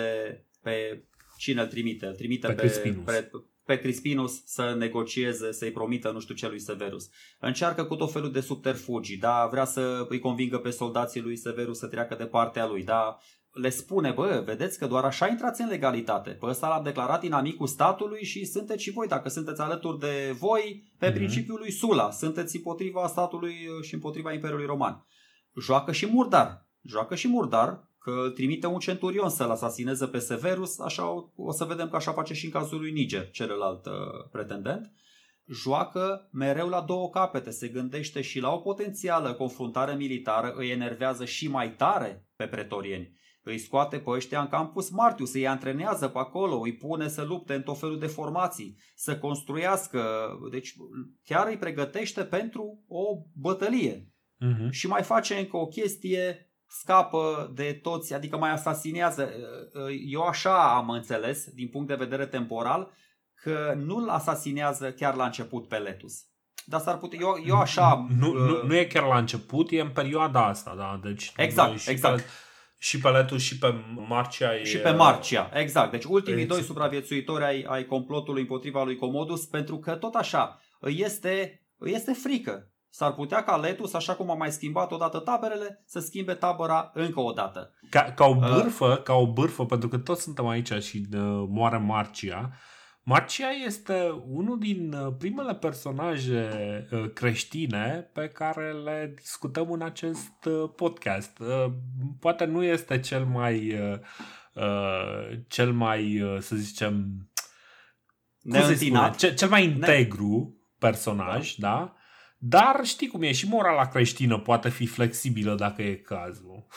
B: pe... Cine îl trimite? Îl trimite pe,
A: pe,
B: pe, pe Crispinus să negocieze, să-i promită nu știu ce lui Severus. Încearcă cu tot felul de subterfugii, da, vrea să îi convingă pe soldații lui Severus să treacă de partea lui, da, le spune, bă, vedeți că doar așa intrați în legalitate. Pe ăsta l-am declarat inamicul statului și sunteți și voi, dacă sunteți alături de voi, pe mm-hmm. principiul lui Sula, sunteți împotriva statului și împotriva Imperiului Roman. Joacă și murdar. Joacă și murdar, că îl trimite un centurion să-l asasineze pe Severus, așa o să vedem că așa face și în cazul lui Niger, celălalt uh, pretendent. Joacă mereu la două capete, se gândește și la o potențială confruntare militară, îi enervează și mai tare pe pretorieni. Îi scoate pe ăștia în campus Martius, îi antrenează pe acolo, îi pune să lupte în tot felul de formații, să construiască, deci chiar îi pregătește pentru o bătălie. Uh-huh. Și mai face încă o chestie scapă de toți, adică mai asasinează. Eu așa am înțeles, din punct de vedere temporal, că nu-l asasinează chiar la început pe Letus. Dar s-ar putea, eu, eu așa...
A: Nu, uh, nu, nu e chiar la început, e în perioada asta, da? Deci,
B: exact, și exact. Pe,
A: și pe Letus și pe Marcia.
B: E... Și pe Marcia, exact. Deci ultimii exact. doi supraviețuitori ai, ai complotului împotriva lui Comodus, pentru că tot așa, este, este frică s-ar putea ca Letus, așa cum a mai schimbat odată taberele, să schimbe tabăra încă o dată.
A: Ca, ca o uh, bârfă, uh, ca o bârfă, pentru că toți suntem aici și uh, moare Marcia. Marcia este unul din uh, primele personaje uh, creștine pe care le discutăm în acest podcast. Poate nu este cel mai cel mai, să zicem,
B: Neîntinat.
A: Cel, cel mai integru personaj, da? Da? Dar știi cum e, și morala creștină poate fi flexibilă dacă e cazul.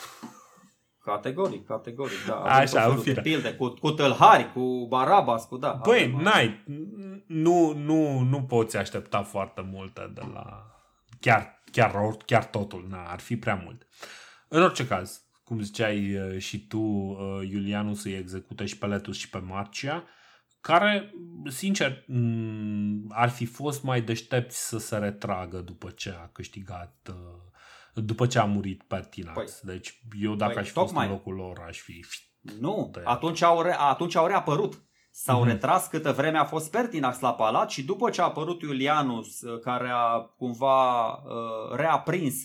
B: Categoric, categoric, da.
A: Așa, în fine.
B: Pilde, cu, cu tâlhari, cu barabas, cu da.
A: Băi, n-ai, nu, nu, nu poți aștepta foarte multe de la... Chiar, chiar, chiar totul, na, ar fi prea mult. În orice caz, cum ziceai uh, și tu, uh, Iulianu să-i execute și pe Letus și pe Marcia, care, sincer, ar fi fost mai deștepți să se retragă după ce a câștigat, uh, după ce a murit Pertinax. Păi, deci eu dacă păi, aș fi fost în locul lor, aș fi...
B: Nu, atunci au, re, atunci au reapărut. S-au mm-hmm. retras câtă vreme a fost Pertinax la palat și după ce a apărut Iulianus, uh, care a cumva uh, reaprins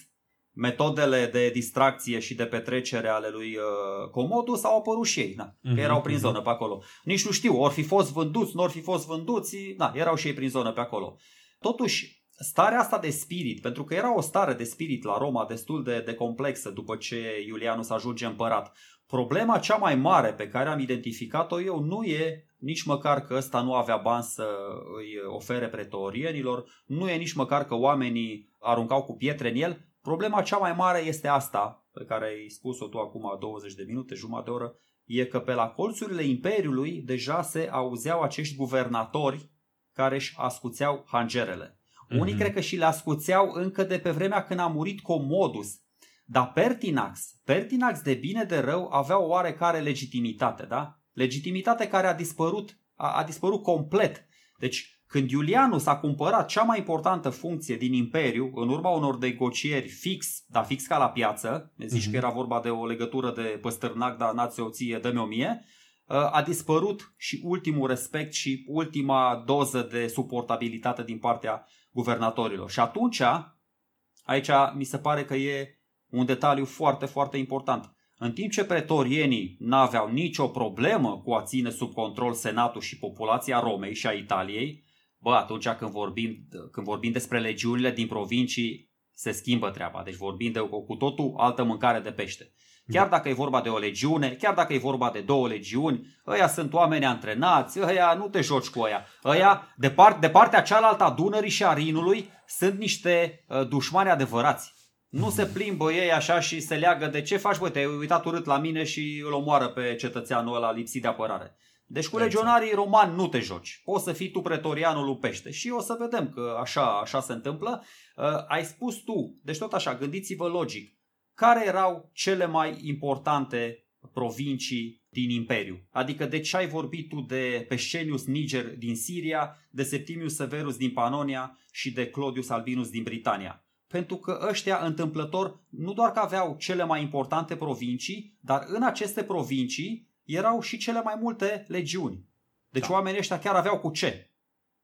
B: metodele de distracție și de petrecere ale lui uh, Comodus au apărut și ei, na, că mhm, erau prin mhm. zonă pe acolo. Nici nu știu, ori fi fost vânduți, nu ori fi fost vânduți, na, erau și ei prin zonă pe acolo. Totuși, starea asta de spirit, pentru că era o stare de spirit la Roma destul de, de complexă după ce Iulianus ajunge împărat, problema cea mai mare pe care am identificat-o eu nu e nici măcar că ăsta nu avea bani să îi ofere pretorienilor, nu e nici măcar că oamenii aruncau cu pietre în el, Problema cea mai mare este asta, pe care ai spus-o tu acum 20 de minute, jumătate de oră, e că pe la colțurile Imperiului deja se auzeau acești guvernatori care își ascuțeau hangerele. Mm-hmm. Unii cred că și le ascuțeau încă de pe vremea când a murit Comodus. Dar Pertinax, Pertinax de bine de rău avea o oarecare legitimitate, da? Legitimitate care a dispărut, a, a dispărut complet. Deci când Iulianus a cumpărat cea mai importantă funcție din Imperiu, în urma unor negocieri fix, dar fix ca la piață, ne zici uh-huh. că era vorba de o legătură de păstârnac, dar n-ați o ție, dă-mi o mie, uh, a dispărut și ultimul respect și ultima doză de suportabilitate din partea guvernatorilor. Și atunci, aici mi se pare că e un detaliu foarte, foarte important. În timp ce pretorienii n-aveau nicio problemă cu a ține sub control senatul și populația Romei și a Italiei, bă, atunci când vorbim, când vorbim despre legiunile din provincii, se schimbă treaba. Deci vorbim de o cu totul altă mâncare de pește. Chiar dacă e vorba de o legiune, chiar dacă e vorba de două legiuni, ăia sunt oameni antrenați, ăia nu te joci cu ăia. Ăia, de, part, de partea cealaltă a Dunării și a Rinului, sunt niște uh, dușmani adevărați. Nu se plimbă ei așa și se leagă de ce faci, bă, te-ai uitat urât la mine și îl omoară pe cetățeanul ăla lipsit de apărare. Deci cu exact. legionarii romani nu te joci. Poți să fii tu pretorianul lui Pește. Și o să vedem că așa, așa se întâmplă. Uh, ai spus tu, deci tot așa, gândiți-vă logic. Care erau cele mai importante provincii din Imperiu? Adică de ce ai vorbit tu de Pescenius Niger din Siria, de Septimius Severus din Panonia și de Claudius Albinus din Britania? Pentru că ăștia întâmplător nu doar că aveau cele mai importante provincii, dar în aceste provincii erau și cele mai multe legiuni. Deci da. oamenii ăștia chiar aveau cu ce.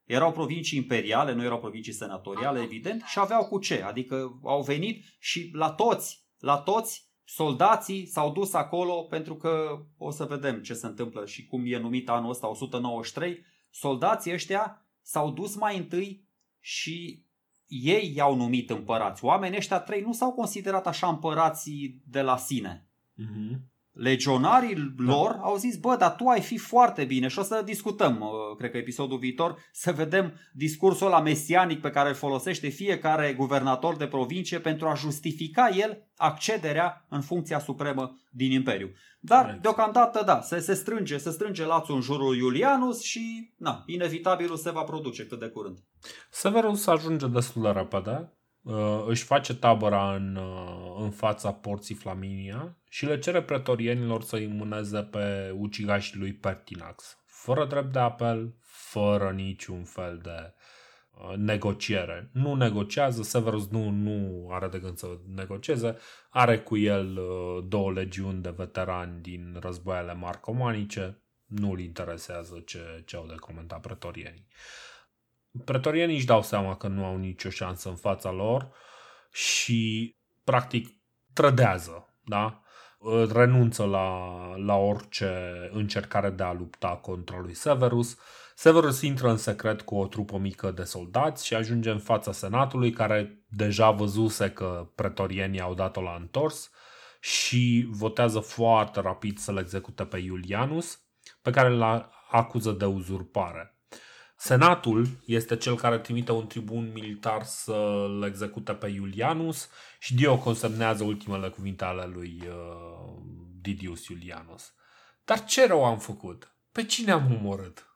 B: Erau provincii imperiale, nu erau provincii senatoriale, evident, și aveau cu ce. Adică au venit și la toți, la toți soldații s-au dus acolo pentru că o să vedem ce se întâmplă și cum e numit anul ăsta 193. Soldații ăștia s-au dus mai întâi și ei i-au numit împărați. Oamenii ăștia trei nu s-au considerat așa împărații de la sine. Mm-hmm legionarii lor da. au zis, bă, dar tu ai fi foarte bine și o să discutăm, uh, cred că episodul viitor, să vedem discursul ăla mesianic pe care îl folosește fiecare guvernator de provincie pentru a justifica el accederea în funcția supremă din Imperiu. Dar, exact. deocamdată, da, se, se strânge, se strânge lațul în jurul Iulianus și, na, inevitabilul se va produce cât de curând.
A: Severus ajunge destul de repede, uh, își face tabăra în, uh, în fața porții Flaminia și le cere pretorienilor să îi mâneze pe ucigașii lui Pertinax, fără drept de apel, fără niciun fel de uh, negociere. Nu negociază, Severus nu, nu are de gând să negocieze, are cu el uh, două legiuni de veterani din războaiele marcomanice, nu-l interesează ce, ce au de comentat pretorienii. Pretorienii își dau seama că nu au nicio șansă în fața lor și practic trădează, da? renunță la, la orice încercare de a lupta contra lui Severus. Severus intră în secret cu o trupă mică de soldați și ajunge în fața senatului care deja văzuse că pretorienii au dat-o la întors și votează foarte rapid să-l execute pe Iulianus, pe care îl acuză de uzurpare. Senatul este cel care trimite un tribun militar să-l execute pe Iulianus și Dio consemnează ultimele cuvinte ale lui uh, Didius Iulianus. Dar ce rău am făcut? Pe cine am omorât?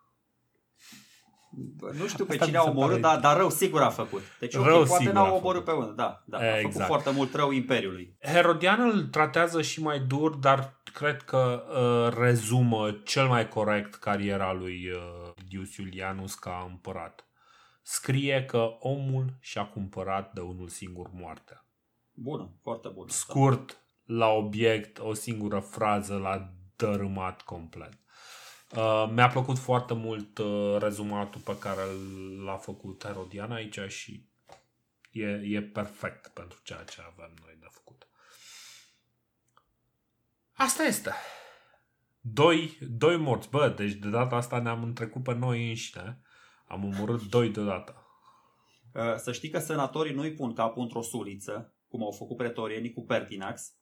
B: Nu știu pe Asta cine a omorât, dar, dar rău sigur a făcut. Deci rău okay, poate n-a omorât pe unul. Da, da, exact. a făcut exact. foarte mult rău Imperiului.
A: Herodian îl tratează și mai dur, dar cred că uh, rezumă cel mai corect cariera lui uh, Dius Iulianus ca împărat. Scrie că omul și-a cumpărat de unul singur moartea.
B: Bună, foarte bună.
A: Scurt, la obiect, o singură frază l-a dărâmat complet. Uh, mi-a plăcut foarte mult uh, rezumatul pe care l-a făcut Herodian aici și e, e perfect pentru ceea ce avem noi de făcut. Asta este. Doi, doi morți. Bă, deci de data asta ne-am întrecut pe noi înșine. Am omorât doi deodată.
B: Uh, să știi că senatorii nu-i pun capul într-o suliță, cum au făcut pretorienii cu Pertinax,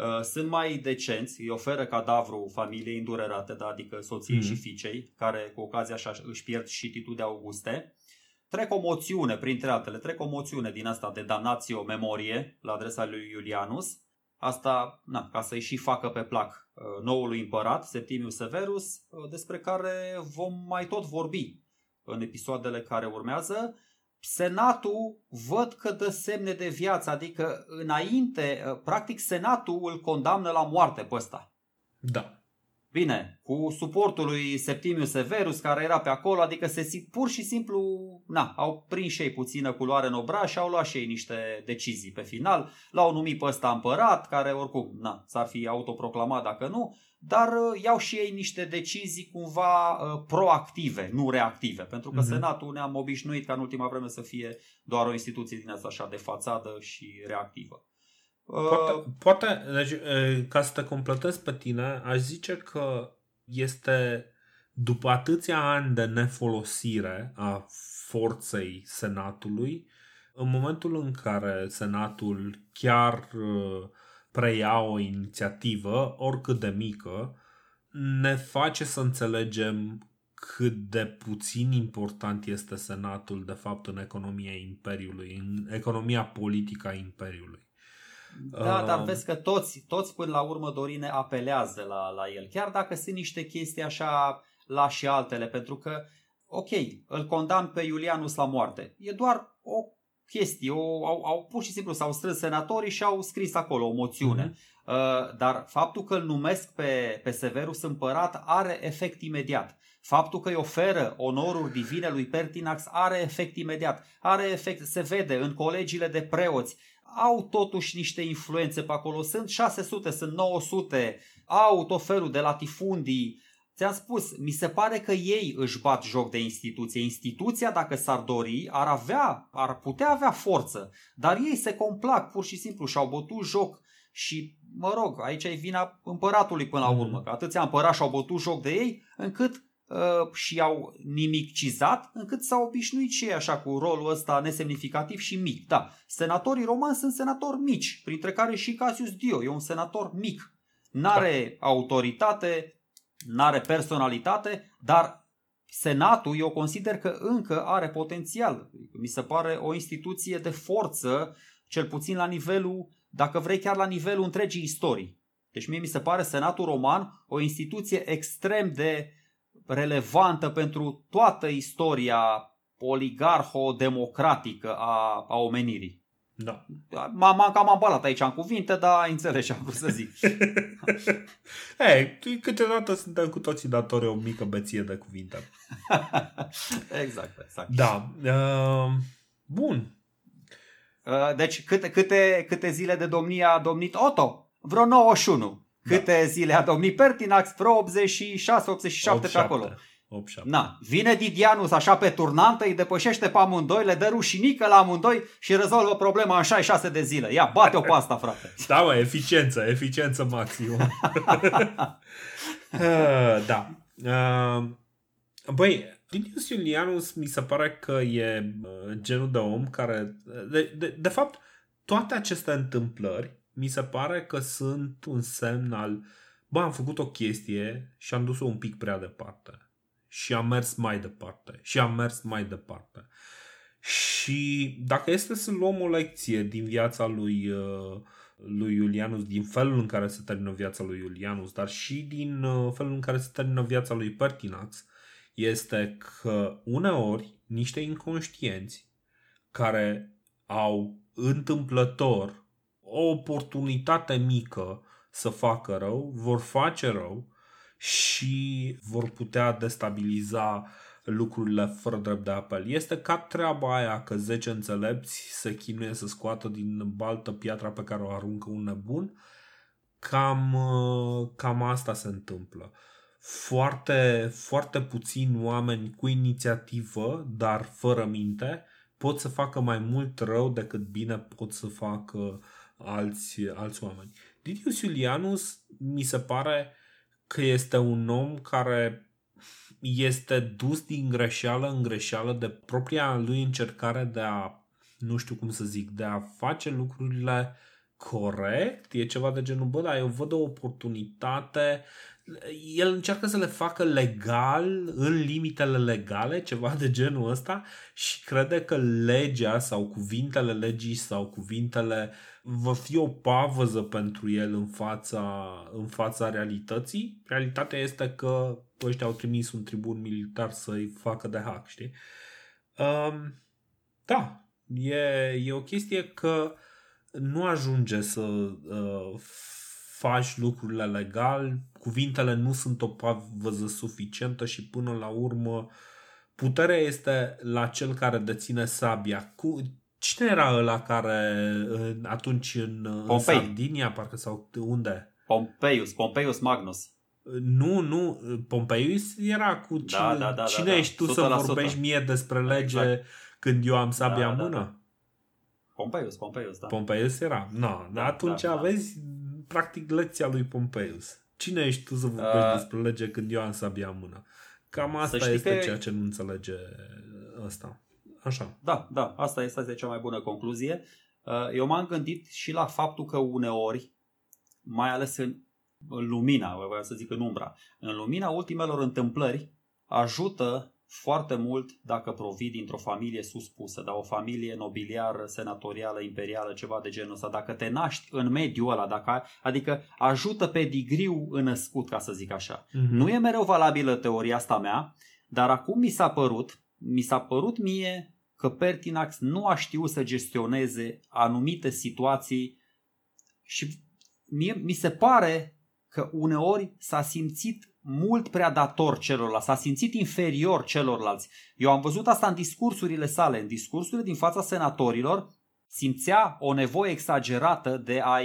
B: Uh, sunt mai decenți, îi oferă cadavru familiei îndurerate, da, adică soției mm-hmm. și fiicei, care cu ocazia așa își pierd și titul de Auguste. Trec o moțiune, printre altele, trec o moțiune din asta de damnatio memorie la adresa lui Iulianus. Asta, na, ca să-i și facă pe plac uh, noului împărat, Septimius Severus, uh, despre care vom mai tot vorbi în episoadele care urmează. Senatul văd că dă semne de viață, adică înainte, ă, practic Senatul îl condamnă la moarte pe ăsta.
A: Da.
B: Bine, cu suportul lui Septimius Severus care era pe acolo, adică se pur și simplu, na, au prins și ei puțină culoare în obraj și au luat și ei niște decizii pe final. L-au numit pe ăsta împărat, care oricum, na, s-ar fi autoproclamat dacă nu, dar uh, iau și ei niște decizii cumva uh, proactive, nu reactive, pentru că mm-hmm. Senatul ne-am obișnuit ca în ultima vreme să fie doar o instituție din asta așa de fațadă și reactivă.
A: Poate, uh, poate deci, ca să te completez pe tine, aș zice că este după atâția ani de nefolosire a forței Senatului, în momentul în care Senatul chiar preia o inițiativă, oricât de mică, ne face să înțelegem cât de puțin important este Senatul, de fapt, în economia Imperiului, în economia politică a Imperiului.
B: Da, uh, dar vezi că toți, toți până la urmă, Dorine, apelează la, la el, chiar dacă sunt niște chestii așa la și altele, pentru că, ok, îl condamn pe Iulianus la moarte. E doar o chestie, o, au, au pur și simplu s-au strâns senatorii și au scris acolo o moțiune. Uh-huh. Uh, dar faptul că îl numesc pe, pe Severus împărat are efect imediat. Faptul că îi oferă onoruri divine lui Pertinax are efect imediat. Are efect, se vede în colegiile de preoți. Au totuși niște influențe pe acolo. Sunt 600, sunt 900. Au tot felul de latifundii. Ți-am spus, mi se pare că ei își bat joc de instituție. Instituția, dacă s-ar dori, ar avea, ar putea avea forță. Dar ei se complac pur și simplu și au bătut joc și, mă rog, aici e vina împăratului până la urmă, că atâția împărați și-au bătut joc de ei, încât uh, și au nimicizat, încât s-au obișnuit și ei așa cu rolul ăsta nesemnificativ și mic. Da, senatorii romani sunt senatori mici, printre care și Cassius Dio, e un senator mic. N-are da. autoritate, n-are personalitate, dar Senatul eu consider că încă are potențial. Mi se pare o instituție de forță, cel puțin la nivelul dacă vrei chiar la nivelul întregii istorii. Deci mie mi se pare Senatul Roman o instituție extrem de relevantă pentru toată istoria oligarho-democratică a, a omenirii.
A: Da.
B: M-am cam ambalat aici în cuvinte, dar înțelegi ce am vrut să zic.
A: Ei, câteodată suntem cu toții datori o mică beție de cuvinte.
B: exact, exact.
A: Da. Uh, bun.
B: Uh, deci câte, câte, câte zile de domnie a domnit Otto? Vreo 91. Da. Câte da. zile a domnit Pertinax? Vreo 86-87 pe acolo.
A: 8,
B: Na, vine Didianus așa pe turnantă, îi depășește pe amândoi, le dă rușinică la amândoi și rezolvă problema în 66 de zile. Ia, bate-o pe asta, frate.
A: Da, mă, eficiență, eficiență maximă. uh, da. Uh, băi, Plinius Iulianus mi se pare că e uh, genul de om care... De, de, de fapt, toate aceste întâmplări mi se pare că sunt un semn al... Bă, am făcut o chestie și am dus-o un pic prea departe. Și am mers mai departe. Și am mers mai departe. Și dacă este să luăm o lecție din viața lui, uh, lui Iulianus, din felul în care se termină viața lui Iulianus, dar și din uh, felul în care se termină viața lui Pertinax, este că uneori niște inconștienți care au întâmplător o oportunitate mică să facă rău, vor face rău și vor putea destabiliza lucrurile fără drept de apel. Este ca treaba aia că 10 înțelepți se chinuie să scoată din baltă piatra pe care o aruncă un nebun. Cam, cam asta se întâmplă foarte, foarte puțini oameni cu inițiativă, dar fără minte, pot să facă mai mult rău decât bine pot să facă alți, alți oameni. Didius Iulianus mi se pare că este un om care este dus din greșeală în greșeală de propria lui încercare de a, nu știu cum să zic, de a face lucrurile corect, e ceva de genul, bă, dar eu văd o oportunitate el încearcă să le facă legal, în limitele legale, ceva de genul ăsta și crede că legea sau cuvintele legii sau cuvintele va fi o pavăză pentru el în fața, în fața realității. Realitatea este că ăștia au trimis un tribun militar să-i facă de hack, știi? Um, da, e, e o chestie că nu ajunge să uh, faci lucrurile legal, cuvintele nu sunt o pavăză suficientă și până la urmă puterea este la cel care deține sabia. Cu, cine era ăla care atunci în, în Sardinia, parcă sau unde?
B: Pompeius, Pompeius Magnus.
A: Nu, nu, Pompeius era cu da, cine, da, da, da, cine da, da. ești tu să vorbești mie despre lege exact. când eu am sabia da, în mână? Da, da.
B: Pompeius, Pompeius, da.
A: Pompeius era. No, da, atunci da, da. aveți practic lecția lui Pompeius. Cine ești tu să vorbești uh, despre lege când eu am sabia în mână? Cam asta este că... ceea ce nu înțelege ăsta. Așa.
B: Da, da, asta este, asta este cea mai bună concluzie. Uh, eu m-am gândit și la faptul că uneori mai ales în, în lumina, vreau să zic în umbra, în lumina ultimelor întâmplări, ajută foarte mult dacă provii dintr-o familie suspusă, dar o familie nobiliară, senatorială, imperială, ceva de genul ăsta, dacă te naști în mediul ăla, dacă, adică ajută pe digriu înăscut, ca să zic așa. Mm-hmm. Nu e mereu valabilă teoria asta mea, dar acum mi s-a părut, mi s-a părut mie că Pertinax nu a știut să gestioneze anumite situații și mie, mi se pare că uneori s-a simțit mult prea dator celorlalți, s-a simțit inferior celorlalți. Eu am văzut asta în discursurile sale, în discursurile din fața senatorilor, simțea o nevoie exagerată de a,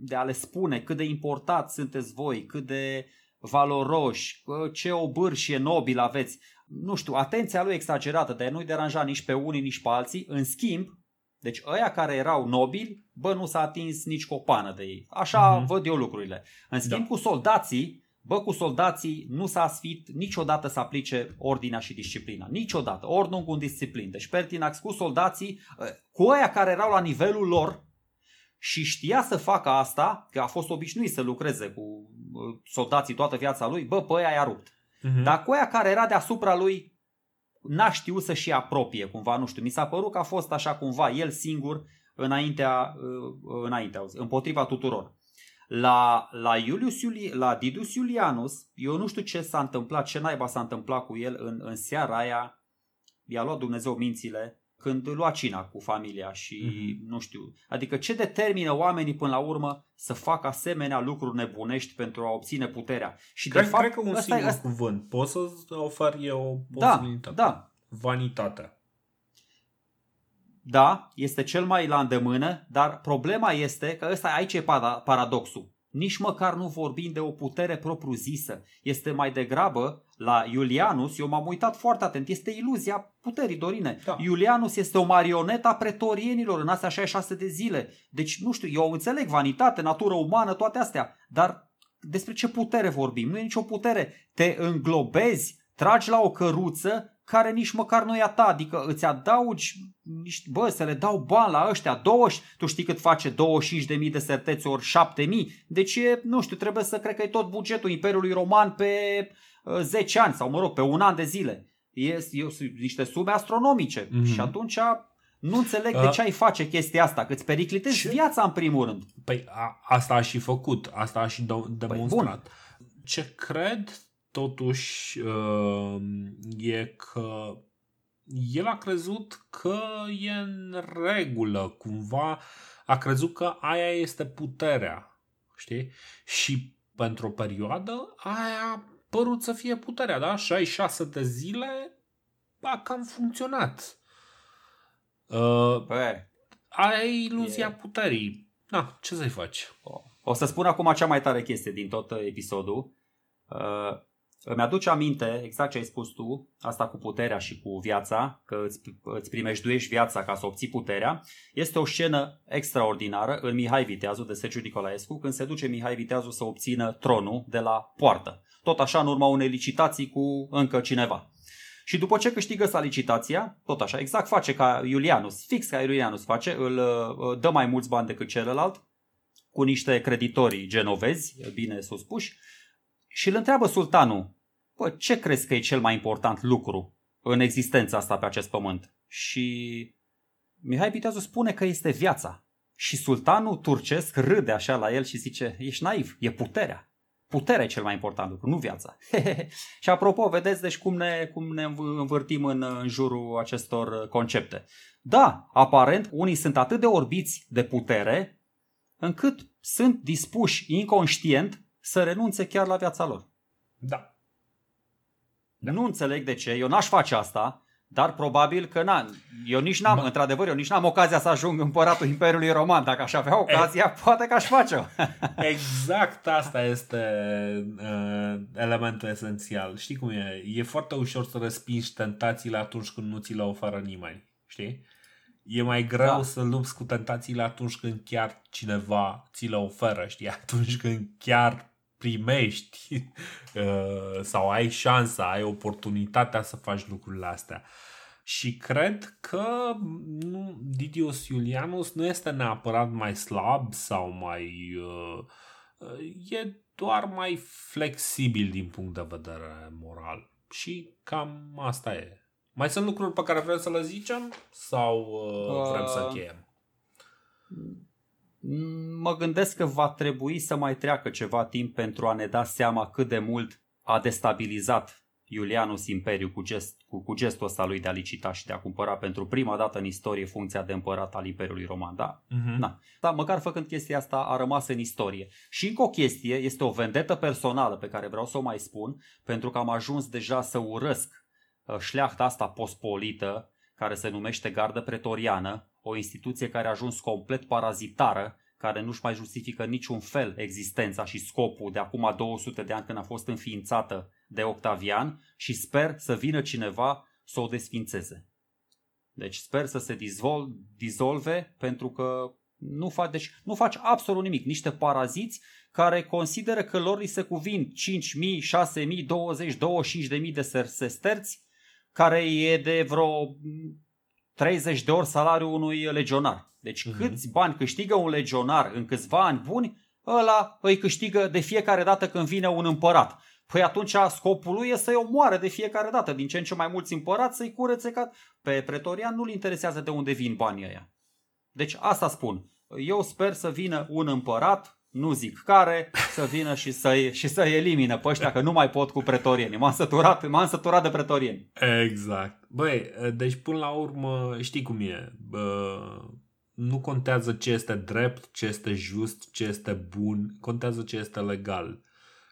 B: de a le spune cât de important sunteți voi, cât de valoroși, ce obârșie nobil aveți. Nu știu, atenția lui exagerată de a nu-i deranja nici pe unii, nici pe alții. În schimb, deci ăia care erau nobili, bă, nu s-a atins nici cu o pană de ei. Așa uh-huh. văd eu lucrurile. În schimb, da. cu soldații, Bă, cu soldații nu s-a sfit niciodată să aplice ordinea și disciplina. Niciodată. Ordnung cu disciplin. Deci Pertinax cu soldații, ă, cu aia care erau la nivelul lor și știa să facă asta, că a fost obișnuit să lucreze cu ă, soldații toată viața lui, bă, pe aia i-a rupt. Uh-huh. Dar cu aia care era deasupra lui, n-a știut să-și apropie cumva, nu știu. Mi s-a părut că a fost așa cumva el singur înaintea, ă, înaintea împotriva tuturor. La, la, Iulius Iuli, la Didus Iulianus, eu nu știu ce s-a întâmplat, ce naiba s-a întâmplat cu el în, în seara aia, i-a luat Dumnezeu mințile când lua cina cu familia și mm-hmm. nu știu. Adică ce determină oamenii până la urmă să facă asemenea lucruri nebunești pentru a obține puterea?
A: Și cred, de fapt, cred că un singur e, cuvânt. Poți să oferi o da, posibilitate.
B: Da, da.
A: Vanitatea.
B: Da, este cel mai la îndemână, dar problema este că ăsta aici e paradoxul. Nici măcar nu vorbim de o putere propriu-zisă. Este mai degrabă la Iulianus, eu m-am uitat foarte atent, este iluzia puterii, Dorine. Da. Iulianus este o marionetă a pretorienilor în astea 66 de zile. Deci, nu știu, eu înțeleg vanitate, natură umană, toate astea, dar despre ce putere vorbim? Nu e nicio putere. Te înglobezi, tragi la o căruță care nici măcar nu e a ta, adică îți adaugi, niște, bă, să le dau bani la ăștia, 20, tu știi cât face 25.000 de serteți ori 7.000, deci e, nu știu, trebuie să cred că e tot bugetul Imperiului Roman pe uh, 10 ani sau mă rog, pe un an de zile. E, e niște sume astronomice mm-hmm. și atunci nu înțeleg de ce ai face chestia asta, că îți periclitezi ce? viața în primul rând.
A: Păi a, asta a și făcut, asta a și păi, demonstrat. Păi, ce cred totuși uh, e că el a crezut că e în regulă, cumva a crezut că aia este puterea, știi? Și pentru o perioadă aia a părut să fie puterea, da? 66 de zile a cam funcționat. Uh, Bă, aia e iluzia e... puterii. Na, ce să-i faci?
B: O să spun acum cea mai tare chestie din tot episodul. Uh, îmi aduce aminte exact ce ai spus tu, asta cu puterea și cu viața, că îți, îți primejduiești viața ca să obții puterea. Este o scenă extraordinară în Mihai Viteazu de Sergiu Nicolaescu, când se duce Mihai Viteazu să obțină tronul de la poartă. Tot așa în urma unei licitații cu încă cineva. Și după ce câștigă sa licitația, tot așa, exact face ca Iulianus, fix ca Iulianus face, îl uh, dă mai mulți bani decât celălalt, cu niște creditori genovezi, bine suspuși, și îl întreabă sultanul, bă, ce crezi că e cel mai important lucru în existența asta pe acest pământ? Și Mihai Viteazu spune că este viața. Și sultanul turcesc râde așa la el și zice, ești naiv, e puterea. Puterea e cel mai important lucru, nu viața. și apropo, vedeți deci cum ne, cum ne învârtim în, în jurul acestor concepte. Da, aparent, unii sunt atât de orbiți de putere, încât sunt dispuși inconștient să renunțe chiar la viața lor.
A: Da.
B: da. Nu înțeleg de ce, eu n-aș face asta, dar probabil că n Eu nici n-am, Ma... într-adevăr, eu nici n-am ocazia să ajung împăratul Imperiului Roman. Dacă aș avea ocazia, e... poate că aș face-o.
A: exact asta este uh, elementul esențial. Știi cum e? E foarte ușor să respingi tentațiile atunci când nu ți le oferă nimeni. Știi? E mai greu da. să lupți cu tentațiile atunci când chiar cineva ți le oferă, știi? Atunci când chiar primești uh, sau ai șansa, ai oportunitatea să faci lucrurile astea. Și cred că nu, Didios Iulianus nu este neapărat mai slab sau mai uh, e doar mai flexibil din punct de vedere moral. Și cam asta e. Mai sunt lucruri pe care vrem să le zicem sau uh, vrem să încheiem?
B: Mă gândesc că va trebui să mai treacă ceva timp pentru a ne da seama cât de mult a destabilizat Iulianus Imperiu cu, gest, cu, cu gestul ăsta lui de a licita și de a cumpăra pentru prima dată în istorie funcția de împărat al Imperiului Roman. Da, uh-huh. da. Dar măcar făcând chestia asta a rămas în istorie. Și încă o chestie, este o vendetă personală pe care vreau să o mai spun, pentru că am ajuns deja să urăsc uh, șleachta asta pospolită, care se numește gardă pretoriană, o instituție care a ajuns complet parazitară, care nu-și mai justifică niciun fel existența și scopul de acum 200 de ani când a fost înființată de Octavian și sper să vină cineva să o desfințeze. Deci sper să se dizvol, dizolve pentru că nu, fa- deci nu faci absolut nimic. Niște paraziți care consideră că lor li se cuvin 5.000, 6.000, 20, 25.000 de sesterți care e de vreo 30 de ori salariul unui legionar. Deci uh-huh. câți bani câștigă un legionar în câțiva ani buni, ăla îi câștigă de fiecare dată când vine un împărat. Păi atunci scopul lui e să-i omoare de fiecare dată, din ce în ce mai mulți împărați să-i curețe ca... Pe pretorian nu-l interesează de unde vin banii ăia. Deci asta spun. Eu sper să vină un împărat, nu zic care, să vină și să-i, și să-i elimine pe ăștia, că nu mai pot cu pretorieni. M-am săturat, m-am săturat de pretorieni.
A: Exact. Băi, deci până la urmă știi cum e. Bă, nu contează ce este drept, ce este just, ce este bun, contează ce este legal.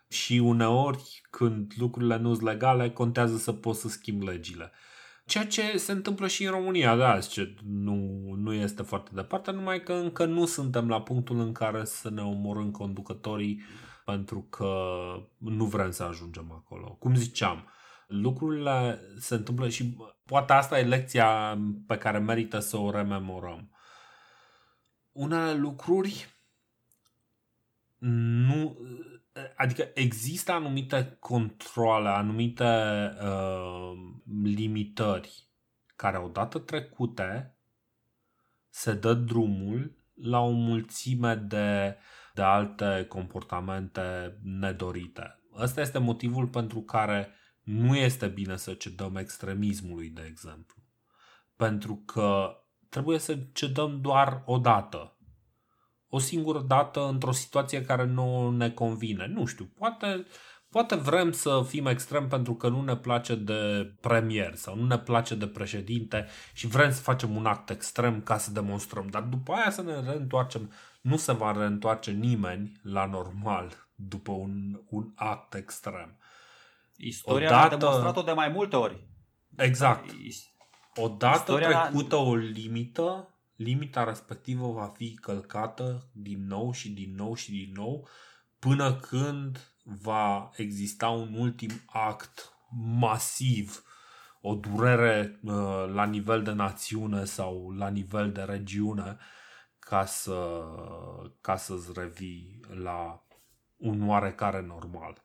A: Și uneori, când lucrurile nu sunt legale, contează să poți să schimbi legile. Ceea ce se întâmplă și în România de azi, ce nu, nu este foarte departe, numai că încă nu suntem la punctul în care să ne omorâm conducătorii pentru că nu vrem să ajungem acolo. Cum ziceam, lucrurile se întâmplă și poate asta e lecția pe care merită să o rememorăm. Unele lucruri nu Adică există anumite controle, anumite uh, limitări care odată trecute se dă drumul la o mulțime de, de alte comportamente nedorite. Ăsta este motivul pentru care nu este bine să cedăm extremismului, de exemplu. Pentru că trebuie să cedăm doar o dată o singură dată într-o situație care nu ne convine. Nu știu, poate, poate vrem să fim extrem pentru că nu ne place de premier sau nu ne place de președinte și vrem să facem un act extrem ca să demonstrăm. Dar după aia să ne reîntoarcem. Nu se va reîntoarce nimeni la normal după un, un act extrem.
B: Istoria Odată... a demonstrat-o de mai multe ori.
A: Exact. Odată Istoria... trecută o limită, limita respectivă va fi călcată din nou și din nou și din nou până când va exista un ultim act masiv, o durere uh, la nivel de națiune sau la nivel de regiune ca să ca să-ți revii la un oarecare normal.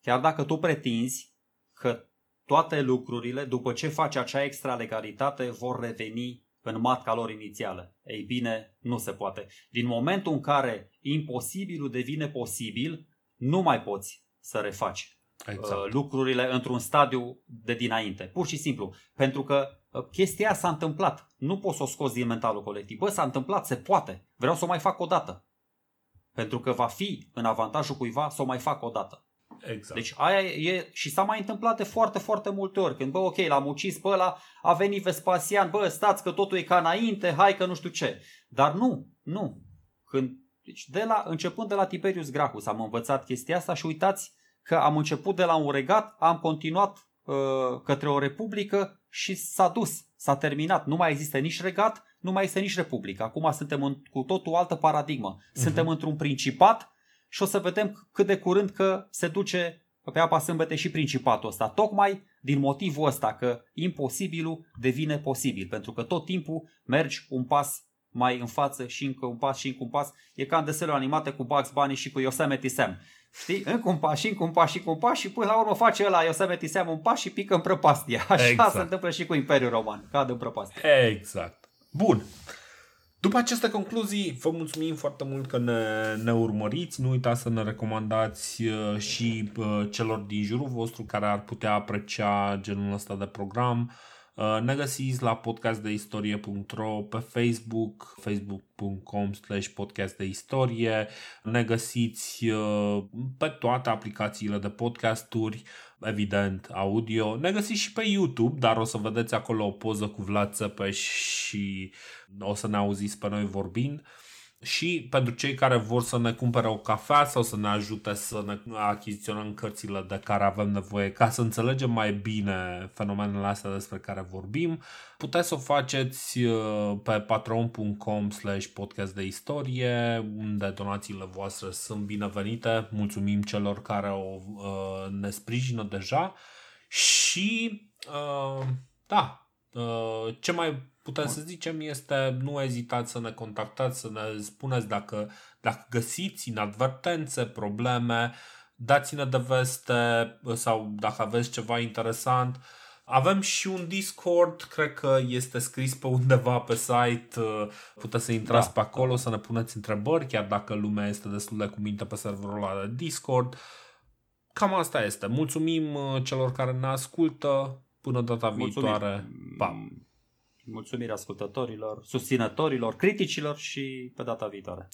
B: Chiar dacă tu pretinzi că toate lucrurile, după ce faci acea extralegalitate, vor reveni în matca lor inițială. Ei bine, nu se poate. Din momentul în care imposibilul devine posibil, nu mai poți să refaci exact. Uh, lucrurile într-un stadiu de dinainte. Pur și simplu. Pentru că uh, chestia s-a întâmplat. Nu poți să o scoți din mentalul colectiv. Bă, s-a întâmplat, se poate. Vreau să o mai fac o dată. Pentru că va fi în avantajul cuiva să o mai fac o dată.
A: Exact.
B: Deci aia e, și s-a mai întâmplat de foarte, foarte multe ori. Când, bă, ok, l-am ucis pe ăla, a venit Vespasian, bă, stați că totul e ca înainte, hai că nu știu ce. Dar nu, nu. Când, deci de la, începând de la Tiberius Gracchus am învățat chestia asta și uitați că am început de la un regat, am continuat uh, către o republică și s-a dus, s-a terminat. Nu mai există nici regat, nu mai este nici republică. Acum suntem în, cu totul altă paradigmă. Suntem uh-huh. într-un principat și o să vedem cât de curând că se duce pe apa sâmbete și principatul ăsta. Tocmai din motivul ăsta că imposibilul devine posibil, pentru că tot timpul mergi un pas mai în față și încă un pas și încă un pas. E ca în desenul animate cu Bugs Bunny și cu Yosemite Sam. Știi? Încă un pas și încă un pas și încă un pas și până la urmă face ăla Yosemite Sam un pas și pică în prăpastie. Așa exact. se întâmplă și cu Imperiul Roman. Cade în prăpastie.
A: Exact. Bun. După aceste concluzii, vă mulțumim foarte mult că ne, ne urmăriți. Nu uitați să ne recomandați uh, și uh, celor din jurul vostru care ar putea aprecia genul ăsta de program. Uh, ne găsiți la podcastdeistorie.ro pe Facebook, facebook.com slash podcastdeistorie. Ne găsiți pe toate aplicațiile de podcasturi, evident audio. Ne găsiți și pe YouTube, dar o să vedeți acolo o poză cu Vlad Țăpeș și o să ne auziți pe noi vorbind. Și pentru cei care vor să ne cumpere o cafea sau să ne ajute să ne achiziționăm cărțile de care avem nevoie ca să înțelegem mai bine fenomenele astea despre care vorbim, puteți să o faceți uh, pe patreon.com slash podcast de istorie, unde donațiile voastre sunt binevenite. Mulțumim celor care o, uh, ne sprijină deja și uh, da, ce mai putem să zicem este nu ezitați să ne contactați, să ne spuneți dacă, dacă găsiți inadvertențe, probleme, dați-ne de veste sau dacă aveți ceva interesant. Avem și un Discord, cred că este scris pe undeva pe site, puteți să intrați da. pe acolo, să ne puneți întrebări, chiar dacă lumea este destul de cuminte pe serverul ăla de Discord. Cam asta este. Mulțumim uh, celor care ne ascultă. Până data Mulțumim. viitoare. Pa!
B: Mulțumiri ascultătorilor, susținătorilor, criticilor și pe data viitoare.